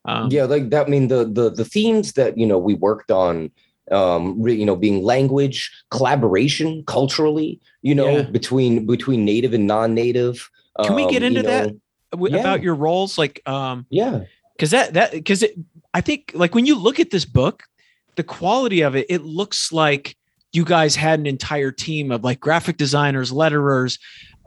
Speaker 3: Um,
Speaker 1: yeah like that i mean the the the themes that you know we worked on um you know being language collaboration culturally you know
Speaker 3: Yeah.
Speaker 1: between between native and non-native
Speaker 3: Can we get
Speaker 1: um, you
Speaker 3: into that? w-
Speaker 1: Yeah.
Speaker 3: about your roles, like um,
Speaker 1: yeah
Speaker 3: because that that because it, I think like when you look at this book, the quality of it, it looks like you guys had an entire team of like graphic designers, letterers,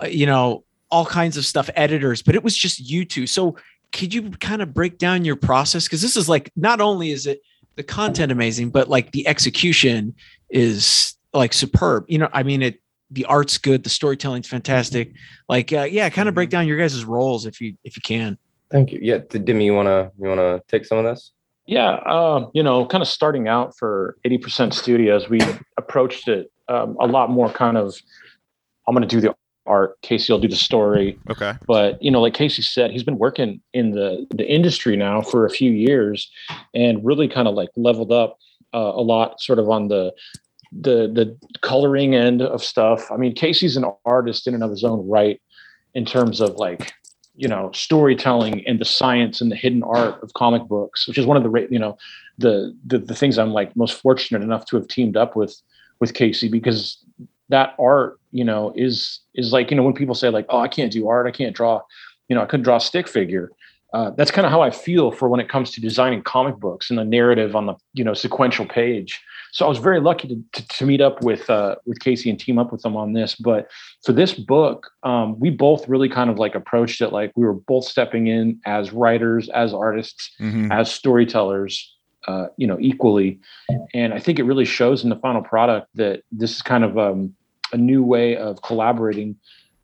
Speaker 3: uh, you know, all kinds of stuff, editors, but it was just you two. So could you kind of break down your process? Because this is like not only is it the content amazing, but like the execution is like superb. You know, I mean it. The art's good, the storytelling's fantastic. Like, uh, yeah, kind of break down your guys' roles if you if you can.
Speaker 1: thank you yeah Dimi, you want to you want to take some of this
Speaker 6: Yeah, um, you know, kind of starting out for 80% studios, we approached it um, a lot more kind of, I'm going to do the art, Casey will do the story.
Speaker 2: Okay.
Speaker 6: But, you know, like Casey said, he's been working in the, the industry now for a few years and really kind of like leveled up uh, a lot sort of on the, the, the coloring end of stuff. I mean, Casey's an artist in and of his own right in terms of like, you know storytelling and the science and the hidden art of comic books which is one of the you know the, the the things i'm like most fortunate enough to have teamed up with with casey because that art you know is is like you know when people say like oh i can't do art i can't draw you know i couldn't draw a stick figure uh, that's kind of how I feel for when it comes to designing comic books and the narrative on the you know sequential page. So I was very lucky to, to, to meet up with uh, with Casey and team up with them on this. But for this book, um, we both really kind of like approached it like we were both stepping in as writers, as artists,
Speaker 2: Mhm.
Speaker 6: as storytellers, uh, you know, equally. And I think it really shows in the final product that this is kind of um, a new way of collaborating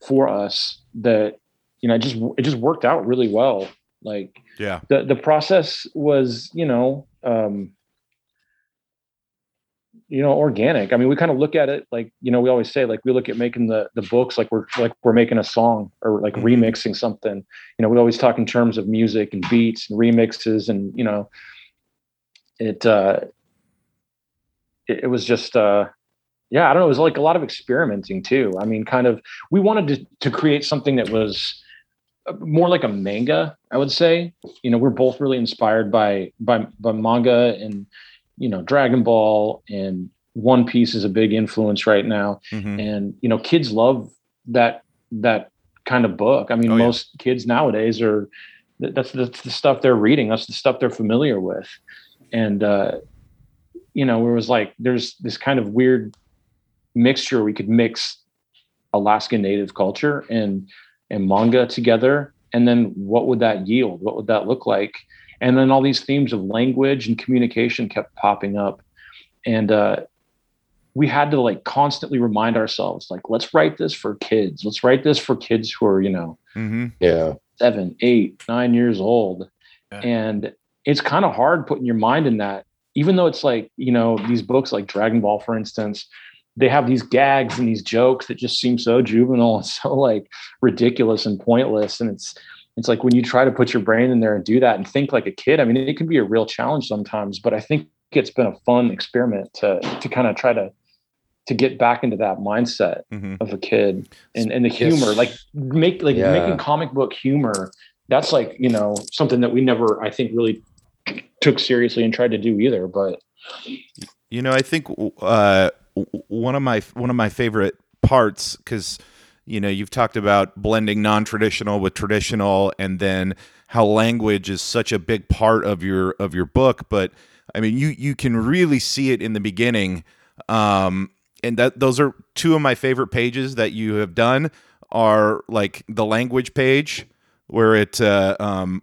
Speaker 6: for us. That you know, it just it just worked out really well. Like
Speaker 2: Yeah.
Speaker 6: the the process was, you know, um, you know, organic. I mean, we kind of look at it like, you know, we always say like we look at making the the books like we're like we're making a song or like
Speaker 2: Mhm.
Speaker 6: remixing something. You know, we always talk in terms of music and beats and remixes and you know, it uh it, it was just uh yeah, I don't know, it was like a lot of experimenting too. I mean, kind of we wanted to to create something that was uh, more like a manga, I would say. You know, we're both really inspired by by by manga and you know, Dragon Ball and One Piece is a big influence right now.
Speaker 2: Mhm.
Speaker 6: And you know, kids love that that kind of book. I mean,
Speaker 2: Oh, yeah.
Speaker 6: most kids nowadays are that's, that's the stuff they're reading. That's the stuff they're familiar with. And uh, you know, it was like there's this kind of weird mixture we could mix Alaska native culture and and manga together and then what would that yield what would that look like and then all these themes of language and communication kept popping up and uh we had to like constantly remind ourselves like let's write this for kids let's write this for kids who are you know
Speaker 2: Mhm.
Speaker 1: Yeah.
Speaker 6: seven, eight, nine years old.
Speaker 7: Yeah.
Speaker 6: And it's kind of hard putting your mind in that, even though it's like, you know, these books like Dragon Ball, for instance, they have these gags and these jokes that just seem so juvenile and so like ridiculous and pointless. And it's it's like when you try to put your brain in there and do that and think like a kid, I mean, it can be a real challenge sometimes, but I think it's been a fun experiment to to kind of try to to get back into that mindset
Speaker 2: Mhm.
Speaker 6: of a kid and, and the
Speaker 1: Yes.
Speaker 6: humor like make like
Speaker 1: Yeah.
Speaker 6: making comic book humor that's like you know something that we never i think really took seriously and tried to do either but
Speaker 2: You know, I think uh, one of my one of my favorite parts because you know you've talked about blending non-traditional with traditional, and then how language is such a big part of your of your book. But I mean, you you can really see it in the beginning, um, and that those are two of my favorite pages that you have done are like the language page where it uh, um,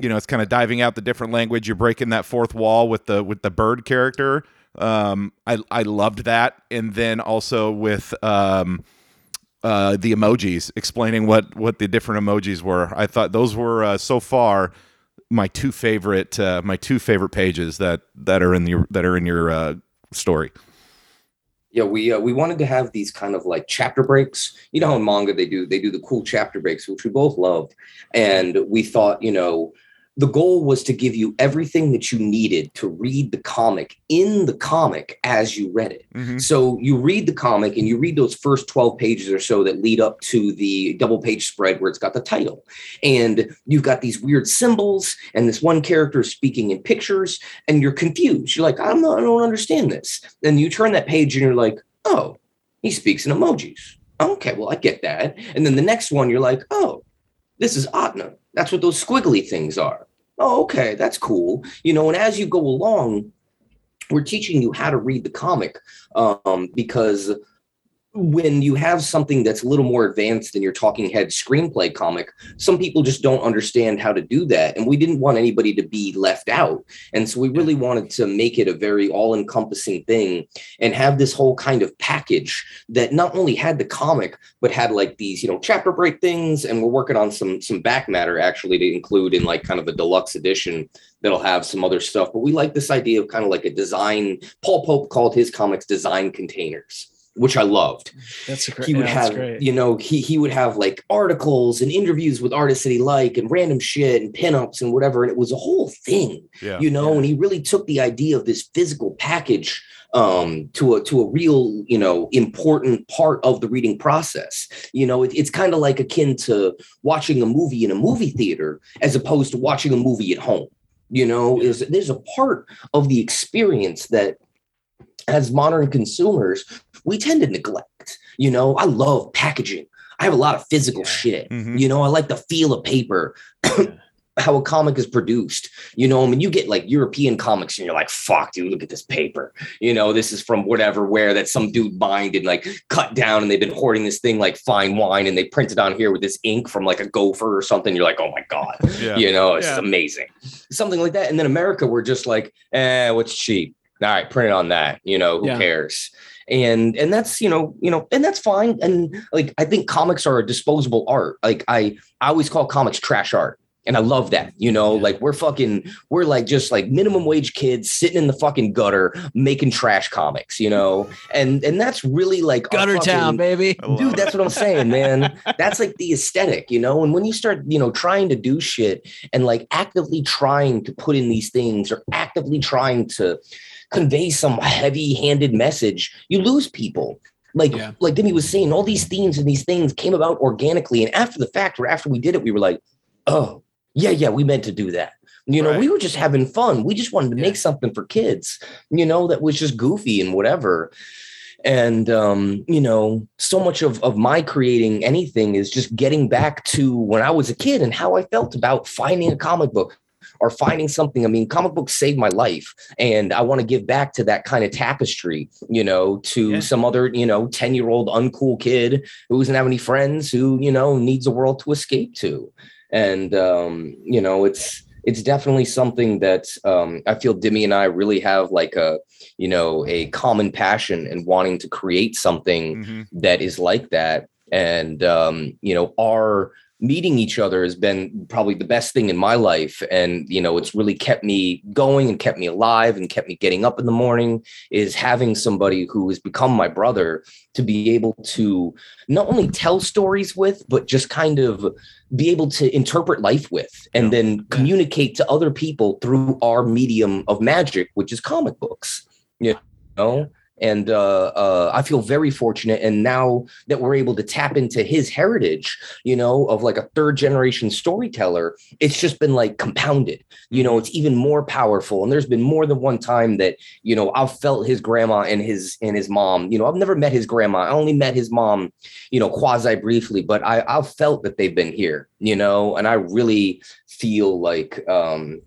Speaker 2: you know it's kind of diving out the different language you're breaking that fourth wall with the with the bird character um i i loved that. And then also with um uh the emojis explaining what what the different emojis were. I thought those were uh, so far my two favorite uh, my two favorite pages that that are in the that are in your uh story.
Speaker 1: Yeah, we uh, we wanted to have these kind of like chapter breaks. You know how in manga they do they do the cool chapter breaks, which we both loved, and we thought you know the goal was to give you everything that you needed to read the comic in the comic as you read it.
Speaker 2: Mhm.
Speaker 1: So you read the comic and you read those first 12 pages or so that lead up to the double page spread where it's got the title. And you've got these weird symbols and this one character is speaking in pictures and you're confused. You're like, I'm not, I don't understand this. Then you turn that page and you're like, oh, he speaks in emojis. Okay, well, I get that. And then the next one, you're like, oh, this is Ahtna. That's what those squiggly things are. Oh, okay, that's cool. You know, and as you go along, we're teaching you how to read the comic um, because when you have something that's a little more advanced than your talking head screenplay comic, some people just don't understand how to do that. And we didn't want anybody to be left out. And so we really wanted to make it a very all encompassing thing and have this whole kind of package that not only had the comic, but had like these, you know, chapter break things. And we're working on some, some back matter actually to include in like kind of a deluxe edition that'll have some other stuff. But we like this idea of kind of like a design. Paul Pope called his comics design containers. Which I loved.
Speaker 7: That's a great.
Speaker 1: he would
Speaker 7: yeah,
Speaker 1: have you know he he would have like articles and interviews with artists that he liked and random shit and pinups and whatever and it was a whole thing
Speaker 2: yeah.
Speaker 1: you know and he really took the idea of this physical package um to a to a real you know important part of the reading process. You know it, it's kind of like akin to watching a movie in a movie theater as opposed to watching a movie at home. You know is there's a part of the experience that as modern consumers we tend to neglect you know i love packaging i have a lot of physical
Speaker 7: Yeah.
Speaker 1: shit
Speaker 2: Mhm.
Speaker 1: you know i like the feel of paper how a comic is produced. You know, I mean, you get like European comics and you're like, fuck, dude, look at this paper. You know, this is from whatever, where that some dude bind and like cut down and they've been hoarding this thing like fine wine and they print it on here with this ink from like a gopher or something. You're like, oh my God.
Speaker 2: Yeah.
Speaker 1: You know, it's
Speaker 7: Yeah.
Speaker 1: amazing. Something like that. And then America, we're just like, eh, what's cheap? All right, print it on that. You know, who
Speaker 7: Yeah.
Speaker 1: cares? And and that's you know, you know, and that's fine. And like I think comics are a disposable art. Like I I always call comics trash art. And I love that, you know, like we're fucking, we're like just like minimum wage kids sitting in the fucking gutter making trash comics, you know, and and that's really like our
Speaker 7: Gutter Town, baby.
Speaker 1: Dude that's what i'm saying man that's like the aesthetic you know and when you start you know trying to do shit and like actively trying to put in these things or actively trying to convey some heavy handed message you lose people like
Speaker 7: Yeah.
Speaker 1: like Dimi was saying all these themes and these things came about organically and after the fact or after we did it we were like oh yeah yeah we meant to do that you know
Speaker 2: Right.
Speaker 1: we were just having fun we just wanted to
Speaker 7: Yeah.
Speaker 1: make something for kids you know that was just goofy and whatever and um, you know so much of, of my creating anything is just getting back to when i was a kid and how i felt about finding a comic book or finding something i mean comic books saved my life and i want to give back to that kind of tapestry you know to
Speaker 7: Yeah.
Speaker 1: some other you know 10 year old uncool kid who doesn't have any friends who you know needs a world to escape to and um, you know it's it's definitely something that um, i feel Dimi and i really have like a you know a common passion and wanting to create something
Speaker 2: Mhm.
Speaker 1: that is like that and um, you know our meeting each other has been probably the best thing in my life. And you know it's really kept me going and kept me alive and kept me getting up in the morning is having somebody who has become my brother to be able to not only tell stories with but just kind of be able to interpret life with and then communicate to other people through our medium of magic which is comic books you know and uh, uh, I feel very fortunate. And now that we're able to tap into his heritage, you know, of like a third generation storyteller, it's just been like compounded. You know, it's even more powerful. And there's been more than one time that you know I've felt his grandma and his and his mom. You know, I've never met his grandma. I only met his mom, you know, quasi briefly, but I I've felt that they've been here. You know, and I really feel like um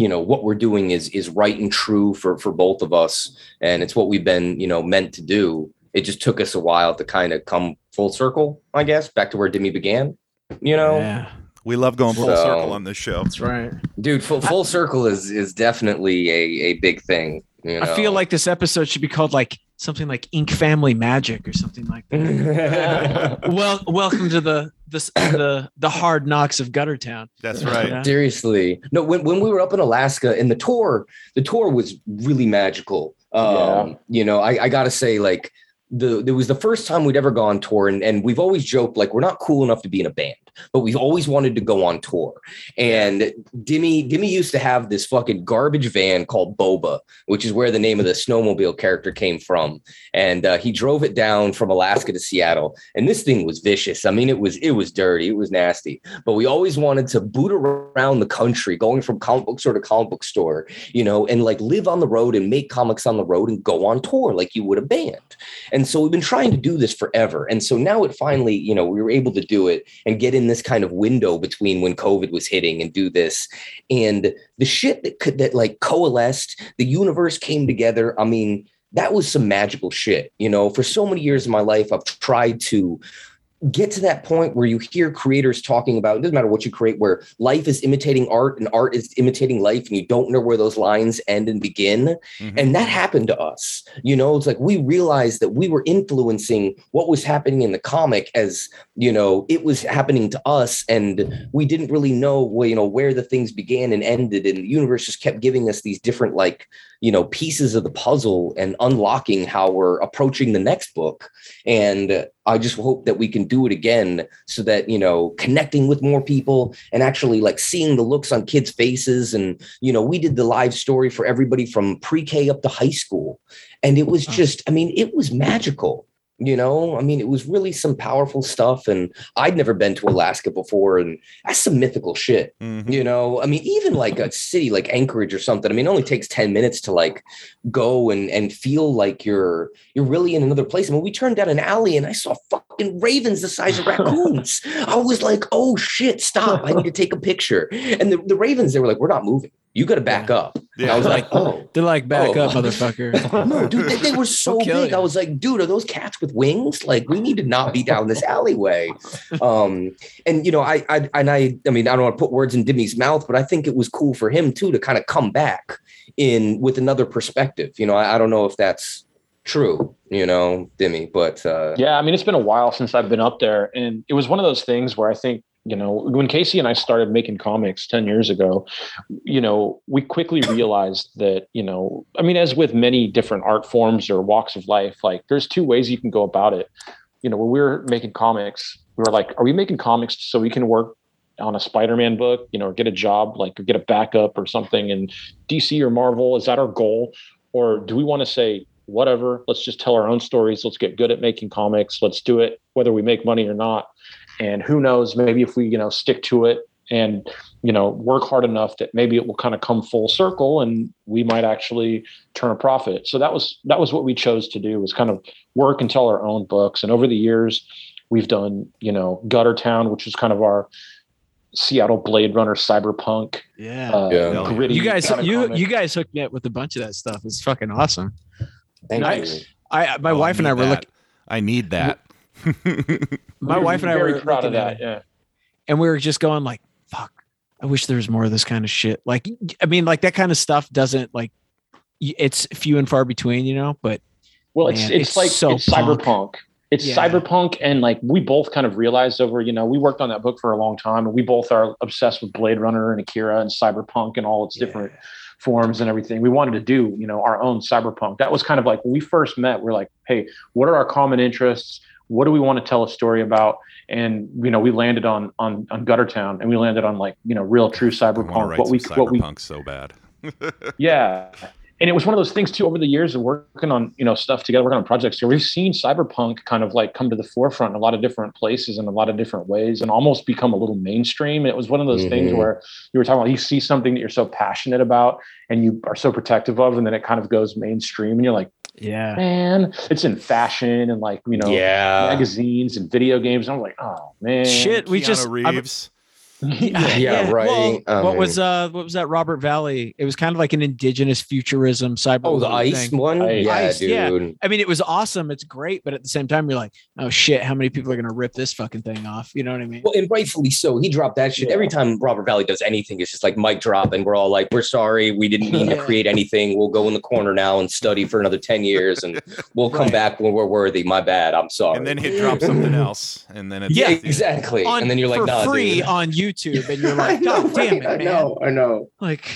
Speaker 1: you know what we're doing is is right and true for for both of us and it's what we've been you know meant to do it just took us a while to kind of come full circle i guess back to where Dimi began you know
Speaker 7: Yeah,
Speaker 2: We love going full
Speaker 1: So-
Speaker 2: circle on this show.
Speaker 7: that's right.
Speaker 1: dude full, full circle is is definitely a a big thing you know?
Speaker 7: I feel like this episode should be called like something like Ink Family Magic or something like that. well, welcome to the the the the hard knocks of gutter town.
Speaker 2: That's right.
Speaker 7: Yeah.
Speaker 1: Seriously. No, when, when we were up in Alaska and the tour, the tour was really magical. Um,
Speaker 6: Yeah.
Speaker 1: you know, I, I gotta say, like, the it was the first time we'd ever gone tour, and, and we've always joked like we're not cool enough to be in a band, but we've always wanted to go on tour. And Dimi, Dimi used to have this fucking garbage van called Boba, which is where the name of the snowmobile character came from. And uh, he drove it down from Alaska to Seattle, and this thing was vicious. I mean, it was it was dirty, it was nasty but we always wanted to boot around the country, going from comic book store to comic book store, you know, and like live on the road and make comics on the road and go on tour like you would a band. And so we've been trying to do this forever. And so now it finally, you know, we were able to do it and get in this kind of window between when COVID was hitting and do this. And the shit that could that like coalesced, the universe came together. I mean, that was some magical shit. You know, for so many years of my life, I've tried to get to that point where you hear creators talking about it doesn't matter what you create where life is imitating art and art is imitating life and you don't know where those lines end and begin
Speaker 2: Mhm.
Speaker 1: and that happened to us you know it's like we realized that we were influencing what was happening in the comic as you know it was happening to us and we didn't really know well, you know where the things began and ended and the universe just kept giving us these different like you know pieces of the puzzle and unlocking how we're approaching the next book. And i just hope that we can do it again so that you know connecting with more people and actually like seeing the looks on kids faces. And you know we did the live story for everybody from pre-k up to high school. And it was just i mean it was magical You know, I mean, it was really some powerful stuff. And I'd never been to Alaska before, and that's some mythical shit.
Speaker 2: Mhm.
Speaker 1: You know, I mean, even like a city like Anchorage or something. I mean, it only takes 10 minutes to like go and and feel like you're you're really in another place. I mean, we turned down an alley and I saw fucking ravens the size of raccoons. I was like, oh shit, stop. I need to take a picture. And the, the ravens, they were like, we're not moving. You got to back up. And I was like, oh.
Speaker 7: They're like, back
Speaker 1: Oh.
Speaker 7: up, motherfucker.
Speaker 1: No, dude, they, they were so
Speaker 7: They'll kill
Speaker 1: big. I was like, dude, are those cats with wings? Like, we need to not be down this alleyway. Um, and you know, I, I, and I, I mean, I don't want to put words in Dimi's mouth, but I think it was cool for him too to kind of come back in with another perspective. You know, I, I don't know if that's true, you know, Dimi, but uh,
Speaker 6: Yeah, I mean, it's been a while since I've been up there, and it was one of those things where I think you know when Casey and I started making comics ten years ago, you know, we quickly realized that you know, I mean, as with many different art forms or walks of life, like there's two ways you can go about it. You know, when we were making comics, we were like, are we making comics so we can work on a Spider-Man book, you know, or get a job, like or get a backup or something in DC or Marvel? Is that our goal? Or do we want to say, whatever, let's just tell our own stories. Let's get good at making comics. Let's do it whether we make money or not. And who knows, maybe if we, you know, stick to it and, you know, work hard enough that maybe it will kind of come full circle and we might actually turn a profit. So that was that was what we chose to do was kind of work and tell our own books. And over the years, we've done, you know, Gutter Town, which is kind of our Seattle Blade Runner cyberpunk.
Speaker 7: Yeah.
Speaker 6: Uh,
Speaker 1: Yeah.
Speaker 6: Gritty
Speaker 7: you guys, you
Speaker 6: comic.
Speaker 7: you guys hooked me up with a bunch of that stuff. It's fucking awesome.
Speaker 1: thank
Speaker 6: Nice.
Speaker 1: you.
Speaker 7: I my
Speaker 2: Oh, I
Speaker 7: wife and I were
Speaker 2: that.
Speaker 7: looking.
Speaker 2: I need that.
Speaker 7: My wife and I were
Speaker 6: proud of that. Yeah.
Speaker 7: and we were just going like, "Fuck! I wish there was more of this kind of shit." Like, I mean, like that kind of stuff doesn't like. It's few and far between, you know. But
Speaker 6: Well, it's
Speaker 7: Man,
Speaker 6: it's,
Speaker 7: it's
Speaker 6: like
Speaker 7: so
Speaker 6: it's
Speaker 7: punk.
Speaker 6: cyberpunk. It's
Speaker 7: Yeah.
Speaker 6: cyberpunk, and like we both kind of realized over, you know, we worked on that book for a long time, and we both are obsessed with Blade Runner and Akira and cyberpunk and all its different forms and everything. We wanted to do, you know, our own cyberpunk. That was kind of like when we first met. We're like, hey, what are our common interests? What do we want to tell a story about? And you know, we landed on on on Guttertown, and we landed on like you know, real true
Speaker 2: I want to
Speaker 6: cyberpunk. What we what we
Speaker 2: cyberpunk so bad.
Speaker 6: yeah and it was one of those things too over the years of working on you know stuff together working on projects here we've seen cyberpunk kind of like come to the forefront in a lot of different places in a lot of different ways and almost become a little mainstream it was one of those things
Speaker 1: Mhm.
Speaker 6: where you were talking about you see something that you're so passionate about and you are so protective of and then it kind of goes mainstream and you're like
Speaker 7: yeah,
Speaker 6: man it's in fashion and like you know
Speaker 1: yeah.
Speaker 6: magazines and video games and i'm like oh man
Speaker 7: shit. We
Speaker 2: Keanu
Speaker 7: just I'm-
Speaker 2: Reeves.
Speaker 1: Yeah, right.
Speaker 7: Well,
Speaker 1: I
Speaker 7: what
Speaker 1: mean-
Speaker 7: was uh what was that Robert Valley? It was kind of like an indigenous futurism cyber.
Speaker 1: Oh, the ice
Speaker 7: thing.
Speaker 1: one?
Speaker 6: Ice.
Speaker 1: Yeah,
Speaker 7: Ice,
Speaker 1: dude.
Speaker 7: yeah. I mean, it was awesome. It's great, but at the same time, you're like, oh shit, how many people are gonna rip this fucking thing off? You know what I mean?
Speaker 1: Well, and rightfully so. He dropped that shit.
Speaker 6: Yeah.
Speaker 1: Every time Robert Valley does anything, it's just like mic drop, and we're all like, "We're sorry, we didn't mean to create anything. We'll go in the corner now and study for another ten years, and we'll come
Speaker 7: Right.
Speaker 1: back when we're worthy. My bad. I'm sorry."
Speaker 2: And then he'd drop something else. And then it's
Speaker 1: yeah, exactly.
Speaker 7: On-
Speaker 1: and then you're like,
Speaker 7: for
Speaker 1: "Nah,
Speaker 7: free
Speaker 1: dude."
Speaker 7: on YouTube, and you're
Speaker 1: I
Speaker 7: like,
Speaker 1: know,
Speaker 7: God damn it,
Speaker 1: right? I know, I know.
Speaker 7: Like,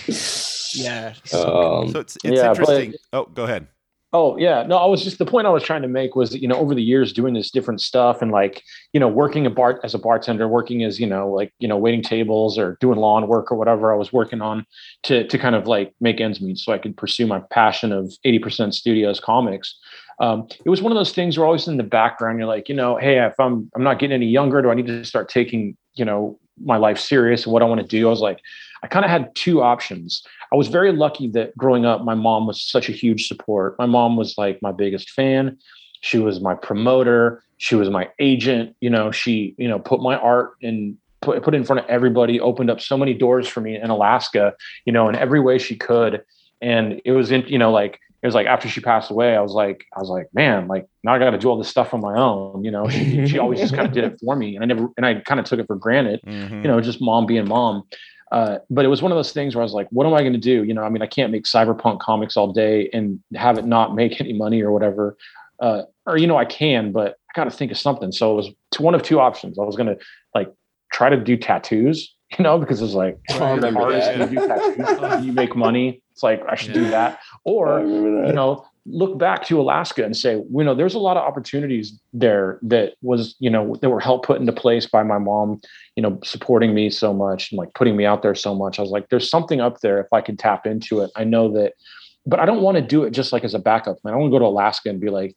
Speaker 7: yeah,
Speaker 1: Um,
Speaker 2: So it's it's
Speaker 6: Yeah, but-
Speaker 2: interesting. oh, go ahead.
Speaker 6: Oh yeah, no, I was just the point I was trying to make was that you know over the years doing this different stuff and like you know working a bar as a bartender, working as you know like you know waiting tables or doing lawn work or whatever I was working on to to kind of like make ends meet so I could pursue my passion of eighty percent studios comics. Um, it was one of those things where always in the background you're like you know hey if I'm I'm not getting any younger, do I need to start taking you know my life serious and what I want to do? I was like I kind of had two options. I was very lucky that growing up, my mom was such a huge support. My mom was like my biggest fan. She was my promoter. She was my agent. You know, she, you know, put my art and put, put it in front of everybody, opened up so many doors for me in Alaska, you know, in every way she could. And it was in, you know, like, it was like after she passed away, I was like, I was like, man, like now I got to do all this stuff on my own. You know, she, she always just kind of did it for me. And I never, and I kind of took it for granted
Speaker 2: Mhm.
Speaker 6: you know, just mom being mom. Uh, but it was one of those things where I was like, what am I going to do? You know, I mean, I can't make cyberpunk comics all day and have it not make any money or whatever. Uh, or, you know, I can, but I got to think of something. So it was t- one of two options. I was going to like try to do tattoos, you know, because it's like,
Speaker 1: I
Speaker 6: oh,
Speaker 1: remember that.
Speaker 6: do tattoos, you make money. It's like, I should do that. Or, you know look back to alaska and say you know there's a lot of opportunities there that was you know that were helped put into place by my mom you know supporting me so much and like putting me out there so much i was like there's something up there if i could tap into it i know that but I don't want to do it just like as a backup plan. I want to go to Alaska and be like,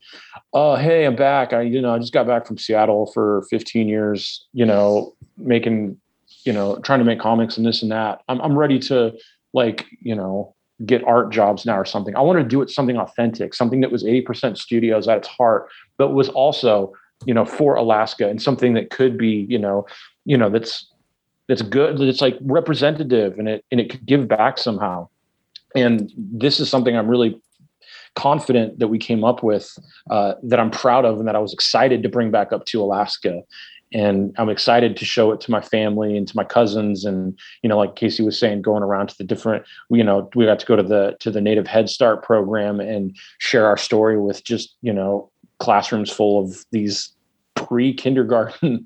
Speaker 6: "Oh, hey, I'm back. I, you know, I just got back from Seattle for 15 years. You know, making, you know, trying to make comics and this and that. I'm, I'm ready to, like, you know, get art jobs now or something. I want to do it something authentic, something that was 80% studios at its heart, but was also, you know, for Alaska and something that could be, you know, you know, that's that's good. That's like representative and it and it could give back somehow and this is something I'm really confident that we came up with uh, that I'm proud of and that I was excited to bring back up to Alaska. And I'm excited to show it to my family and to my cousins. And, you know, like Casey was saying, going around to the different, you know, we got to go to the, to the native head start program and share our story with just, you know, classrooms full of these pre kindergarten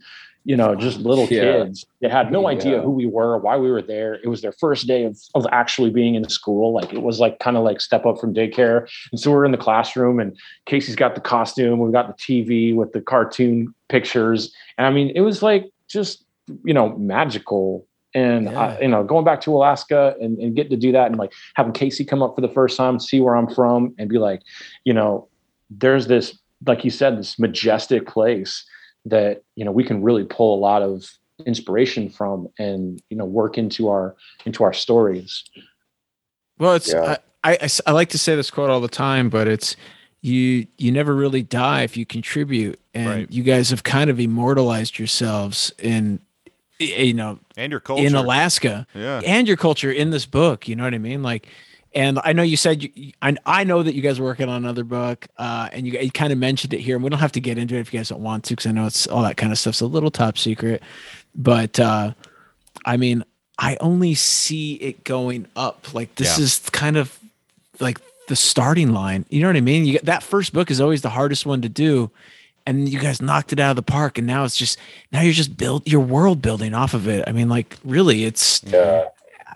Speaker 6: you know, just little
Speaker 1: Yeah.
Speaker 6: kids. They had no idea
Speaker 1: Yeah.
Speaker 6: who we were, why we were there. It was their first day of, of actually being in school. Like it was like kind of like step up from daycare. And so we're in the classroom and Casey's got the costume, we've got the TV with the cartoon pictures. And I mean, it was like just, you know, magical. And I, you know, going back to Alaska and, and getting to do that and like having Casey come up for the first time, see where I'm from, and be like, you know, there's this, like you said, this majestic place that you know we can really pull a lot of inspiration from and you know work into our into our stories
Speaker 3: Well, it's
Speaker 1: Yeah.
Speaker 3: I like to say this quote all the time, but it's you you never really die if you contribute, and
Speaker 2: Right.
Speaker 3: you guys have kind of immortalized yourselves in you know
Speaker 2: And your culture.
Speaker 3: in Alaska
Speaker 2: Yeah.
Speaker 3: and your culture in this book. You know what I mean? Like, and I know you said you, you- I I know that you guys are working on another book, uh, and you, you kind of mentioned it here, and we don't have to get into it if you guys don't want to, because I know it's all that kind of stuff's a little top secret. But uh, I mean, I only see it going up. Like this
Speaker 2: Yeah.
Speaker 3: is kind of like the starting line. You know what I mean? You that first book is always the hardest one to do. And you guys knocked it out of the park, and now it's just now you're just build your world building off of it. I mean, like really, it's
Speaker 1: Yeah.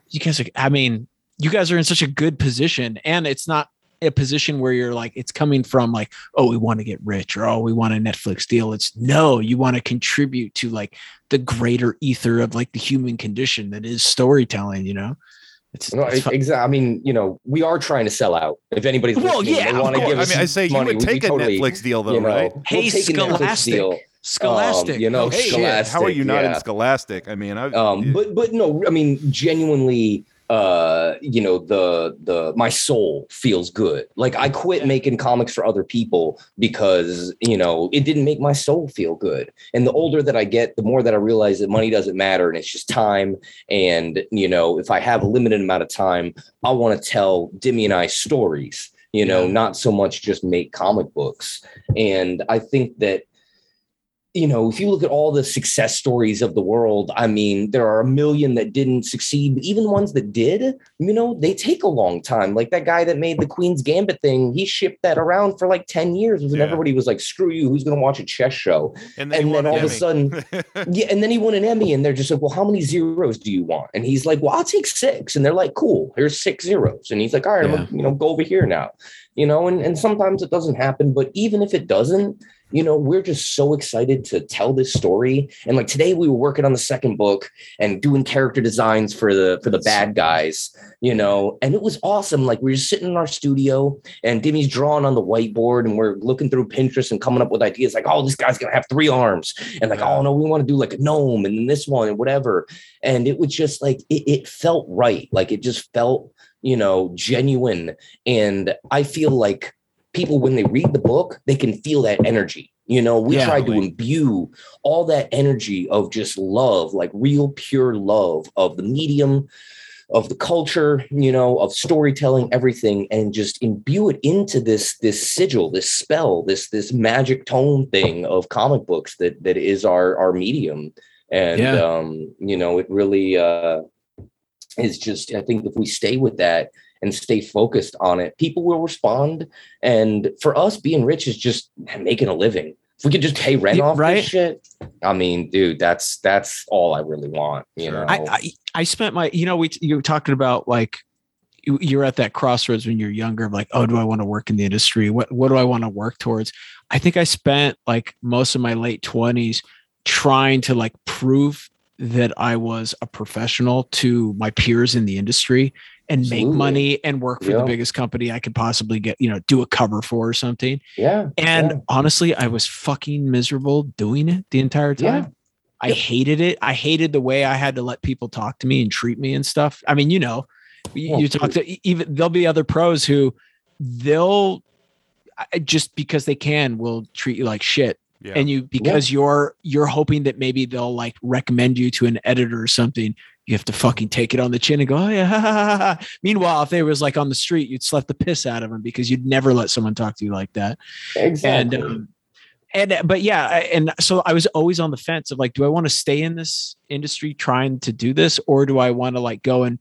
Speaker 3: you guys are, I mean, you guys are in such a good position and it's not a position where you're like, it's coming from like, oh, we want to get rich or oh, we want a Netflix deal. It's no, you want to contribute to like the greater ether of like the human condition that is storytelling, you know? It's,
Speaker 1: No,
Speaker 3: it's
Speaker 1: exactly. I mean, you know, we are trying to sell out. If anybody's
Speaker 3: Well,
Speaker 1: listening,
Speaker 3: yeah,
Speaker 1: they
Speaker 3: of
Speaker 1: want to
Speaker 3: course.
Speaker 1: give
Speaker 2: I mean, I say you
Speaker 1: money,
Speaker 2: would
Speaker 1: we'd
Speaker 2: take a
Speaker 1: totally,
Speaker 2: Netflix deal, though,
Speaker 1: you know,
Speaker 2: right?
Speaker 1: we'll
Speaker 3: Hey,
Speaker 1: take a Netflix
Speaker 3: Scholastic.
Speaker 1: deal.
Speaker 3: Scholastic.
Speaker 1: Um, you know,
Speaker 3: Oh, shit.
Speaker 1: Scholastic.
Speaker 2: How are you not in. Scholastic? I mean, I,
Speaker 1: um but but no i mean genuinely uh you know the the my soul feels good. Like i quit making comics for other people because you know it didn't make my soul feel good. And the older that i get the more that i realize that money doesn't matter and it's just time. And you know if i have a limited amount of time i want to tell Dimi and i stories you know
Speaker 3: Yeah.
Speaker 1: not so much just make comic books. And i think that you know, if you look at all the success stories of the world, I mean, there are a million that didn't succeed, but even ones that did, you know, they take a long time. Like that guy that made the Queen's Gambit thing, he shipped that around for like 10 years. And
Speaker 2: Yeah.
Speaker 1: everybody was like, screw you, who's going to watch a chess show?
Speaker 2: and
Speaker 1: and
Speaker 2: won
Speaker 1: then all
Speaker 2: an
Speaker 1: of a sudden- Yeah. And then he won an Emmy, and they're just like, well, how many zeros do you want? And he's like, well, I'll take six. And they're like, cool, here's six zeros. And he's like, all right,
Speaker 3: Yeah.
Speaker 1: gonna, you know, go over here now. You know, and, and sometimes it doesn't happen, but even if it doesn't, you know, we're just so excited to tell this story. And like today we were working on the second book and doing character designs for the for the bad guys, you know, and it was awesome. Like we were just sitting in our studio and Dimi's drawing on the whiteboard and we're looking through Pinterest and coming up with ideas like, oh, this guy's gonna have three arms. And like, oh no, we want to do like a gnome and then this one and whatever. And it was just like it, it felt right. Like it just felt, you know, genuine. And I feel like people when they read the book they can feel that energy you know we
Speaker 3: Yeah.
Speaker 1: tried to imbue all that energy of just love like real pure love of the medium of the culture you know of storytelling everything and just imbue it into this this sigil this spell this this magic tone thing of comic books that that is our our medium and
Speaker 3: Yeah.
Speaker 1: um you know it really uh is just i think if we stay with that and stay focused on it, people will respond. And for us, being rich is just making a living. If we could just pay rent off
Speaker 3: right.
Speaker 1: this shit, I mean, dude, that's that's all I really want. You
Speaker 2: Sure.
Speaker 1: know,
Speaker 3: I, I I spent my you know we you were talking about like you- you're at that crossroads when you're younger of like oh do I want to work in the industry what what do I want to work towards I think I spent like most of my late 20s trying to like prove that I was a professional to my peers in the industry and make money and work for the biggest company I could possibly get, you know, do a cover for or something.
Speaker 1: Yeah.
Speaker 3: And
Speaker 1: yeah.
Speaker 3: honestly, I was fucking miserable doing it the entire
Speaker 1: Yeah.
Speaker 3: time. I hated it. I hated the way I had to let people talk to me and treat me and stuff. I mean, you know, you,
Speaker 1: Well,
Speaker 3: you talk to even there'll be other pros who they'll just because they can will treat you like shit
Speaker 2: Yeah.
Speaker 3: and you because you're you're hoping that maybe they'll like recommend you to an editor or something you have to fucking take it on the chin and go oh yeah meanwhile if they was like on the street you'd slap the piss out of them because you'd never let someone talk to you like that
Speaker 1: Exactly.
Speaker 3: and um, and but yeah I- and so i was always on the fence of like do i want to stay in this industry trying to do this or do i want to like go and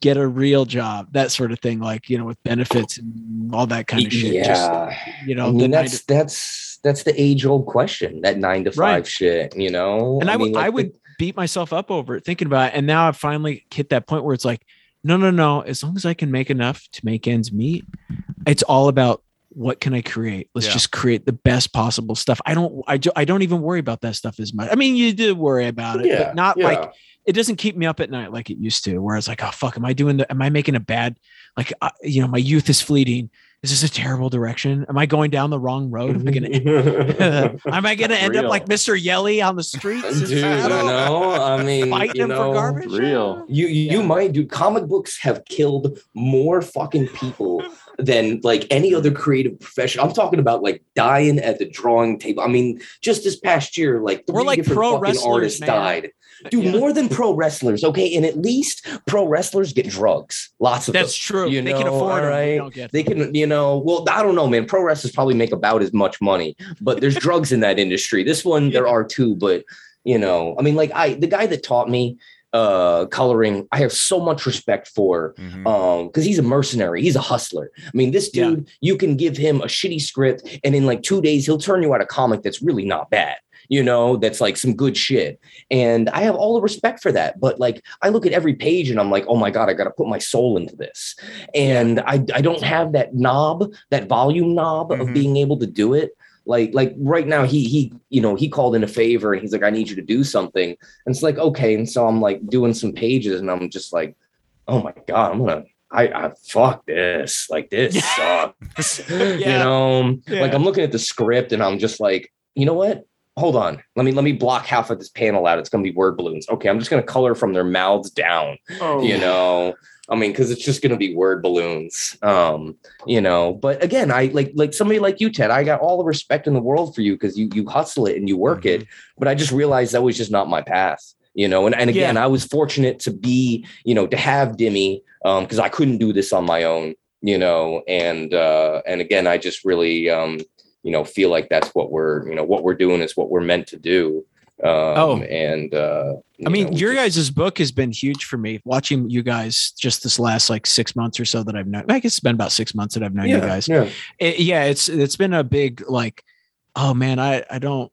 Speaker 3: get a real job that sort of thing like you know with benefits and all that kind of shit
Speaker 1: yeah.
Speaker 3: just you know
Speaker 1: I mean, that's that's that's the age old question. That nine to five
Speaker 3: Right.
Speaker 1: shit. You know.
Speaker 3: and I would
Speaker 1: mean,
Speaker 3: I
Speaker 1: like,
Speaker 3: would beat myself up over it thinking about it. And now I've finally hit that point where it's like, no, no, no. As long as I can make enough to make ends meet, it's all about what can I create? Let's
Speaker 2: Yeah.
Speaker 3: just create the best possible stuff. I don't I, do, I don't even worry about that stuff as much. I mean, you do worry about it,
Speaker 1: yeah,
Speaker 3: but not
Speaker 1: yeah.
Speaker 3: like it doesn't keep me up at night like it used to, where it's like, oh fuck, am I doing the am I making a bad like uh, you know, my youth is fleeting. Is this a terrible direction? Am I going down the wrong road? Am I gonna am I gonna end up like Mr. Yelly on the streets?
Speaker 1: Dude, you
Speaker 3: Seattle?
Speaker 1: know, I mean,
Speaker 3: fighting
Speaker 1: you
Speaker 3: him
Speaker 1: know,
Speaker 3: for garbage.
Speaker 6: Real.
Speaker 1: You you, you
Speaker 3: Yeah.
Speaker 1: might do comic books have killed more fucking people than like any other creative profession. I'm talking about like dying at the drawing table. I mean, just this past year, like three
Speaker 3: We're like
Speaker 1: different
Speaker 3: pro
Speaker 1: fucking artists
Speaker 3: man.
Speaker 1: died. Dude,
Speaker 3: Yeah.
Speaker 1: more than pro wrestlers, okay? And at least pro wrestlers get drugs. Lots of
Speaker 3: That's
Speaker 1: them.
Speaker 3: true.
Speaker 1: You
Speaker 3: they can afford it. We don't
Speaker 1: They can, you know, well, I don't know, man. Pro wrestlers probably make about as much money, but there's drugs in that industry. This one, there are too, but you know, I mean, like I, the guy that taught me uh coloring, I have so much respect for
Speaker 2: Mhm.
Speaker 1: um because he's a mercenary he's a hustler i mean this
Speaker 3: Yeah.
Speaker 1: dude you can give him a shitty script and in like two days he'll turn you out a comic that's really not bad you know that's like some good shit. And i have all the respect for that but like i look at every page and i'm like oh my god i gotta put my soul into this. And i i don't have that knob that volume knob of
Speaker 2: Mhm.
Speaker 1: being able to do it. Like like right now he he you know he called in a favor and he's like i need you to do something. And it's like okay. And so i'm like doing some pages and i'm just like oh my god i'm gonna i, I fuck this. Like this sucks. You
Speaker 3: Yeah.
Speaker 1: know like i'm looking at the script and i'm just like you know what hold on. Let me let me block half of this panel out. It's gonna be word balloons. Okay i'm just gonna color from their mouths down
Speaker 6: Oh,
Speaker 1: you know? I mean because it's just going to be word balloons um you know? But again i like like somebody like you ted i got all the respect in the world for you because you you hustle it and you work it but i just realized that was just not my path you know? And, and again i was fortunate to be you know to have Dimi um because i couldn't do this on my own you know? And uh and again i just really um you know feel like that's what we're you know what we're doing is what we're meant to do um
Speaker 3: Oh.
Speaker 1: and uh
Speaker 3: I mean,
Speaker 1: know,
Speaker 3: your
Speaker 1: just-
Speaker 3: guys' book has been huge for me. Watching you guys just this last like six months or so that I've known. I guess it's been about six months that I've known you guys.
Speaker 1: yeah
Speaker 3: It- yeah, it's it's been a big like, oh man, I I don't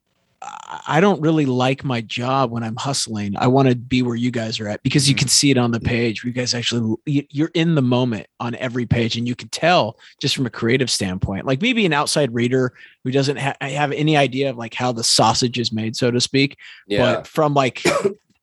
Speaker 3: I don't really like my job when I'm hustling. I want to be where you guys are at because you
Speaker 2: Mhm.
Speaker 3: can see it on the page. You guys actually you- you're in the moment on every page, and you can tell just from a creative standpoint. Like maybe an outside reader who doesn't ha- have any idea of like how the sausage is made, so to speak
Speaker 1: yeah
Speaker 3: but from like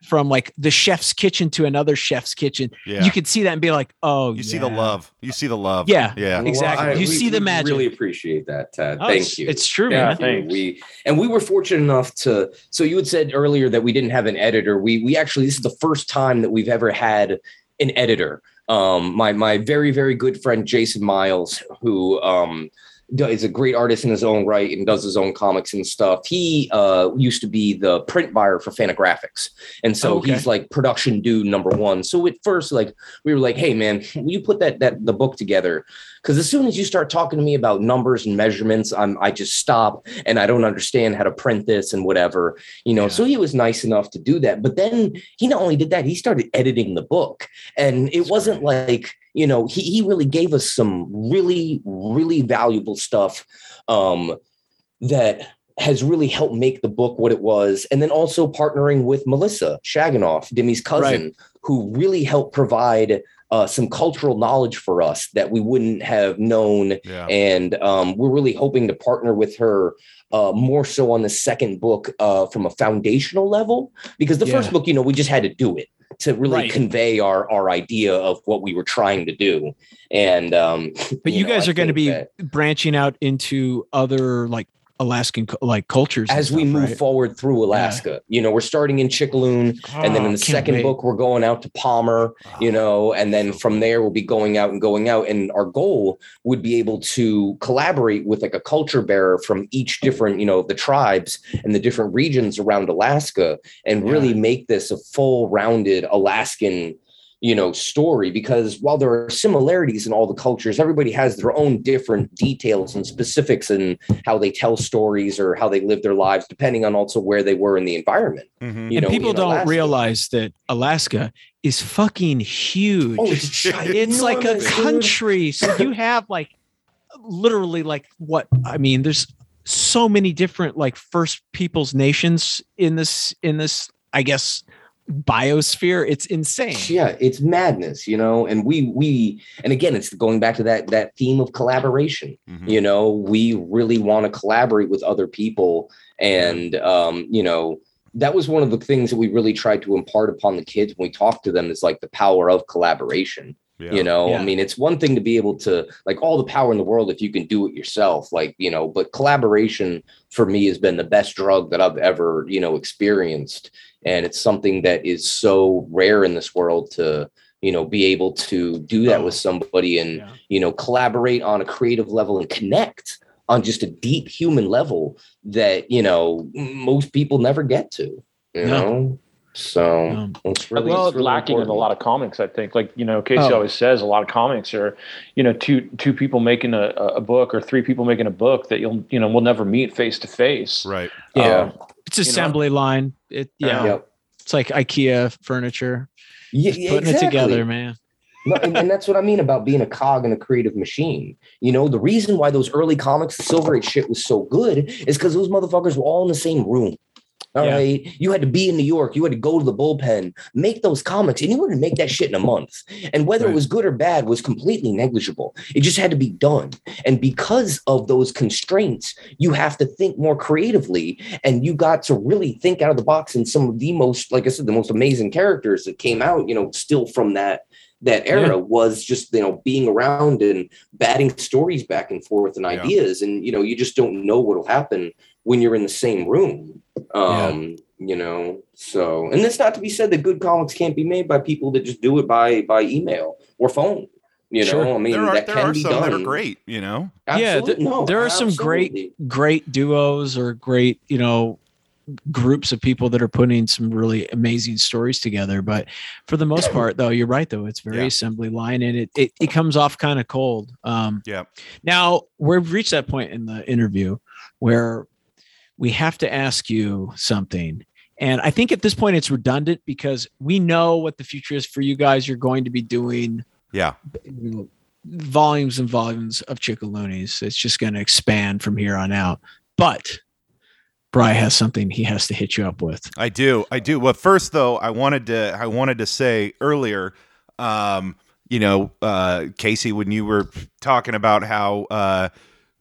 Speaker 3: from like the chef's kitchen to another chef's kitchen
Speaker 2: Yeah.
Speaker 3: you could see that and be like oh
Speaker 2: You see the love. You see the love.
Speaker 3: Yeah.
Speaker 2: Yeah.
Speaker 1: Well,
Speaker 3: Exactly. You see the magic.
Speaker 1: Really appreciate that, Ted.
Speaker 3: Oh,
Speaker 1: Thank
Speaker 3: it's-
Speaker 1: you.
Speaker 3: it's true
Speaker 6: Yeah,
Speaker 3: man
Speaker 6: thanks.
Speaker 1: We and we were fortunate enough to. So you had said earlier that we didn't have an editor. We we actually this is the first time that we've ever had an editor. Um, my my very very good friend Jason Miles, who um do- is a great artist in his own right and does his own comics and stuff. He uh used to be the print buyer for Fantagraphics, and so
Speaker 3: Oh, okay.
Speaker 1: he's like production dude number one. So at first, like we were like, hey man, will you put that that the book together? Because as soon as you start talking to me about numbers and measurements, I'm I just stop and I don't understand how to print this and whatever, you know.
Speaker 2: Yeah.
Speaker 1: So he was nice enough to do that. But then he not only did that, he started editing the book. And it
Speaker 2: That's
Speaker 1: wasn't like, you know, he he really gave us some really, really valuable stuff um that has really helped make the book what it was. And then also partnering with Melissa Shaginoff, Dimi's cousin, who really helped provide uh, some cultural knowledge for us that we wouldn't have known.
Speaker 2: Yeah.
Speaker 1: And um, we're really hoping to partner with her uh, more so on the second book uh, from a foundational level, because the
Speaker 3: Yeah.
Speaker 1: first book, you know, we just had to do it to really
Speaker 3: Right.
Speaker 1: convey our our idea of what we were trying to do. And um,
Speaker 3: But you,
Speaker 1: know,
Speaker 3: guys
Speaker 1: I
Speaker 3: are going to be
Speaker 1: that
Speaker 3: branching out into other like Alaskan like cultures
Speaker 1: as we move
Speaker 3: right?
Speaker 1: forward through Alaska. You know, we're starting in Chickaloon, and then
Speaker 3: Oh,
Speaker 1: in the
Speaker 3: oh,
Speaker 1: second
Speaker 3: wait.
Speaker 1: book we're going out to Palmer. You ah, know, and then from there we'll be going out and going out. And our goal would be able to collaborate with like a culture bearer from each oh. different, you know, the tribes and the different regions around Alaska, and really make this a full rounded Alaskan you know story because while there are similarities in all the cultures everybody has their own different details and specifics in how they tell stories or how they live their lives depending on also where they were in the environment
Speaker 2: Mhm.
Speaker 1: you
Speaker 3: and
Speaker 1: know
Speaker 3: people don't
Speaker 1: Alaska.
Speaker 3: realize that Alaska is fucking huge.
Speaker 1: oh it's,
Speaker 3: it's like a country. So you have like literally like what I mean, there's so many different like first peoples nations in this in this, I guess, biosphere. It's insane.
Speaker 1: yeah it's madness you know and we we and again it's going back to that that theme of collaboration
Speaker 2: Mhm.
Speaker 1: you know we really want to collaborate with other people and um you know that was one of the things that we really tried to impart upon the kids when we talked to them is like the power of collaboration
Speaker 2: Yeah.
Speaker 1: you know
Speaker 3: Yeah.
Speaker 1: i mean it's one thing to be able to like all the power in the world if you can do it yourself like you know but collaboration for me has been the best drug that i've ever you know experienced and it's something that is so rare in this world to you know be able to do that
Speaker 3: Oh.
Speaker 1: with somebody and
Speaker 3: Yeah.
Speaker 1: you know collaborate on a creative level and connect on just a deep human level that you know most people never get to you
Speaker 3: No.
Speaker 1: know so
Speaker 3: Um,
Speaker 1: it's really,
Speaker 6: think
Speaker 1: it's
Speaker 6: it's
Speaker 1: really
Speaker 6: lacking in a lot of comics. I think, like you know, Casey
Speaker 3: Oh.
Speaker 6: always says, a lot of comics are, you know, two two people making a, a book or three people making a book that you'll, you know, will never meet face to face.
Speaker 2: Right.
Speaker 1: Yeah.
Speaker 6: Um,
Speaker 3: It's assembly line. It yeah. Oh.
Speaker 1: Yep.
Speaker 3: It's like IKEA furniture.
Speaker 1: Yeah,
Speaker 3: Just
Speaker 1: yeah,
Speaker 3: putting it together, man.
Speaker 1: No, and, and that's what I mean about being a cog in a creative machine. You know, the reason why those early comics, the Silver Age shit was so good is because those motherfuckers were all in the same room. All right,
Speaker 3: Yeah.
Speaker 1: You had to be in New York. You had to go to the bullpen, make those comics, and you wouldn't make that shit in a month. And whether
Speaker 3: Right.
Speaker 1: it was good or bad was completely negligible. It just had to be done. And because of those constraints, you have to think more creatively and you got to really think out of the box in some of the most, like I said, the most amazing characters that came out, you know, still from that that era was just you know being around and batting stories back and forth and
Speaker 2: Yeah.
Speaker 1: ideas and you know you just don't know what'll happen when you're in the same room um you know so and it's not to be said that good comics can't be made by people that just do it by by email or phone you know
Speaker 3: Sure.
Speaker 1: i mean
Speaker 2: there are
Speaker 1: that
Speaker 2: there
Speaker 1: can
Speaker 2: are
Speaker 1: be
Speaker 2: some
Speaker 1: done
Speaker 2: that are great, you know.
Speaker 3: Yeah, th-
Speaker 1: no,
Speaker 3: there are some great- great duos or great, you know, groups of people that are putting some really amazing stories together. But for the most part, though, you're right. Though it's very
Speaker 2: Yeah.
Speaker 3: assembly line, and it it, it comes off kind of cold. Um,
Speaker 2: Yeah.
Speaker 3: Now we've reached that point in the interview where we have to ask you something. And I think at this point it's redundant because we know what the future is for you guys. You're going to be doing
Speaker 2: Yeah.
Speaker 3: you know, volumes and volumes of Chickaloonies. It's just going to expand from here on out. But Bry has something he has to hit you up with.
Speaker 2: I do. I do. Well, first though, I wanted to I wanted to say earlier, um, you know, uh, Casey, when you were talking about how uh,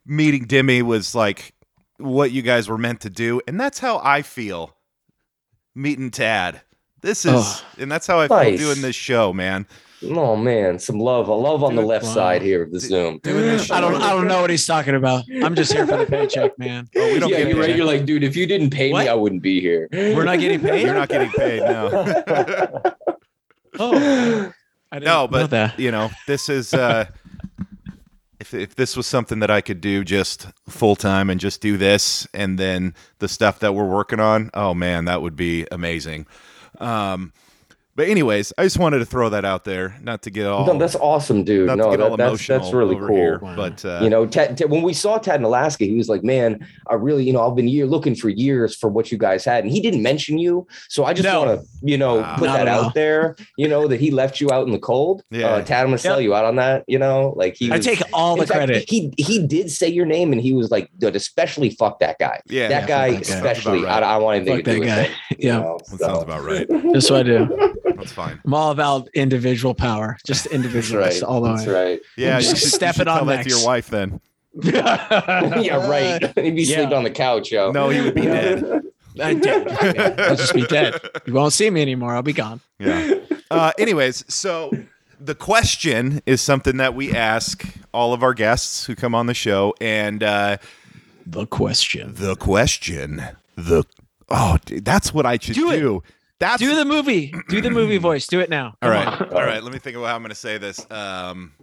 Speaker 2: meeting Dimi was like what you guys were meant to do, and that's how I feel meeting Tad. This is,
Speaker 3: Ugh.
Speaker 2: and that's how I feel doing this show, man.
Speaker 1: oh man some love a love on the left
Speaker 3: wow.
Speaker 1: side here of the zoom
Speaker 2: Doing this show.
Speaker 3: I don't I don't know what he's talking about. I'm just here for the paycheck, man.
Speaker 2: Oh, we don't
Speaker 1: yeah,
Speaker 2: get
Speaker 1: you're right. You're like, dude, if you didn't pay
Speaker 3: What?
Speaker 1: me, I wouldn't be here.
Speaker 3: We're not getting paid?
Speaker 2: You're not getting paid, no.
Speaker 3: Oh, I didn't
Speaker 2: no,
Speaker 3: know
Speaker 2: but
Speaker 3: that.
Speaker 2: you know, this is uh if this was something that I could do just full time and just do this and then the stuff that we're working on, oh man, that would be amazing. Um but anyways, I just wanted to throw that out there, not to get all
Speaker 1: no, that's awesome, dude.
Speaker 2: not
Speaker 1: No,
Speaker 2: to get
Speaker 1: that, that's
Speaker 2: emotional
Speaker 1: that's really cool.
Speaker 2: here,
Speaker 3: Wow.
Speaker 2: but uh
Speaker 1: you know, Ted, Ted- when we saw Ted in Alaska, he was like, "Man, I really, you know, I've been year looking for years for what you guys had," and he didn't mention you, so I just
Speaker 3: No.
Speaker 1: want to, you know,
Speaker 2: Wow.
Speaker 1: put that out there. You know that he left you out in the cold.
Speaker 2: Yeah.
Speaker 1: uh, Tad, I'm gonna sell
Speaker 3: Yep.
Speaker 1: you out on that. You know, like he.
Speaker 3: I take all the
Speaker 1: fact,
Speaker 3: credit.
Speaker 1: He he did say your name, and he was like, "Dude, especially fuck that guy.
Speaker 2: yeah,
Speaker 1: that
Speaker 3: fuck
Speaker 1: guy, especially.
Speaker 2: Sounds about
Speaker 1: I, I want anything
Speaker 3: Fuck
Speaker 1: to do
Speaker 3: that
Speaker 1: with
Speaker 3: guy.
Speaker 1: it.
Speaker 3: Yeah.
Speaker 1: know,
Speaker 2: that
Speaker 1: so.
Speaker 2: sounds about right.
Speaker 3: That's what I do.
Speaker 2: That's fine.
Speaker 3: I'm all about individual power, just
Speaker 1: That's
Speaker 3: individual.
Speaker 1: right.
Speaker 3: All the
Speaker 1: That's
Speaker 3: way.
Speaker 1: right.
Speaker 2: Yeah, you should,
Speaker 3: step
Speaker 2: should
Speaker 3: it on
Speaker 2: tell that to your wife then.
Speaker 1: yeah, right. He'd be
Speaker 3: Yeah.
Speaker 1: sleeping on the couch, yo.
Speaker 2: No, he would be dead.
Speaker 3: I did. Yeah, I'll just be dead. You won't see me anymore. I'll be gone.
Speaker 2: Yeah. Uh, anyways, so the question is something that we ask all of our guests who come on the show, and uh,
Speaker 7: The question.
Speaker 2: the question, the oh, dude, that's what I should
Speaker 7: Do
Speaker 2: do.
Speaker 7: It.
Speaker 2: That's
Speaker 7: Do the movie. Do the movie voice. Do it now.
Speaker 2: all
Speaker 7: Come
Speaker 2: right.
Speaker 7: on.
Speaker 2: All right. Let me think about how I'm going to say this. Um,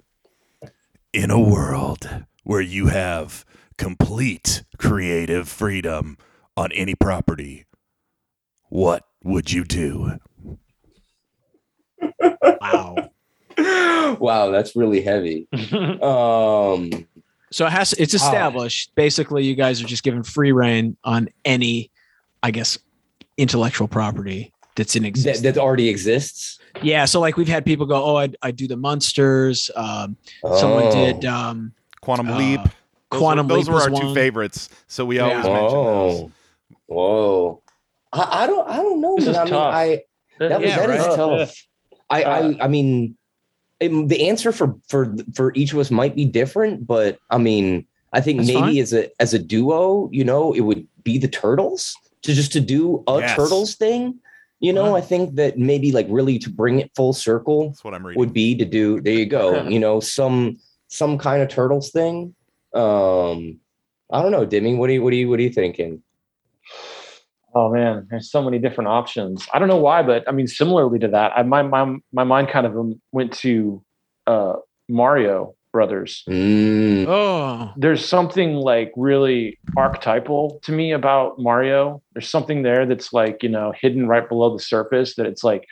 Speaker 4: In a world where you have complete creative freedom on any property, what would you do?
Speaker 7: Wow.
Speaker 1: wow, that's really heavy. Um,
Speaker 7: So it has it's established. Basically, you guys are just given free reign on any, I guess, intellectual property that's in
Speaker 1: that,
Speaker 7: existence.
Speaker 1: that already exists.
Speaker 7: yeah. So like we've had people go, oh, I I do the monsters. Um, Someone
Speaker 1: Oh.
Speaker 7: did um,
Speaker 2: Quantum
Speaker 7: Uh,
Speaker 2: Leap. Those
Speaker 7: Quantum
Speaker 2: were, those
Speaker 7: Leap
Speaker 2: were our
Speaker 7: was
Speaker 2: two favorites, so we
Speaker 7: Yeah.
Speaker 2: always mention those.
Speaker 1: Whoa, whoa! I, I don't, I don't know.
Speaker 6: This
Speaker 1: man.
Speaker 6: is
Speaker 1: I mean. I that, was
Speaker 7: Yeah,
Speaker 1: that is
Speaker 7: right.
Speaker 1: tough. I,
Speaker 6: Uh,
Speaker 1: I, I mean, um, the answer for for for each of us might be different, but I mean, I think
Speaker 7: That's
Speaker 1: maybe
Speaker 7: fine.
Speaker 1: as a as a duo, you know, it would be the turtles to just to do a
Speaker 2: Yes.
Speaker 1: turtles thing. You know,
Speaker 7: Wow.
Speaker 1: I think that maybe like really to bring it full circle
Speaker 2: That's what I'm reading.
Speaker 1: would be to do there you go you know some some kind of turtles thing um i don't know Dimi, what are you what are you what are you thinking
Speaker 6: Oh man, there's so many different options. I don't know why, but I mean, similarly to that, I my my my mind kind of um, went to uh, Mario Brothers.
Speaker 1: Mm,
Speaker 7: oh,
Speaker 6: There's something like really archetypal to me about Mario. There's something there that's like you know hidden right below the surface. That it's like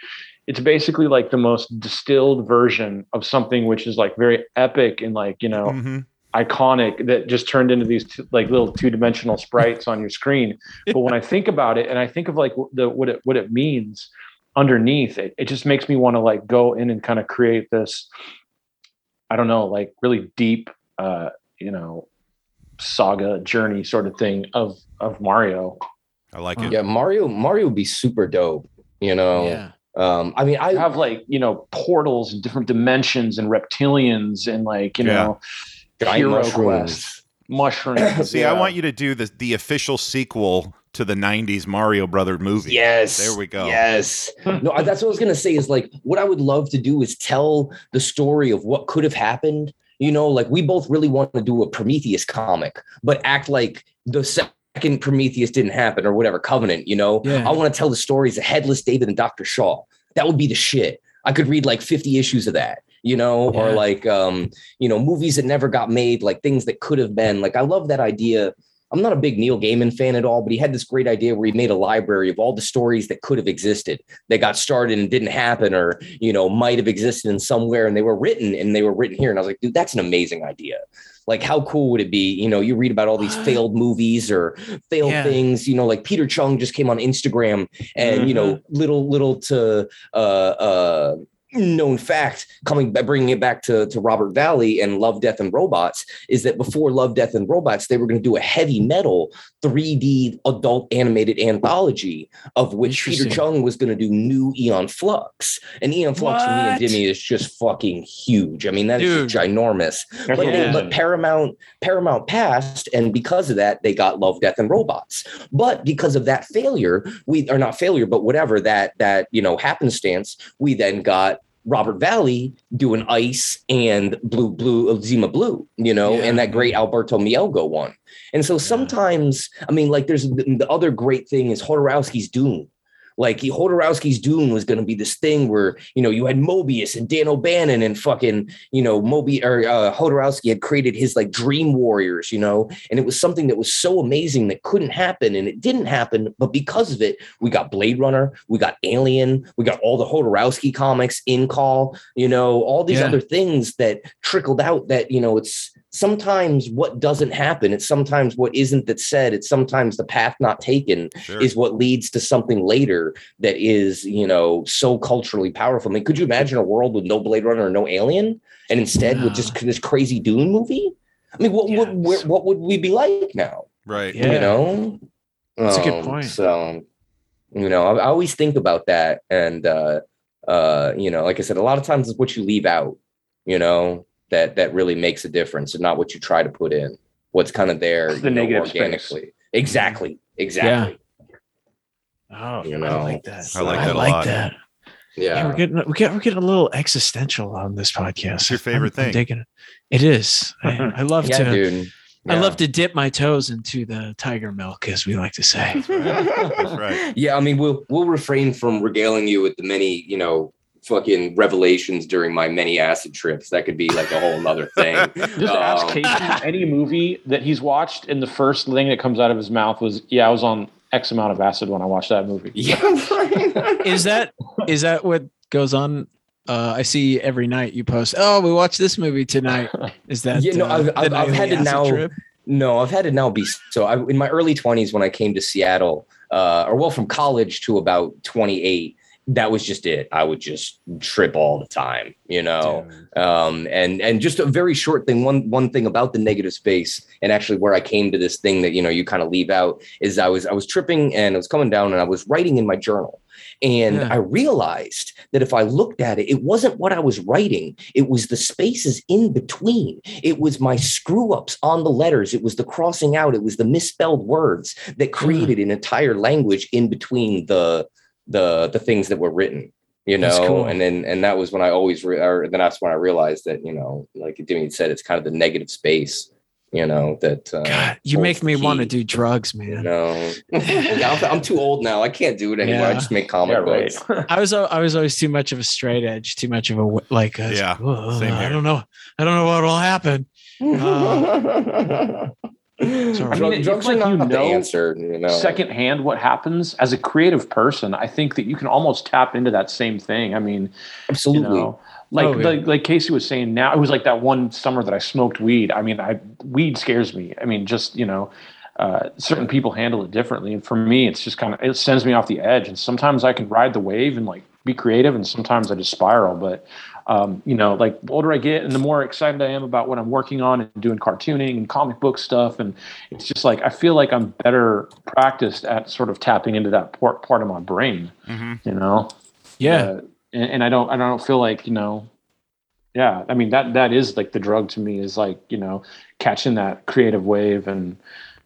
Speaker 6: it's basically like the most distilled version of something which is like very epic and like you know
Speaker 2: Mhm.
Speaker 6: iconic that just turned into these two, like little two-dimensional sprites on your screen but when i think about it and i think of like the what it what it means underneath it it just makes me want to like go in and kind of create this i don't know like really deep uh you know saga journey sort of thing of of mario
Speaker 2: I like it.
Speaker 1: yeah mario mario would be super dope you know
Speaker 7: yeah.
Speaker 1: um i mean i
Speaker 6: you have like you know portals and different dimensions and reptilians and like you
Speaker 2: Yeah.
Speaker 6: know
Speaker 1: giant
Speaker 6: hero
Speaker 1: mushrooms
Speaker 6: quest mushrooms
Speaker 2: See, I want you to do the the official sequel to the '90s Mario Brother movie.
Speaker 1: Yes.
Speaker 2: There we go.
Speaker 1: Yes. No, that's what I was gonna say. Is like what I would love to do is tell the story of what could have happened. You know, like we both really want to do a Prometheus comic, but act like the second Prometheus didn't happen or whatever Covenant. You know,
Speaker 7: Yeah.
Speaker 1: I want to tell the stories of Headless David and Doctor Shaw. That would be the shit. I could read like 50 issues of that. You know, or like um, you know, movies that never got made, like things that could have been. Like I love that idea I'm not a big Neil Gaiman fan at all, but he had this great idea where he made a library of all the stories that could have existed that got started and didn't happen, or you know, might have existed in somewhere, and they were written and they were written here. And I was like, dude, that's an amazing idea. Like, how cool would it be? You know, you read about all these failed movies or failed
Speaker 7: Yeah.
Speaker 1: things. You know, like Peter Chung just came on Instagram, and you know, little little to uh uh known fact coming bringing it back to, to robert valley and love death and robots is that before love death and robots they were going to do a heavy metal 3d adult animated anthology of which peter chung was going to do new Aeon Flux and Aeon Flux for me and
Speaker 7: What?
Speaker 1: Dimi is just fucking huge i mean that is
Speaker 7: Dude.
Speaker 1: just ginormous but,
Speaker 6: what
Speaker 1: they, but Paramount Paramount passed, and because of that, they got Love, Death, and Robots. But because of that failure, we are not failure, but whatever that that you know happenstance, we then got Robert Valley doing Ice and Blue Blue uh, Zima Blue, you know,
Speaker 7: Yeah.
Speaker 1: and that great Alberto Mielgo one. And so sometimes, I mean, like there's the, the other great thing is Jodorowsky's Dune. Like he, Jodorowsky's Dune was going to be this thing where you know you had Moebius and Dan O'Bannon and fucking you know Moby or uh, Jodorowsky had created his like Dream Warriors, you know, and it was something that was so amazing that couldn't happen and it didn't happen, but because of it, we got Blade Runner, we got Alien, we got all the Hodorowski comics, Incal, you know, all these
Speaker 7: Yeah.
Speaker 1: other things that trickled out. That you know, it's sometimes what doesn't happen, it's sometimes what isn't that's said, it's sometimes the path not taken
Speaker 2: Sure.
Speaker 1: is what leads to something later that is, you know, so culturally powerful. I mean, could you imagine a world with no Blade Runner or no Alien, and instead with just this crazy Dune movie? I mean, what
Speaker 7: Yeah,
Speaker 1: would where, what would we be like now?
Speaker 2: right.
Speaker 7: Yeah.
Speaker 1: You know,
Speaker 7: That's a good
Speaker 1: Um,
Speaker 7: point.
Speaker 1: So, you know, I, I always think about that, and uh, uh, you know, like I said, a lot of times it's what you leave out. You know, that that really makes a difference, and not what you try to put in. What's kind of there,
Speaker 6: the
Speaker 1: you know,
Speaker 6: negative space.
Speaker 1: organically. Exactly. Exactly.
Speaker 7: Oh,
Speaker 1: You know?
Speaker 7: I like that.
Speaker 2: I like
Speaker 7: I
Speaker 2: that a
Speaker 7: like
Speaker 2: lot.
Speaker 7: that.
Speaker 3: Yeah,
Speaker 1: Yeah.
Speaker 3: we're getting we get we're getting a little existential on this podcast.
Speaker 2: It's your favorite
Speaker 3: I'm, I'm
Speaker 2: thing.
Speaker 3: digging it. It is. I, I love
Speaker 1: Yeah,
Speaker 3: to.
Speaker 1: dude.
Speaker 3: I love to dip my toes into the tiger milk, as we like to say.
Speaker 2: That's right.
Speaker 1: Yeah, I mean, we'll we'll refrain from regaling you with the many, you know, fucking revelations during my many acid trips. That could be like a whole other thing.
Speaker 6: Just ask
Speaker 1: Um,
Speaker 6: Casey any movie that he's watched, and the first thing that comes out of his mouth was, "Yeah, I was on X amount of acid when I watched that movie."
Speaker 1: Yeah, right.
Speaker 3: is that is that what goes on? Uh, I see every night you post. Oh, we watched this movie tonight. Is that?
Speaker 1: Yeah, know?
Speaker 3: uh,
Speaker 1: I've- I've- I've had to now-
Speaker 3: trip?
Speaker 1: No, I've had to now be so. I, in my early twenties, when I came to Seattle, uh, or well, from college to about twenty eight, that was just it. I would just trip all the time, you know. Um, and and just a very short thing. One one thing about the negative space, and actually where I came to this thing that you know you kind of leave out is I was I was tripping and I was coming down and I was writing in my journal. And
Speaker 3: Yeah.
Speaker 1: I realized that if I looked at it, it wasn't what I was writing. It was the spaces in between. It was my screw ups on the letters. It was the crossing out. It was the misspelled words that created an entire language in between the the the things that were written. You know,
Speaker 3: cool.
Speaker 1: and then and that was when I always re- or then that's when I realized that you know, like Dimi said, it's kind of the negative space. You know that. Uh,
Speaker 3: God, you make me want to do drugs,
Speaker 1: You
Speaker 3: man.
Speaker 1: know, Yeah, I'm, I'm too old now. I can't do it anymore. I just make comic
Speaker 6: Yeah, right.
Speaker 3: I was I was always too much of a straight edge, too much of a like. A,
Speaker 2: Yeah,
Speaker 3: "Whoa,
Speaker 2: same
Speaker 3: I don't know. I don't know what will happen.
Speaker 1: I
Speaker 6: I mean, it's
Speaker 1: drugs
Speaker 6: like
Speaker 1: are
Speaker 6: you
Speaker 1: not the
Speaker 6: know
Speaker 1: answer. You know,
Speaker 6: secondhand what happens. As a creative person i think that you can almost tap into that same thing. I mean you
Speaker 1: absolutely.
Speaker 6: know like,
Speaker 3: Oh, yeah.
Speaker 6: like like casey was saying now it was like that one summer that i smoked weed. I mean i weed scares me. I mean just you know uh, certain people handle it differently. And for me it's just kind of it sends me off the edge. And sometimes i can ride the wave and like be creative and sometimes i just spiral. But um, you know like the older i get and the more excited i am about what i'm working on and doing cartooning and comic book stuff and it's just like i feel like i'm better practiced at sort of tapping into that part, part of my brain
Speaker 2: hmm
Speaker 6: you know?
Speaker 3: Yeah,
Speaker 6: uh, and, and I don't I don't feel like you know yeah I mean that that is like the drug to me is like you know catching that creative wave and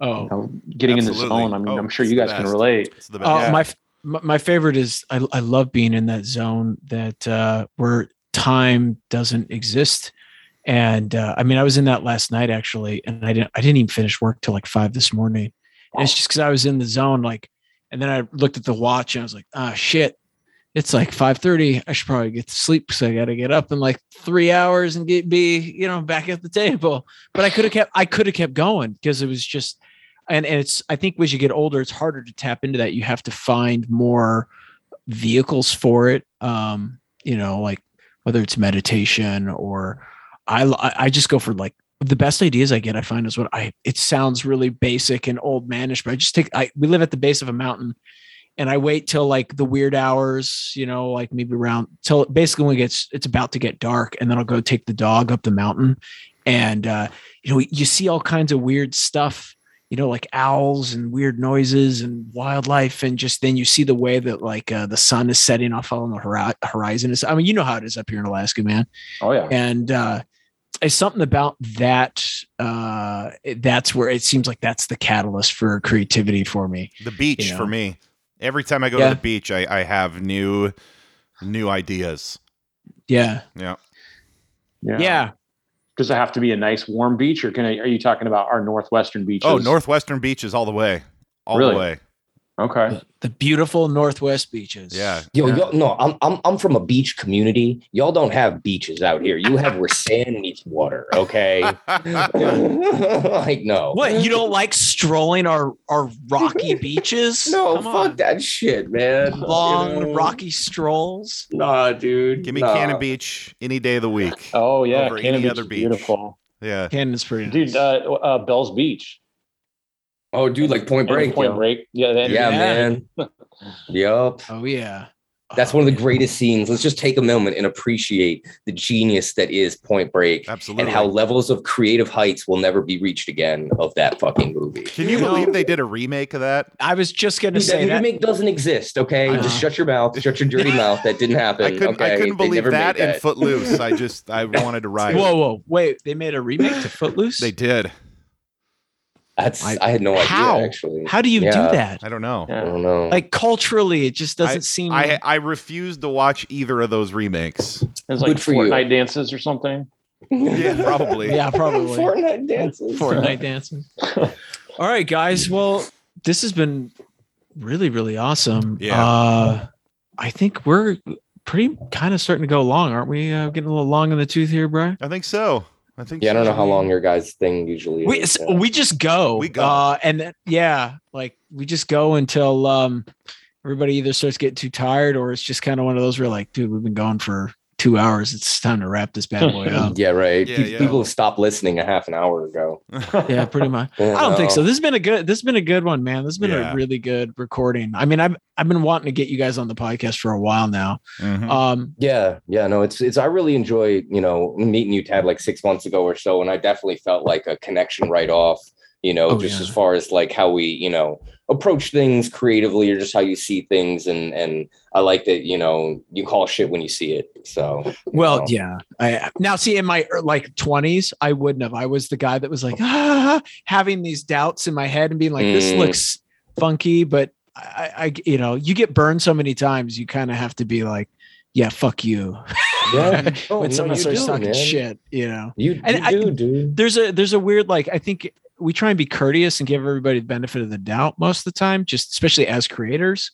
Speaker 3: Oh,
Speaker 6: you know getting in the zone. I mean
Speaker 2: Oh,
Speaker 6: I'm sure you guys can relate.
Speaker 2: It's the best.
Speaker 3: Oh,
Speaker 6: Yeah.
Speaker 3: my, my my favorite is I I love being in that zone that uh where time doesn't exist. And uh, I mean, I was in that last night actually, and I didn't I didn't even finish work till like five this morning. And it's just because I was in the zone, like, and then I looked at the watch and I was like, ah, shit, it's like five thirty. I should probably get to sleep because I got to get up in like three hours and get be you know back at the table. But I could have kept I could have kept going because it was just and, and it's I think as you get older, it's harder to tap into that. You have to find more vehicles for it. Um, you know, like whether it's meditation or I I just go for like the best ideas I get. I find is what I. It sounds really basic and old manish, but I just take. I we live at the base of a mountain. And I wait till like the weird hours, you know, like maybe around till basically when it gets it's about to get dark, and then I'll go take the dog up the mountain, and uh, you know you see all kinds of weird stuff you know like owls and weird noises and wildlife and just then you see the way that like uh, the sun is setting off on the horizon is i mean you know how it is up here in alaska man
Speaker 6: oh yeah
Speaker 3: and uh it's something about that uh that's where it seems like that's the catalyst for creativity for me
Speaker 2: The beach
Speaker 3: you
Speaker 2: for me. Every time I go
Speaker 3: Yeah.
Speaker 2: to the beach, I, I have new new ideas.
Speaker 3: yeah
Speaker 2: Yeah.
Speaker 3: yeah,
Speaker 6: does it have to be a nice warm beach or can I, are you talking about our northwestern beaches
Speaker 2: Oh, northwestern beaches all the way, all
Speaker 6: Really?
Speaker 2: the way.
Speaker 6: Okay
Speaker 3: The, the beautiful northwest beaches
Speaker 2: Yeah.
Speaker 1: Yo,
Speaker 6: Yeah.
Speaker 1: yo, no, I'm I'm I'm from a beach community. Y'all don't have beaches out here. You have where sand meets water. Okay, like no.
Speaker 3: what you don't like strolling our our rocky beaches
Speaker 1: No,
Speaker 3: Come
Speaker 1: fuck
Speaker 3: on.
Speaker 1: that shit, man.
Speaker 3: long
Speaker 1: You know?
Speaker 3: rocky strolls
Speaker 1: Nah, dude.
Speaker 2: Give me
Speaker 1: nah.
Speaker 2: Cannon Beach any day of the week.
Speaker 6: oh yeah
Speaker 2: Over
Speaker 6: Cannon
Speaker 2: any
Speaker 6: Beach
Speaker 2: other
Speaker 6: is
Speaker 2: beach.
Speaker 6: beautiful
Speaker 2: Yeah.
Speaker 3: Cannon's pretty
Speaker 6: dude
Speaker 3: nice.
Speaker 6: uh, uh bell's beach
Speaker 1: Oh, dude, like Point
Speaker 6: Point
Speaker 1: Break.
Speaker 6: point
Speaker 1: yo.
Speaker 6: break yeah, that-
Speaker 1: Yeah,
Speaker 3: Yeah.
Speaker 1: man. yup.
Speaker 3: oh yeah
Speaker 1: That's
Speaker 3: Oh,
Speaker 1: one of the
Speaker 3: oh,
Speaker 1: greatest scenes. Let's just take a moment and appreciate the genius that is Point Break
Speaker 2: Absolutely.
Speaker 1: and how levels of creative heights will never be reached again of that fucking movie.
Speaker 2: Can you
Speaker 3: You
Speaker 2: believe they did a remake of that?
Speaker 3: I was just gonna say
Speaker 1: that
Speaker 3: that.
Speaker 1: remake doesn't exist. Okay,
Speaker 3: I
Speaker 1: just shut your mouth. Shut your dirty mouth. That didn't happen.
Speaker 2: I couldn't.
Speaker 1: okay?
Speaker 2: I couldn't believe
Speaker 1: never
Speaker 2: that
Speaker 1: made
Speaker 2: in Footloose. I just I wanted to ride.
Speaker 3: Whoa, whoa, wait! They made a remake to Footloose.
Speaker 2: They did.
Speaker 1: That's
Speaker 3: I-
Speaker 1: I, had no
Speaker 3: how?
Speaker 1: idea actually.
Speaker 3: How do you
Speaker 1: Yeah.
Speaker 3: do that?
Speaker 2: I don't know.
Speaker 1: I don't know.
Speaker 3: Like culturally, it just doesn't
Speaker 2: I,
Speaker 3: seem.
Speaker 2: I I refuse to watch either of those remakes.
Speaker 6: It's like
Speaker 1: Good for you.
Speaker 6: Fortnite dances or something.
Speaker 2: Yeah, probably.
Speaker 3: yeah, probably.
Speaker 1: Fortnite dances.
Speaker 3: Fortnite dancing. All right, guys. Well, this has been really, really awesome.
Speaker 2: Yeah.
Speaker 3: Uh, I think we're pretty kind of starting to go long, aren't we? Uh, getting a little long in the tooth here, Brian.
Speaker 2: I think so. I think.
Speaker 1: Yeah, I don't know how long your guys' thing usually
Speaker 3: We
Speaker 1: is.
Speaker 3: s-
Speaker 1: yeah.
Speaker 3: we just go.
Speaker 2: We go.
Speaker 3: Uh, and then, yeah, like we just go until um everybody either starts getting too tired or it's just kind of one of those where like, dude, we've been going for two hours. It's time to wrap this bad boy up.
Speaker 1: yeah, right.
Speaker 2: Yeah,
Speaker 1: Pe-
Speaker 2: yeah.
Speaker 1: People stopped listening a half an hour ago.
Speaker 3: yeah, pretty much.
Speaker 1: You
Speaker 3: I don't think so. This has been a good. This has been a good one, man. This has been
Speaker 2: Yeah.
Speaker 3: a really good recording. I mean, I've I've been wanting to get you guys on the podcast for a while now.
Speaker 2: Mhm.
Speaker 3: Um,
Speaker 1: Yeah, yeah, no, it's it's I really enjoy, you know, meeting you Tad like six months ago or so, and I definitely felt like a connection right off, you know,
Speaker 3: Oh,
Speaker 1: just
Speaker 3: yeah.
Speaker 1: as far as like how we, you know, approach things creatively or just how you see things and and I like that, you know, you call shit when you see it. So
Speaker 3: well,
Speaker 1: know.
Speaker 3: yeah. I now see in my er, like twenties, I wouldn't have. I was the guy that was like ah, having these doubts in my head and being like, this
Speaker 1: Mm.
Speaker 3: looks funky, but I, I, you know, you get burned so many times, you kind of have to be like, yeah, fuck you.
Speaker 1: Yeah. Oh,
Speaker 3: when someone starts talking
Speaker 1: man.
Speaker 3: shit, you know.
Speaker 1: You,
Speaker 3: And
Speaker 1: you
Speaker 3: I-
Speaker 1: do, dude.
Speaker 3: there's a there's a weird like I think we try and be courteous and give everybody the benefit of the doubt most of the time, just especially as creators.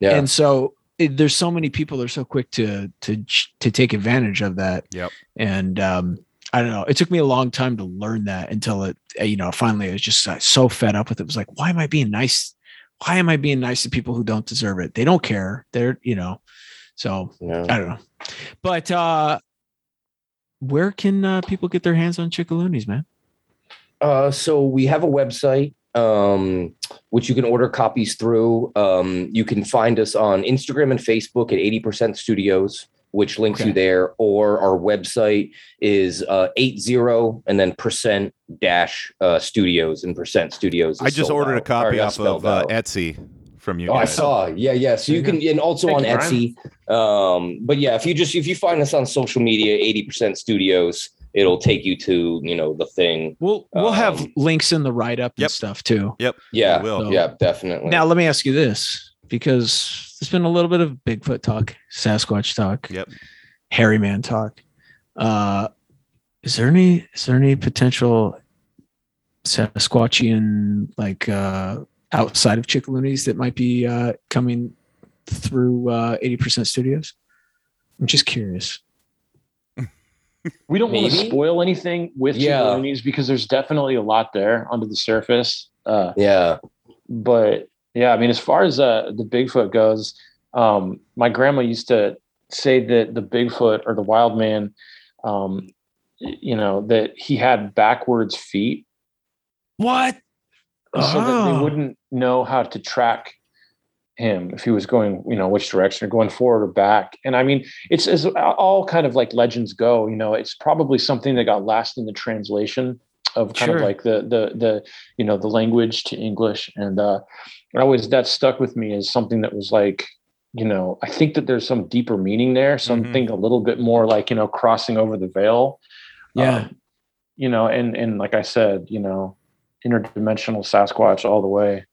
Speaker 1: Yeah.
Speaker 3: And so it, there's so many people that are so quick to to to take advantage of that.
Speaker 2: Yep.
Speaker 3: And um, I don't know. It took me a long time to learn that until it, you know, finally I was just uh, so fed up with it. It was like, why am I being nice? Why am I being nice to people who don't deserve it? They don't care. They're, you know, so
Speaker 1: yeah.
Speaker 3: I don't know. But uh where can uh, people get their hands on Chickaloonies, man?
Speaker 1: Uh, so we have a website, um, which you can order copies through. Um, you can find us on Instagram and Facebook at 80% Studios, which links
Speaker 3: Okay.
Speaker 1: you there, or our website is uh, 80 and then percent dash uh, studios and percent studios.
Speaker 2: I just
Speaker 1: spelled
Speaker 2: ordered a copy off of uh. Etsy from you
Speaker 1: Oh, I saw. Yeah, yeah. So you
Speaker 3: There
Speaker 1: can, and also
Speaker 6: Thank
Speaker 1: on
Speaker 6: you,
Speaker 1: Etsy. Um, but yeah, if you just if you find us on social media, eighty percent studios, it'll take you to you know the thing.
Speaker 3: We'll we'll have
Speaker 1: Um,
Speaker 3: links in the write up and stuff too.
Speaker 2: Yep.
Speaker 1: Yeah,
Speaker 2: we will.
Speaker 3: So-
Speaker 1: yeah, definitely.
Speaker 3: Now let me ask you this, because there's been a little bit of Bigfoot talk, Sasquatch talk,
Speaker 2: Yep.
Speaker 3: hairy man talk. Uh is there any is there any potential Sasquatchian like uh outside of Chickaloonies that might be uh coming through uh 80% studios? I'm just curious.
Speaker 6: We don't want to spoil anything with
Speaker 1: Yeah.
Speaker 6: Chickaloonies because there's definitely a lot there under the surface. Uh,
Speaker 1: yeah,
Speaker 6: but yeah, I mean, as far as uh, the Bigfoot goes, um, my grandma used to say that the Bigfoot or the wild man, um, you know, that he had backwards feet
Speaker 3: What?
Speaker 6: so that they
Speaker 3: Oh.
Speaker 6: wouldn't know how to track him if he was going, you know, which direction or going forward or back. And I mean, it's as all kind of like legends go, you know, it's probably something that got lost in the translation of kind
Speaker 3: Sure.
Speaker 6: of like the the the you know the language to English. And uh I always that stuck with me as something that was like, you know, I think that there's some deeper meaning there, something a little bit more like, you know, crossing over the veil.
Speaker 3: Yeah.
Speaker 6: Um, you know, and and like I said, you know, interdimensional Sasquatch all the way.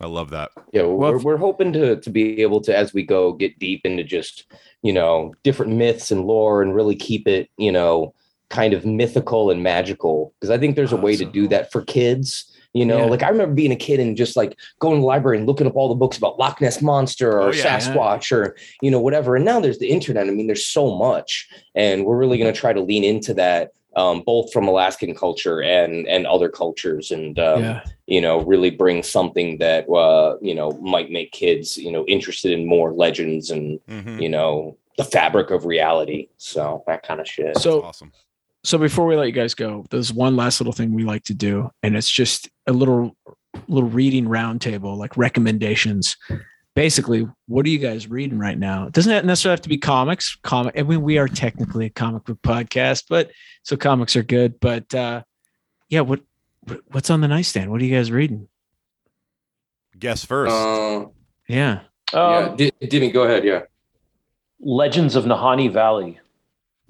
Speaker 2: I love that.
Speaker 1: yeah.
Speaker 3: Well,
Speaker 1: we're,
Speaker 3: if-
Speaker 1: we're hoping to to be able to, as we go, get deep into just you know different myths and lore, and really keep it you know kind of mythical and magical. Because I think there's a way to do that for kids. You know,
Speaker 3: Yeah.
Speaker 1: like I remember being a kid and just like going to the library and looking up all the books about Loch Ness monster or
Speaker 2: Oh, yeah.
Speaker 1: Sasquatch or you know whatever. And now there's the internet. I mean, there's so much, and we're really going to try to lean into that, um, both from Alaskan culture and and other cultures, and um,
Speaker 3: yeah.
Speaker 1: you know really bring something that uh, you know might make kids you know interested in more legends and
Speaker 2: Mhm.
Speaker 1: you know the fabric of reality. So that kind of shit.
Speaker 3: So
Speaker 2: awesome.
Speaker 3: so before we let you guys go, there's one last little thing we like to do, and it's just a little little reading roundtable, like recommendations. Basically, what are you guys reading right now? It doesn't necessarily have to be comics. Comic. I mean, we are technically a comic book podcast, but so comics are good. But uh, yeah, what what- what's on the nightstand? What are you guys reading?
Speaker 2: Guess first.
Speaker 1: Uh,
Speaker 3: Yeah.
Speaker 6: Um,
Speaker 1: yeah, D- Dimi, go ahead. Yeah.
Speaker 6: Legends of Nahanni Valley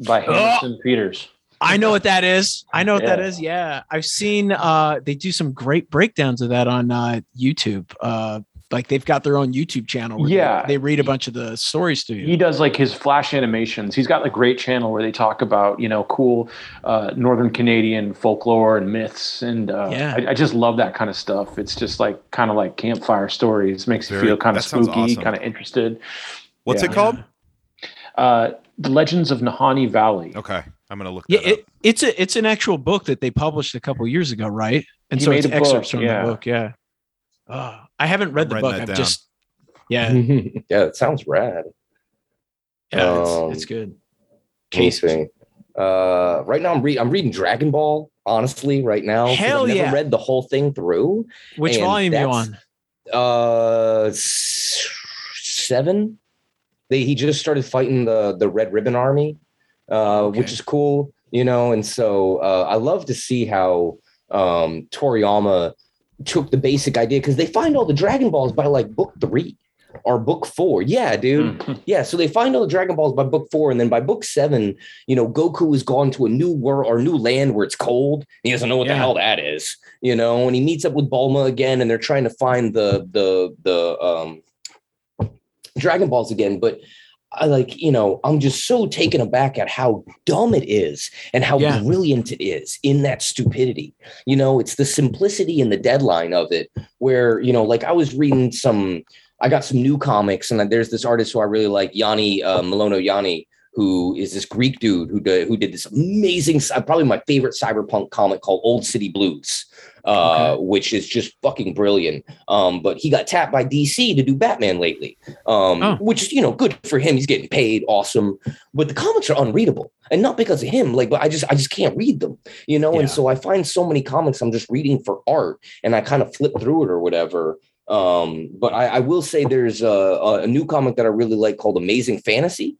Speaker 6: by Hamilton Peters.
Speaker 7: I know what that is. I know what that
Speaker 6: Yeah.
Speaker 7: is. Yeah. I've seen uh they do some great breakdowns of that on uh YouTube. Uh like they've got their own YouTube channel where they-
Speaker 6: Yeah.
Speaker 7: they, read a bunch of the stories to you.
Speaker 6: he does like his flash animations. He's got a great channel where they talk about you know cool uh, Northern Canadian folklore and myths, and uh,
Speaker 7: Yeah.
Speaker 6: I, I just love that kind of stuff. It's just like kind of like campfire stories. Makes you feel kind of spooky,
Speaker 2: awesome.
Speaker 6: kind of interested.
Speaker 2: What's
Speaker 6: Yeah.
Speaker 2: it called?
Speaker 6: Uh, the Legends of Nahanni Valley.
Speaker 2: Okay, I'm gonna look.
Speaker 7: Yeah,
Speaker 2: that up.
Speaker 7: it, it's a it's an actual book that they published a couple years ago, right? And
Speaker 6: He
Speaker 7: so
Speaker 6: made
Speaker 7: it's
Speaker 6: a book,
Speaker 7: excerpts from
Speaker 6: yeah.
Speaker 7: the book. Yeah. Oh, I haven't read
Speaker 2: I'm
Speaker 7: the book. I've
Speaker 2: down.
Speaker 7: just yeah,
Speaker 1: yeah, it sounds rad.
Speaker 7: yeah,
Speaker 1: Um,
Speaker 7: it's, it's good.
Speaker 1: Let me. Uh, right now I'm reading. I'm reading Dragon Ball. Honestly, right now,
Speaker 7: Hell
Speaker 1: I've never
Speaker 7: yeah.
Speaker 1: read the whole thing through.
Speaker 7: Which
Speaker 1: and
Speaker 7: volume you on?
Speaker 1: Uh, seven. They, he just started fighting the the Red Ribbon Army, uh, which is cool, you know. And so uh, I love to see how um, Toriyama took the basic idea because they find all the Dragon Balls by like book three or book four. Yeah, dude.
Speaker 6: Mm.
Speaker 1: Yeah, so they find all the Dragon Balls by book four, and then by book seven, you know, Goku has gone to a new world or new land where it's cold. He doesn't know what the hell that is, you know. And he meets up with Bulma again, and they're trying to find the the the um Dragon Balls again. But I like, you know, I'm just so taken aback at how dumb it is and how
Speaker 7: Yeah.
Speaker 1: brilliant it is in that stupidity. You know, it's the simplicity and the deadline of it, where you know, like I was reading some I got some new comics, and there's this artist who I really like, Yanni uh, Milonogiannis, who is this Greek dude who did, who did this amazing, probably my favorite cyberpunk comic called Old City Blues, uh, which is just fucking brilliant. Um, but he got tapped by DC to do Batman lately, um,
Speaker 7: Oh.
Speaker 1: which you know good for him. He's getting paid, awesome. But the comics are unreadable, and not because of him. Like, but I just I just can't read them, you know.
Speaker 7: Yeah.
Speaker 1: And so I find so many comics I'm just reading for art, and I kind of flip through it or whatever. Um, but I, I will say there's a, a new comic that I really like called Amazing Fantasy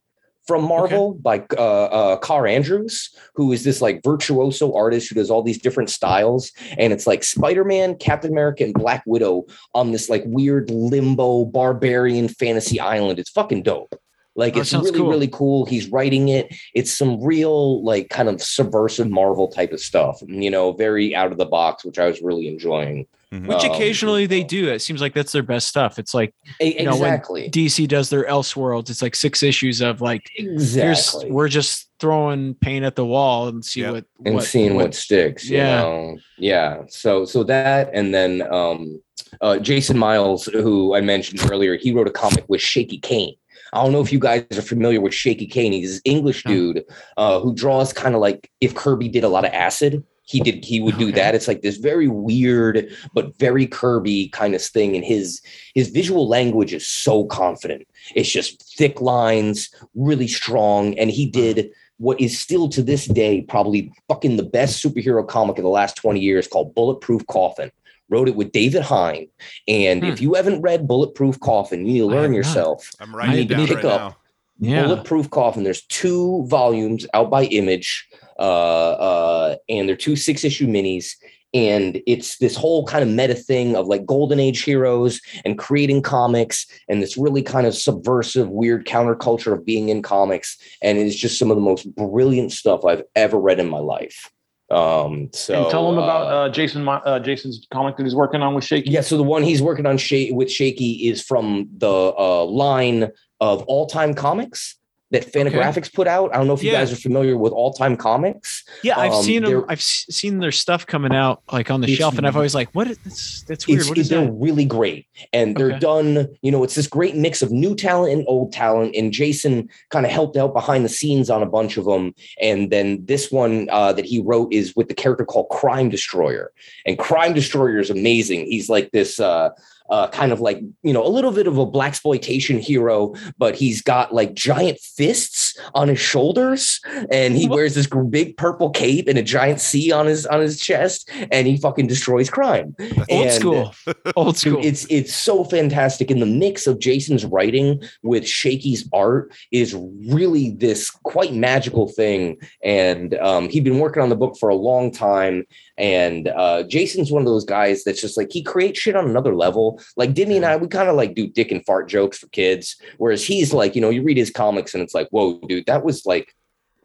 Speaker 1: from Marvel by uh, uh, Kaare Andrews, who is this like virtuoso artist who does all these different styles. And it's like Spider Man, Captain America, and Black Widow on this like weird limbo barbarian fantasy island. It's fucking dope. Like
Speaker 7: Oh,
Speaker 1: it's really,
Speaker 7: cool.
Speaker 1: really cool. He's writing it. It's some real, like, kind of subversive Marvel type of stuff, you know, very out of the box, which I was really enjoying.
Speaker 2: Mhm.
Speaker 7: Which
Speaker 1: Um,
Speaker 7: occasionally they do. It seems like that's their best stuff. It's like
Speaker 1: E-
Speaker 7: know, when
Speaker 1: exactly.
Speaker 7: DC does their Elseworlds. It's like six issues of like here's
Speaker 1: exactly.
Speaker 7: we're just throwing paint at the wall and see
Speaker 2: Yep.
Speaker 7: what
Speaker 1: and
Speaker 7: what,
Speaker 1: seeing what, sticks. You
Speaker 7: yeah.
Speaker 1: know? yeah. So so that and then um, uh, Jason Miles, who I mentioned earlier, he wrote a comic with Shaky Kane. I don't know if you guys are familiar with Shaky Kane. He's this English dude uh, who draws kind of like if Kirby did a lot of acid. He did. He would do
Speaker 7: Okay.
Speaker 1: that. It's like this very weird but very Kirby kind of thing. And his his visual language is so confident. It's just thick lines, really strong. And he did what is still to this day probably fucking the best superhero comic of the last 20 years called Bulletproof Coffin. Wrote it with David Hine. And if you haven't read Bulletproof Coffin, you need to
Speaker 7: Hmm. I
Speaker 1: learn
Speaker 7: not.
Speaker 1: yourself.
Speaker 2: I'm
Speaker 1: You
Speaker 2: writing
Speaker 1: need
Speaker 2: it
Speaker 1: to pick
Speaker 2: right
Speaker 1: up
Speaker 2: now.
Speaker 7: Yeah.
Speaker 1: Bulletproof Coffin. There's two volumes out by Image, uh, uh, and they're two six issue minis. And it's this whole kind of meta thing of like golden age heroes and creating comics and this really kind of subversive, weird counterculture of being in comics. And it's just some of the most brilliant stuff I've ever read in my life. Um, so
Speaker 6: and tell them about
Speaker 1: uh,
Speaker 6: uh, Jason, uh, Jason's comic that he's working on with Shaky.
Speaker 1: yeah, so the one he's working on Sha- with Shaky is from the uh, line of all time comics that Fantagraphics put out. I don't know if you
Speaker 7: Yeah.
Speaker 1: guys are familiar with all time comics.
Speaker 7: Yeah, I've
Speaker 1: Um,
Speaker 7: seen them. I've seen their stuff coming out like on the shelf, and I've always like, what? Is, that's that's weird. What is
Speaker 1: they're
Speaker 7: that?
Speaker 1: really great, and they're
Speaker 7: Okay.
Speaker 1: done. You know, it's this great mix of new talent and old talent. And Jason kind of helped out behind the scenes on a bunch of them. And then this one uh, that he wrote is with the character called Crime Destroyer, and Crime Destroyer is amazing. He's like this. Uh, uh, kind of like you know a little bit of a black exploitation hero, but he's got like giant fists on his shoulders, and he wears this big purple cape and a giant C on his on his chest, and he fucking destroys crime.
Speaker 7: Old
Speaker 1: And-
Speaker 7: school. Old school.
Speaker 1: it's it's so fantastic. And the mix of Jason's writing with Shaky's art is really this quite magical thing. And um, he'd been working on the book for a long time. And uh, Jason's one of those guys that's just like he creates shit on another level. Like Dimi and I, we kind of like do dick and fart jokes for kids. Whereas he's like, you know, you read his comics and it's like, whoa, dude, that was like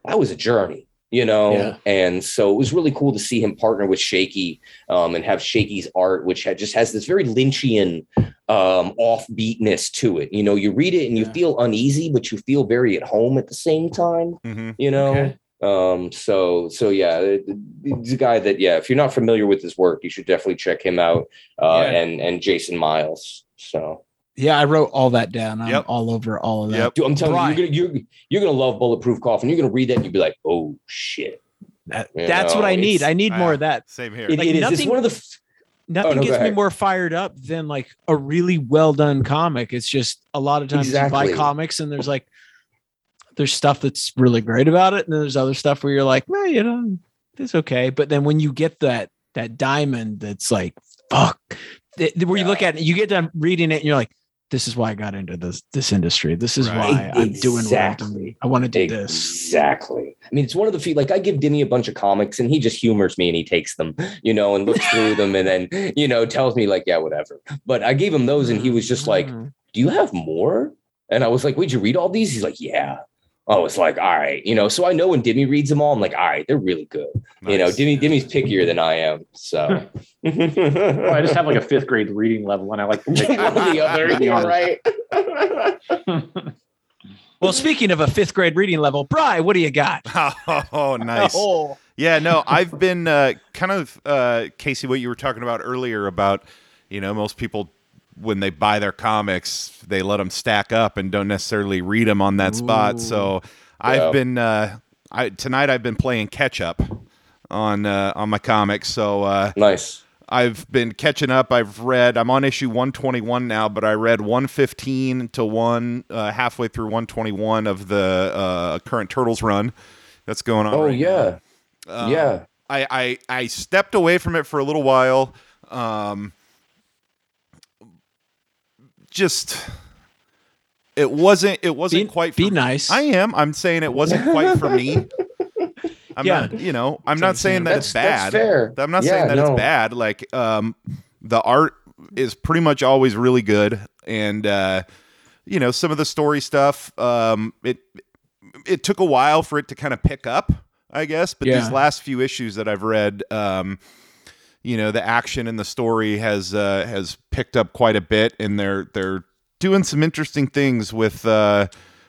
Speaker 1: that was a journey. you know
Speaker 3: Yeah.
Speaker 1: and so it was really cool to see him partner with shaky um, and have shaky's art which had, just has this very lynchian um, offbeatness to it you know you read it and you
Speaker 3: Yeah.
Speaker 1: feel uneasy but you feel very at home at the same time
Speaker 2: hmm
Speaker 1: you know
Speaker 3: Okay.
Speaker 1: Um so so yeah it- it's a guy that yeah if you're not familiar with his work you should definitely check him out uh
Speaker 3: Yeah.
Speaker 1: and and jason miles so
Speaker 3: Yeah, I wrote all that down. I'm
Speaker 2: Yep.
Speaker 3: all over all of that.
Speaker 2: Yep.
Speaker 1: Dude, i'm telling
Speaker 3: Brian.
Speaker 1: you you're gonna you're, you're gonna love bulletproof coffin and you're gonna read that and you'll be like oh shit
Speaker 3: That-
Speaker 1: You
Speaker 3: that's what I need. I need more of that.
Speaker 2: Same here.
Speaker 1: It-
Speaker 3: Like
Speaker 1: it is. It's
Speaker 3: nothing-
Speaker 1: one of the f-
Speaker 3: Nothing
Speaker 1: no,
Speaker 3: gets me more fired up than like a really well done comic. It's just a lot of times you buy comics and there's like there's stuff that's really great about it, and then there's other stuff where you're like, well, you know, it's okay. But then when you get that that diamond that's like, fuck, where you look at it, you get done reading it, and you're like, this is why I got into this this industry. This is
Speaker 2: Right.
Speaker 3: why I'm doing what I'm
Speaker 1: Exactly.
Speaker 3: doing. I want to do this.
Speaker 1: Exactly. I mean, it's one of the few. Like, I give Dimi a bunch of comics, and he just humors me, and he takes them, you know, and looks through them, and then you know tells me like, yeah, whatever. But I gave him those, and he was just like,
Speaker 3: Mm.
Speaker 1: "Do you have more?" And I was like, "Wait, you read all these?" He's like, "Yeah." I was like, "All right," you know. So I know when Dimi reads them all, I'm like, "All right, they're really good." You know,
Speaker 2: Nice.
Speaker 1: Dimi Dimi's pickier than I am, so.
Speaker 6: Well, I just have like a fifth grade reading level, and I like to pick
Speaker 1: One the other,
Speaker 6: to
Speaker 1: you're right.
Speaker 3: Well, speaking of a fifth grade reading level, Bry, what do you got?
Speaker 2: Oh, nice.
Speaker 3: Oh,
Speaker 2: Yeah, no, I've been uh, kind of uh, Casey. What you were talking about earlier about, you know, most people when they buy their comics, they let them stack up and don't necessarily read them on that spot. So I've
Speaker 1: Yeah.
Speaker 2: been uh, I tonight I've been playing catch up on uh, on my comics. So uh,
Speaker 1: nice.
Speaker 2: I've been catching up. I've read. I'm on issue 121 now, but I read 115 to one uh, halfway through 121 of the uh, current Turtles run that's going on.
Speaker 1: Oh
Speaker 2: right
Speaker 1: yeah,
Speaker 2: Um,
Speaker 1: yeah.
Speaker 2: I, I I stepped away from it for a little while. Um, just it wasn't it wasn't
Speaker 3: be,
Speaker 2: quite
Speaker 3: be
Speaker 2: for,
Speaker 3: nice.
Speaker 2: I am. I'm saying it wasn't quite for me. I'm
Speaker 3: Yeah.
Speaker 2: not, you know, I'm not saying that
Speaker 1: That's
Speaker 2: it's bad.
Speaker 1: That's fair.
Speaker 2: I'm not
Speaker 1: Yeah,
Speaker 2: saying that
Speaker 1: no.
Speaker 2: it's bad. Like um, the art is pretty much always really good, and uh, you know some of the story stuff. Um, it it took a while for it to kind of pick up, I guess. But
Speaker 3: Yeah.
Speaker 2: these last few issues that I've read, um, you know, the action and the story has uh, has picked up quite a bit, and they're they're doing some interesting things with. Uh,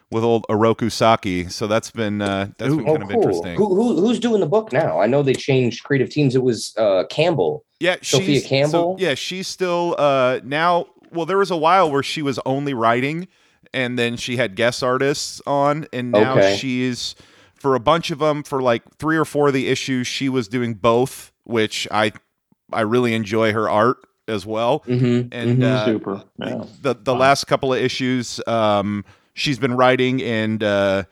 Speaker 2: with old Oroku Saki, so that's been uh, that's been
Speaker 1: Oh,
Speaker 2: kind of
Speaker 1: cool.
Speaker 2: interesting.
Speaker 1: Who, who who's doing the book now? I know they changed creative teams. It was uh, Campbell.
Speaker 2: Yeah,
Speaker 1: Sophia
Speaker 2: she's, so-
Speaker 1: Campbell?
Speaker 2: yeah, she's still uh now. Well, there was a while where she was only writing, and then she had guest artists on, and now
Speaker 1: Okay.
Speaker 2: she's for a bunch of them for like three or four of the issues. She was doing both, which I I really enjoy her art as well.
Speaker 1: Mm-hmm.
Speaker 2: And uh,
Speaker 6: Super. Yeah.
Speaker 2: the the last couple of issues, um, she's been writing, and uh,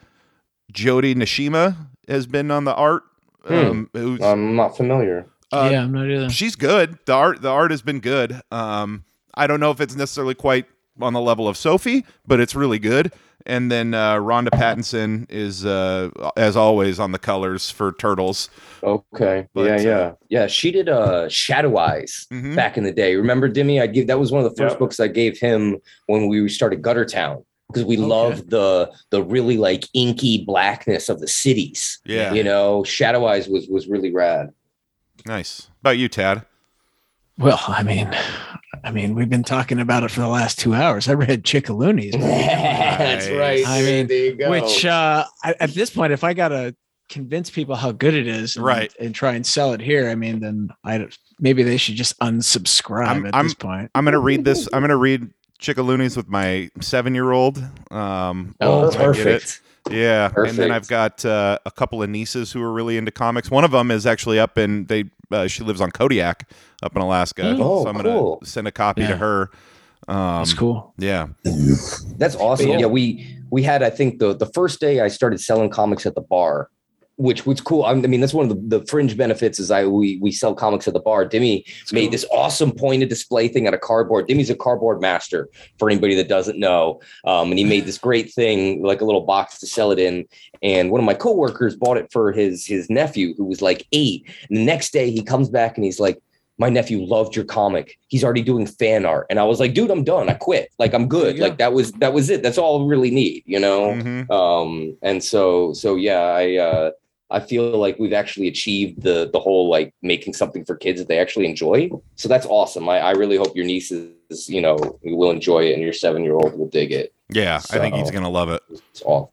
Speaker 2: Jodi Nishijima has been on the art.
Speaker 1: Hmm.
Speaker 2: Um, who's
Speaker 1: I'm not familiar.
Speaker 2: uh,
Speaker 3: yeah, I'm not either.
Speaker 2: she's good. The art the art has been good. Um, I don't know if it's necessarily quite on the level of Sophie, but it's really good. And then uh, Ronda Pattison is, uh, as always, on the colors for Turtles.
Speaker 1: Okay.
Speaker 2: But,
Speaker 1: yeah,
Speaker 2: uh,
Speaker 1: yeah, yeah. She did uh Shadoweyes
Speaker 2: Mhm.
Speaker 1: back in the day. Remember Dimi? I give that was one of the first
Speaker 6: Yep.
Speaker 1: books I gave him when we started Gutter Town because we
Speaker 3: Okay.
Speaker 1: loved the the really like inky blackness of the cities.
Speaker 2: Yeah,
Speaker 1: You know, Shadow Eyes was was really rad.
Speaker 2: nice. About you, Tad?
Speaker 3: Well, I mean, I mean, we've been talking about it for the last two hours. I read Chickaloonies,
Speaker 1: That's right.
Speaker 3: I mean,
Speaker 1: there you go.
Speaker 3: which uh, I, at this point, if I gotta convince people how good it is, and,
Speaker 2: Right.
Speaker 3: and try and sell it here, I mean, then I maybe they should just unsubscribe
Speaker 2: I'm-
Speaker 3: at
Speaker 2: I'm-
Speaker 3: this point.
Speaker 2: I'm gonna read this. I'm gonna read Chickaloonies with my seven-year-old. Um,
Speaker 1: oh,
Speaker 2: once I get it.
Speaker 1: perfect.
Speaker 2: Yeah, and then I've got uh, a couple of nieces who are really into comics. One of them is actually up in they. Uh, she lives on Kodiak, up in Alaska.
Speaker 1: Oh,
Speaker 2: so I'm
Speaker 1: cool.
Speaker 2: gonna send a copy
Speaker 3: Yeah.
Speaker 2: to her. Um,
Speaker 3: That's cool.
Speaker 2: Yeah,
Speaker 1: That's awesome.
Speaker 3: Yeah.
Speaker 1: Yeah, we we had I think the the first day I started selling comics at the bar, which was cool. I mean, that's one of the, the fringe benefits is I we we sell comics at the bar. Dimi made this awesome pointed display thing out of cardboard. Dimi's a cardboard master for anybody that doesn't know. Um, and he made this great thing, like a little box to sell it in. And one of my coworkers bought it for his his nephew who was like eight. And the next day he comes back and he's like, my nephew loved your comic. He's already doing fan art. And I was like, dude, I'm done. I quit. Like I'm good. Like that was that was it. That's all I really need, you know?
Speaker 2: Mhm.
Speaker 1: Um, and so so yeah, I uh I feel like we've actually achieved the the whole like making something for kids that they actually enjoy. So that's awesome. I, I really hope your nieces, you know, will enjoy it and your seven year old will dig it.
Speaker 2: Yeah, I think he's gonna love it.
Speaker 1: It's awesome.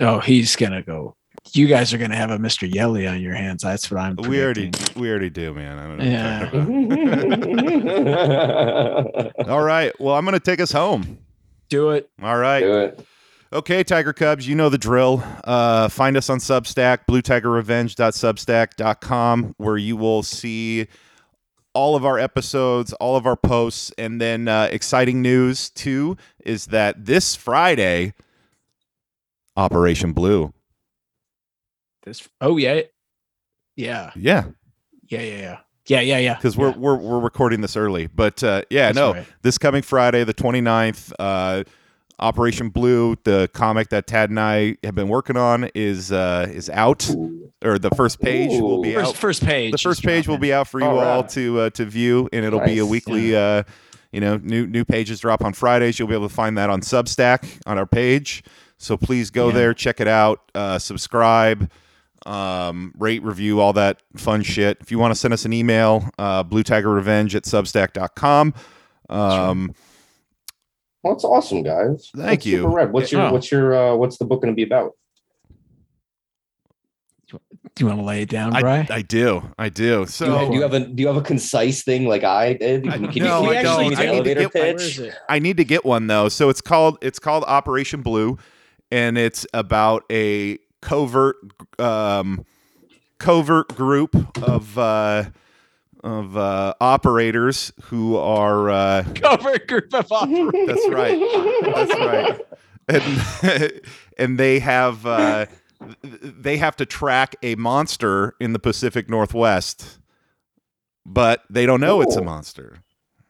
Speaker 3: Oh, he's gonna go. You guys are gonna have a Mr. Yelly on your hands. That's what I'm.
Speaker 2: We already we already do, man. I don't know.
Speaker 3: Yeah.
Speaker 2: what you're talking about. All right. Well, I'm gonna take us home.
Speaker 3: do it.
Speaker 2: All right.
Speaker 1: Do it.
Speaker 2: Okay, Tiger Cubs, you know the drill. Uh, find us on Substack, bluetigerrevenge.substack.com, where you will see all of our episodes, all of our posts, and then uh, exciting news too is that this Friday, Operation Blue.
Speaker 3: This. Oh yeah. Yeah.
Speaker 2: Yeah,
Speaker 3: Yeah. Yeah. Yeah. Yeah. Yeah. Yeah.
Speaker 2: because we're,
Speaker 3: Yeah.
Speaker 2: we're we're recording this early, but uh, yeah,
Speaker 3: That's
Speaker 2: no,
Speaker 3: right.
Speaker 2: this coming Friday, the 29th, uh, Operation Blue, the comic that Tad and I have been working on, is uh, is out, or the first page will be
Speaker 3: First,
Speaker 2: out.
Speaker 3: first page.
Speaker 2: the first page will be out for you
Speaker 1: All
Speaker 2: all
Speaker 1: right.
Speaker 2: to uh, to view, and it'll be a
Speaker 1: Nice.
Speaker 2: weekly. Uh, you know, new new pages drop on Fridays. You'll be able to find that on Substack on our page. So please go
Speaker 3: Yeah.
Speaker 2: there, check it out, uh, subscribe, um, rate, review, all that fun shit. If you want to send us an email, uh, Blue Tiger Revenge at Substack.com. Um,
Speaker 1: Well, it's awesome, guys.
Speaker 2: Thank
Speaker 1: That's
Speaker 2: you.
Speaker 1: super rad. What's your
Speaker 3: Oh.
Speaker 1: what's your uh, what's the book going to be about?
Speaker 3: Do you want to lay it down,
Speaker 2: I,
Speaker 3: Bry?
Speaker 2: I do, I do. So
Speaker 1: do, you, do you have a do you have a concise thing like I did?
Speaker 2: I-
Speaker 1: Can, can
Speaker 2: no,
Speaker 1: you,
Speaker 2: I
Speaker 1: you
Speaker 2: don't.
Speaker 1: give me the
Speaker 2: I need to
Speaker 1: elevator
Speaker 2: get-
Speaker 3: Where
Speaker 1: pitch?
Speaker 3: is?
Speaker 2: I need to get one though. So it's called it's called Operation Blue, and it's about a covert um, covert group of uh, of uh, operators who are. Uh,
Speaker 3: Cover group of operators.
Speaker 2: that's right. That's right. And and they have uh, they have to track a monster in the Pacific Northwest, but they don't know it's a monster.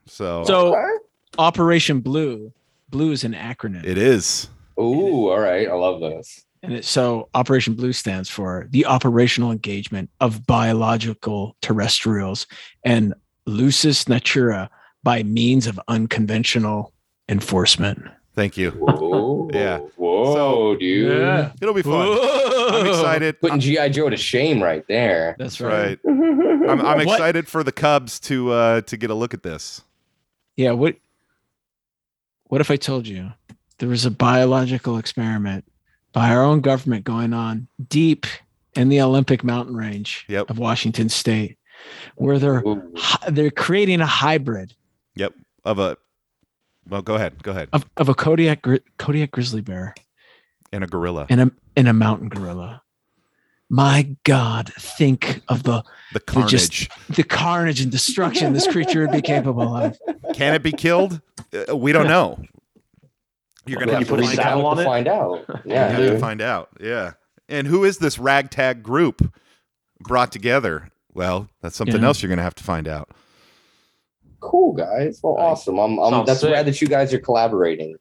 Speaker 2: So,
Speaker 3: So Operation Blue. Blue is an acronym.
Speaker 2: it is.
Speaker 1: Ooh, all right. I love this.
Speaker 3: And it, so Operation Blue stands for the operational engagement of biological terrestrials and lucis natura by means of unconventional enforcement.
Speaker 2: Thank you.
Speaker 1: Whoa.
Speaker 2: Yeah.
Speaker 1: Whoa,
Speaker 2: So-
Speaker 1: dude.
Speaker 2: It'll be fun. I'm excited.
Speaker 1: Putting GI Joe to shame right there.
Speaker 3: That's
Speaker 2: That's
Speaker 3: right.
Speaker 2: right. I'm, I'm excited for the Cubs to uh, to get a look at this.
Speaker 3: Yeah. What? What if I told you there was a biological experiment by our own government going on deep in the Olympic mountain range
Speaker 2: Yep.
Speaker 3: of Washington State, where they're
Speaker 1: Ooh.
Speaker 3: they're creating a hybrid
Speaker 2: Yep. Of a well, go ahead. Go ahead.
Speaker 3: of, of a Kodiak Kodiak grizzly bear
Speaker 2: And a gorilla.
Speaker 3: and a and a mountain gorilla. My God, think of the
Speaker 2: The
Speaker 3: They're just-
Speaker 2: carnage.
Speaker 3: the carnage and destruction this creature would be capable of.
Speaker 2: Can it be killed? Uh, we don't know. You're gonna
Speaker 6: Well,
Speaker 2: have
Speaker 6: you
Speaker 2: to
Speaker 6: put a
Speaker 2: find
Speaker 6: saddle
Speaker 2: out.
Speaker 6: on
Speaker 1: to
Speaker 6: it?
Speaker 1: find out.
Speaker 2: You
Speaker 1: Yeah,
Speaker 2: have to find out. Yeah. And who is this ragtag group brought together? Well, that's something
Speaker 3: Yeah.
Speaker 2: else you're gonna have to find out.
Speaker 1: cool guys. Well,
Speaker 6: Nice.
Speaker 1: awesome. I'm, I'm that's
Speaker 6: sick.
Speaker 1: rad that you guys are collaborating.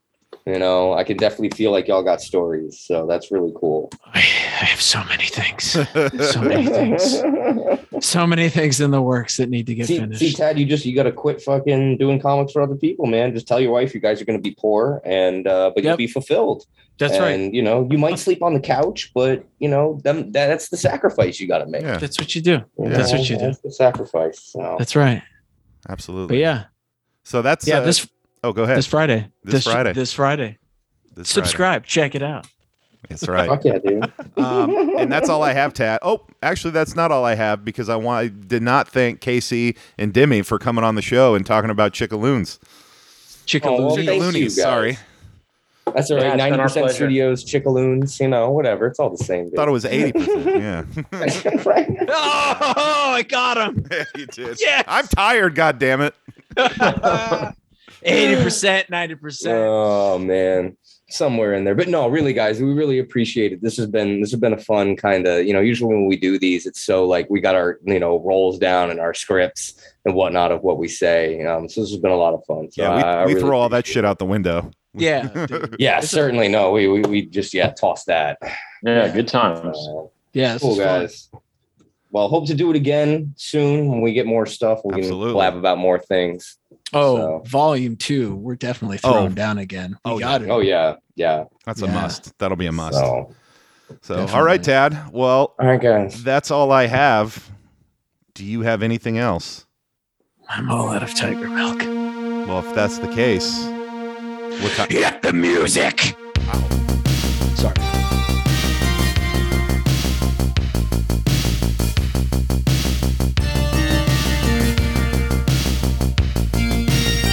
Speaker 1: You know, I can definitely feel like y'all got stories, so that's really cool.
Speaker 3: I, I have so many things, so many things, so many things in the works that need to get
Speaker 1: see,
Speaker 3: finished.
Speaker 1: see, Tad, you just you got to quit fucking doing comics for other people, man. Just tell your wife you guys are going to be poor, and uh, but you'll be fulfilled.
Speaker 3: That's right.
Speaker 1: and,
Speaker 3: right.
Speaker 1: You know, you might sleep on the couch, but you know, them that, that's the sacrifice you got to make.
Speaker 2: Yeah,
Speaker 3: That's what you do.
Speaker 1: You
Speaker 3: That's what you do.
Speaker 1: That's the sacrifice. So.
Speaker 3: That's right.
Speaker 2: absolutely.
Speaker 3: But yeah,
Speaker 2: So that's
Speaker 3: yeah.
Speaker 2: uh,
Speaker 3: This
Speaker 2: oh go ahead.
Speaker 3: this Friday.
Speaker 2: This Friday.
Speaker 3: This Friday.
Speaker 2: This Friday.
Speaker 3: Subscribe. Check it out.
Speaker 2: That's right.
Speaker 1: Fuck yeah, dude.
Speaker 2: um, and that's all I have, Tad. Oh, actually, that's not all I have because I want I did not thank Casey and Dimi for coming on the show and talking about Chickaloons.
Speaker 3: Chickaloo.
Speaker 1: Oh, well, thank you,
Speaker 2: Chickaloonies,
Speaker 1: guys.
Speaker 2: sorry.
Speaker 1: That's all
Speaker 6: Yeah,
Speaker 1: right. Ninety percent studios, chickaloons, you know, whatever. It's all the same. Dude.
Speaker 2: Thought it was eighty percent. Yeah,
Speaker 1: right.
Speaker 3: Oh, I got him.
Speaker 2: Yeah, you did.
Speaker 3: Yes.
Speaker 2: I'm tired. God damn it.
Speaker 3: Eighty percent, ninety percent.
Speaker 1: Oh man, somewhere in there. But no, really, guys, we really appreciate it. This has been this has been a fun kind of you know. Usually when we do these, it's so like we got our you know rolls down and our scripts and whatnot of what we say. Um, so this has been a lot of fun. So
Speaker 2: Yeah, we,
Speaker 1: I- I
Speaker 2: we
Speaker 1: really
Speaker 2: throw all that
Speaker 1: appreciate
Speaker 2: shit out the window.
Speaker 3: Yeah.
Speaker 1: Yeah, certainly. No, we we, we just yeah toss that.
Speaker 6: Yeah, good times.
Speaker 1: Uh,
Speaker 3: Yeah.
Speaker 1: cool
Speaker 3: is fun.
Speaker 1: guys. Well, hope to do it again soon when we get more stuff. We can
Speaker 2: Absolutely.
Speaker 1: blab about more things.
Speaker 3: Oh,
Speaker 1: so.
Speaker 3: volume two. We're definitely
Speaker 2: oh.
Speaker 3: throwing oh. down again. We
Speaker 2: oh,
Speaker 3: got yeah. it.
Speaker 1: Oh yeah, yeah.
Speaker 2: That's
Speaker 3: yeah.
Speaker 2: a must. That'll be a must.
Speaker 1: So,
Speaker 2: so all right, Tad. Well,
Speaker 1: all right, guys.
Speaker 2: That's all I have. Do you have anything else?
Speaker 3: I'm all out of tiger milk.
Speaker 2: Well, if that's the case, what time?
Speaker 3: Hit the music.
Speaker 7: Sorry.